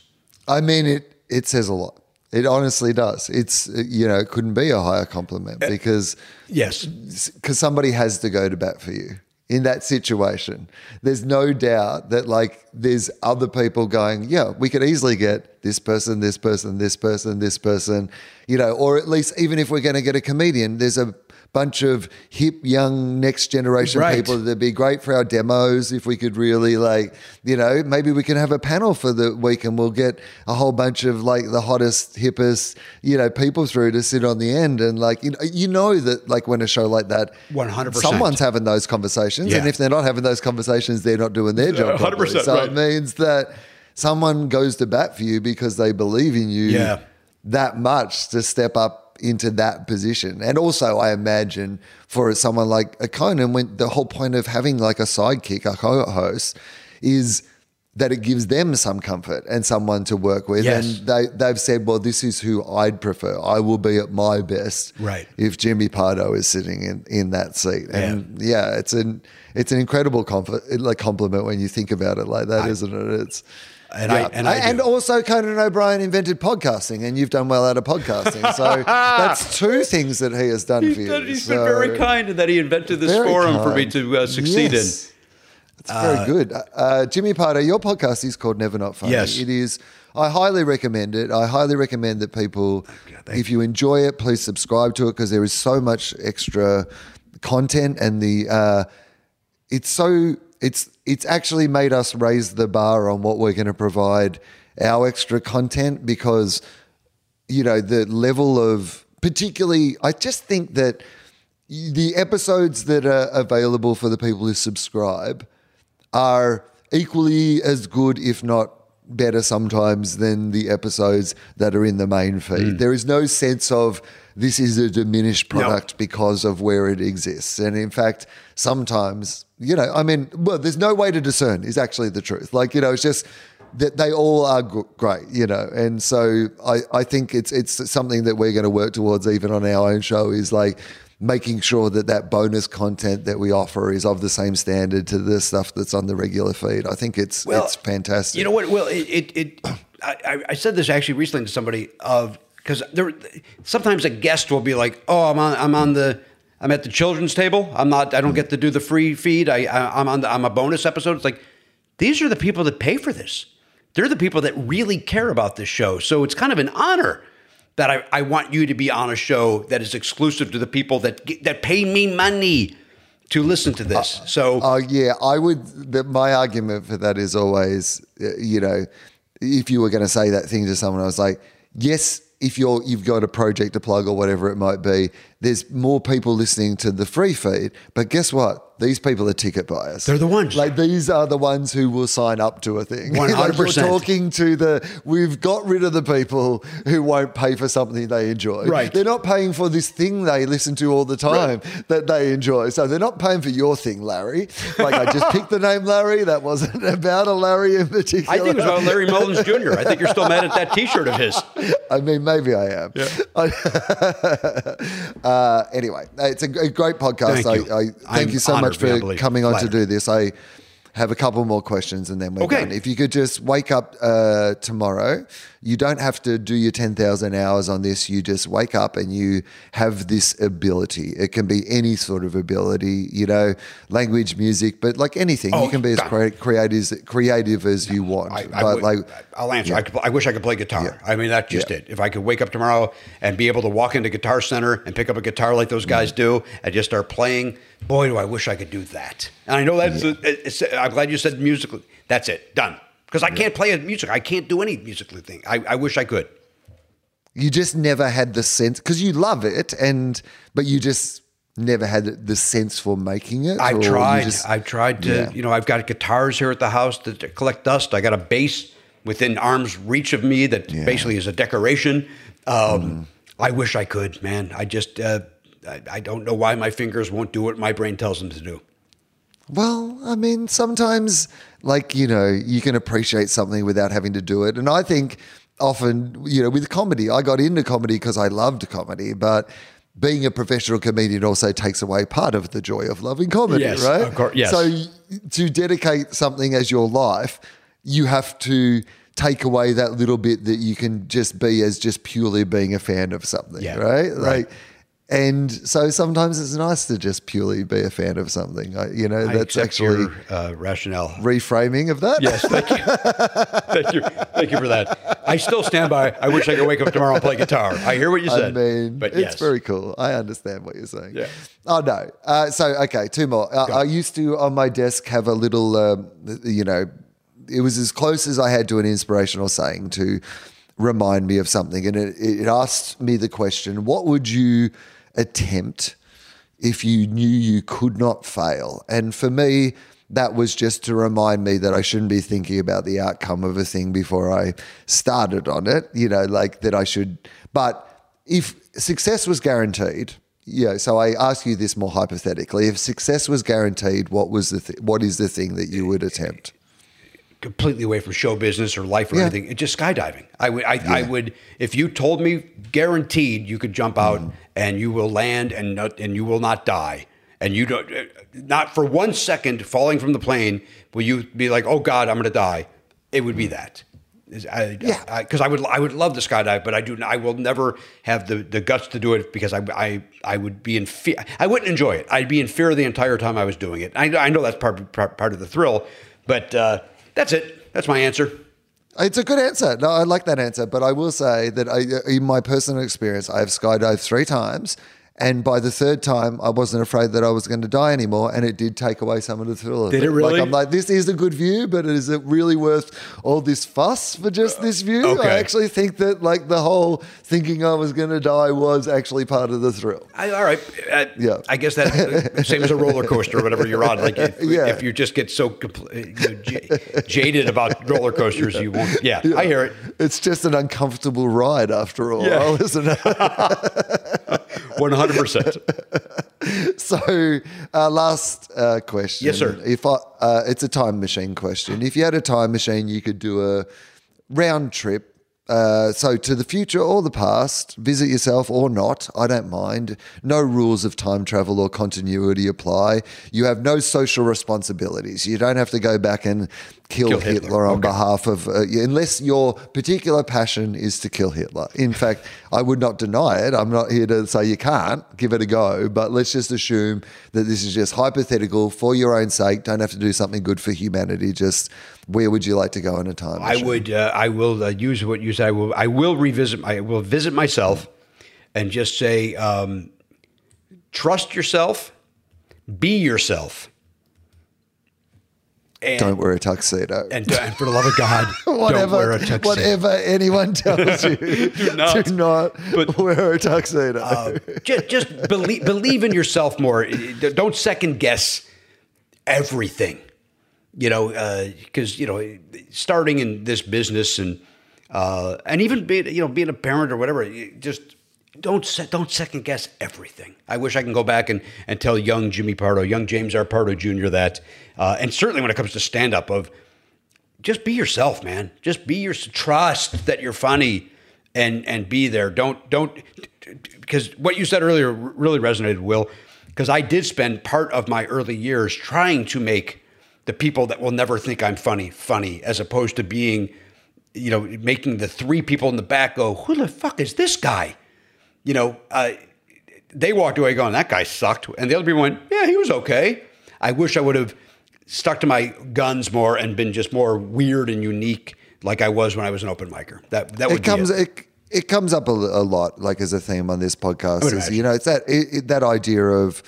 I mean, it it says a lot. It honestly does. It's you know, it couldn't be a higher compliment because Yes. because somebody has to go to bat for you in that situation. There's no doubt that like there's other people going, yeah, we could easily get this person, this person, this person, this person, you know, or at least even if we're going to get a comedian, there's a bunch of hip young next generation Right. people that'd be great for our demos if we could really like you know maybe we can have a panel for the week and we'll get a whole bunch of like the hottest hippest you know people through to sit on the end and like you know, you know that like when a show like that 100%. someone's having those conversations and if they're not having those conversations they're not doing their job 100%, properly. so it means that someone goes to bat for you because they believe in you Yeah. that much to step up into that position. And also, I imagine for someone like a Conan, when the whole point of having like a sidekick, a co-host, is that it gives them some comfort and someone to work with. Yes. And they, they've said, well, this is who I'd prefer. I will be at my best Right. if Jimmy Pardo is sitting in, in that seat. And yeah, it's an it's an incredible comfort, like compliment when you think about it like that, not it? It's And I- and I do. also Conan O'Brien invented podcasting, and you've done well out of podcasting. So that's two things that he has done for you. He's So- been very kind in that he invented this forum for me to uh, succeed Yes. It's very good. Uh, Uh, Jimmy Pardo, your podcast is called Never Not Funny. Yes. It is. I highly recommend it. I highly recommend that people, if you enjoy it, please subscribe to it because there is so much extra content and the uh, it's so it's it's actually made us raise the bar on what we're going to provide our extra content because you know the level of particularly i just think that the episodes that are available for the people who subscribe are equally as good if not better sometimes than the episodes that are in the main feed. Mm. There is no sense of this is a diminished product because of where it exists. And in fact, sometimes, you know, I mean, well, there's no way to discern, is actually the truth. Like, you know, it's just that they all are great, you know. And so I, I think it's it's something that we're going to work towards even on our own show is like making sure that that bonus content that we offer is of the same standard to the stuff that's on the regular feed. I think it's Well, it's fantastic. You know what? Well, it, it, it I, I- I said this actually recently to somebody of because there sometimes a guest will be like, "Oh, I'm on, I'm on the, I'm at the children's table. I'm not, I don't get to do the free feed. I, I I'm on, the, I'm a bonus episode." It's like these are the people that pay for this. They're the people that really care about this show. So it's kind of an honor that I, I want you to be on a show that is exclusive to the people that that pay me money to listen to this. So Oh yeah, I would. The, my argument for that is always, uh, you know, if you were going to say that thing to someone, I was like, yes, if you're you've got a project to plug or whatever it might be, there's more people listening to the free feed. But guess what? These people are ticket buyers. They're the ones. Like these are the ones who will sign up to a thing. like you're 100%. talking to the. We've got rid of the people who won't pay for something they enjoy. Right. They're not paying for this thing they listen to all the time that they enjoy. So they're not paying for your thing, Larry. Like I just picked the name Larry. That wasn't about a Larry in particular. I think it was about Larry Mullen Jr. I think you're still mad at that T-shirt of his. I mean, maybe I am. Uh, anyway, it's a, great podcast. Thank you. I, I thank you so much for coming on to do this. I have a couple more questions and then we're Okay. done. If you could just wake up uh, tomorrow, you don't have to do your 10,000 hours on this. You just wake up and you have this ability. It can be any sort of ability, you know, language, music, but like anything. Oh, you can be as crea- creative, creative as you want. I, I but would- like, I'll answer. I, could, I wish I could play guitar. Yeah. I mean, that's just Yeah. it. If I could wake up tomorrow and be able to walk into Guitar Center and pick up a guitar like those guys mm-hmm. do and just start playing, boy, do I wish I could do that. And I know that's. it's, I'm glad you said musically. That's it. Done. Because I can't play music. I can't do any musically thing. I, I wish I could. you just never had the sense because you love it and but you just never had the sense for making it I've tried. just- I've tried to. Yeah. You know, I've got guitars here at the house that collect dust. I got a bass within arm's reach of me that basically is a decoration. Um, Mm-hmm. I wish I could, man. I just. Uh, I, I don't know why my fingers won't do what my brain tells them to do. well i mean sometimes like you know you can appreciate something without having to do it and i think often you know with comedy i got into comedy because i loved comedy but being a professional comedian also takes away part of the joy of loving comedy Yes, right of course, yes. so to dedicate something as your life you have to take away that little bit that you can just be as just purely being a fan of something Yeah, right right. like and so sometimes it's nice to just purely be a fan of something I, you know I that's actually your uh, rationale. reframing of that Yes, thank you, thank you, thank you for that. I still stand by. I wish I could wake up tomorrow and play guitar. I hear what you I said. mean, but it's yes. very cool. I understand what you're saying. Yeah. Oh no. Uh, so okay, two more. Uh, I used to on my desk have a little, um, you know, it was as close as I had to an inspirational saying to remind me of something, and it, it asked me the question: What would you attempt if you knew you could not fail? And for me. That was just to remind me that I shouldn't be thinking about the outcome of a thing before I started on it. You know, like that I should. But if success was guaranteed, yeah. So I ask you this more hypothetically: if success was guaranteed, what was the th- what is the thing that you would attempt? Completely away from show business or life or Yeah. anything. It's just skydiving. I would, I, I would, if you told me guaranteed you could jump out Mm. and you will land and not, and you will not die, and you don't, not for one second falling from the plane will you be like, oh God, I'm going to die. It would be that. I, Yeah. because I, would, I would love to skydive, but I do, I will never have the, the guts to do it because I, I, I would be in fear. I wouldn't enjoy it. I'd be in fear the entire time I was doing it. I, I know that's part, part, part of the thrill, but uh, that's it. That's my answer. It's a good answer. No, I like that answer. But I will say that I, in my personal experience, I have skydived three times, And by the third time, I wasn't afraid that I was going to die anymore, and it did take away some of the thrill. Of Did it really? Like I'm like, this is a good view, but is it really worth all this fuss for just this view? okay. I actually think that like the whole thinking I was going to die was actually part of the thrill. I, all right. Uh, Yeah. I guess that same as a roller coaster or whatever you're on. Like if, Yeah. if you just get so compl- j- jaded about roller coasters, you won't. Yeah, I hear it. It's just an uncomfortable ride after all, Yeah. isn't it? One hundred percent. So, uh, last uh, question. Yes, sir. If I, uh, it's a time machine question. If you had a time machine, you could do a round trip. Uh, so to the future or the past, visit yourself or not, I don't mind. No rules of time travel or continuity apply. You have no social responsibilities. You don't have to go back and kill, Kill Hitler, Hitler. on Okay. behalf of, uh, unless your particular passion is to kill Hitler. In fact, I would not deny it. I'm not here to say you can't give it a go, but let's just assume that this is just hypothetical for your own sake. Don't have to do something good for humanity. Just where would you like to go in a time I machine? would. Uh, I will uh, use what you said. I will. I will revisit. I will visit myself, and just say, um, trust yourself, be yourself, and Don't wear a tuxedo. and, and for the love of God, don't wear a tuxedo. whatever anyone tells you, do not. do not But- wear a tuxedo. Uh, just just believe believe in yourself more. Don't second guess everything. You know, because you know, starting in this business and uh, and even being you know being a parent or whatever, just don't don't second guess everything. I wish I can go back and and tell young Jimmy Pardo, young James R. Pardo Jr. that, uh, and certainly when it comes to stand up, of just be yourself, man. Just be your trust that you're funny and and be there. Don't don't because what you said earlier really resonated, Will. Because I did spend part of my early years trying to make the people that will never think I'm funny funny, as opposed to being, you know, making the three people in the back go, "Who the fuck is this guy?" You know, uh, they walked away going, "That guy sucked," and the other people went, "Yeah, he was okay." I wish I would have stuck to my guns more and been just more weird and unique, like I was when I was an open micer. That that would it comes it. it, it comes up a, a lot like as a theme on this podcast is you know it's that it, it- that idea of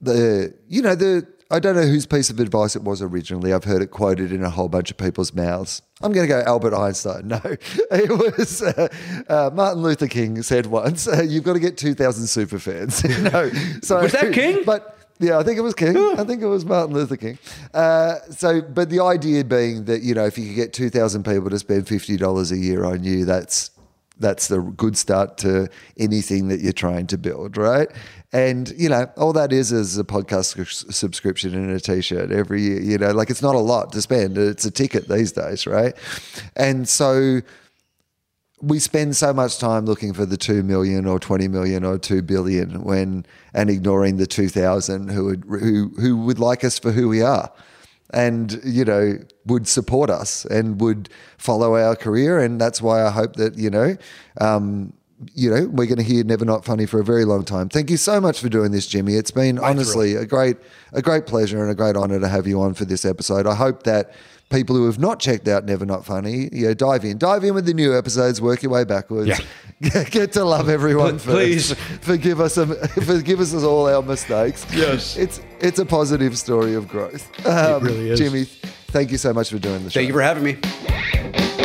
the you know the I don't know whose piece of advice it was originally. I've heard it quoted in a whole bunch of people's mouths. I'm going to go Albert Einstein. No, it was uh, uh, Martin Luther King said once, uh, "You've got to get 2,000 super fans." no, so Was that King? But yeah, I think it was King. I think it was Martin Luther King. Uh, so, but the idea being that you know, if you could get two thousand people to spend fifty dollars a year on you, that's that's the good start to anything that you're trying to build, right? And you know, all that is is a podcast subscription and a t-shirt every year. You know, like it's not a lot to spend. It's a ticket these days, right? And so we spend so much time looking for the 2 million or 20 million or 2 billion when and ignoring the 2000 who would who who would like us for who we are and you know would support us and would follow our career and that's why I hope that you know um, you know we're going to hear never not funny for a very long time thank you so much for doing this Jimmy it's been honestly a great a great pleasure and a great honor to have you on for this episode I hope that people who have not checked out Never Not Funny, you know, dive in. Dive in with the new episodes, work your way backwards. Yeah. Get to love everyone Pl- please. first. Forgive us forgive us all our mistakes. Yes. It's it's a positive story of growth. Um, really is. Jimmy, thank you so much for doing the show. Thank you for having me.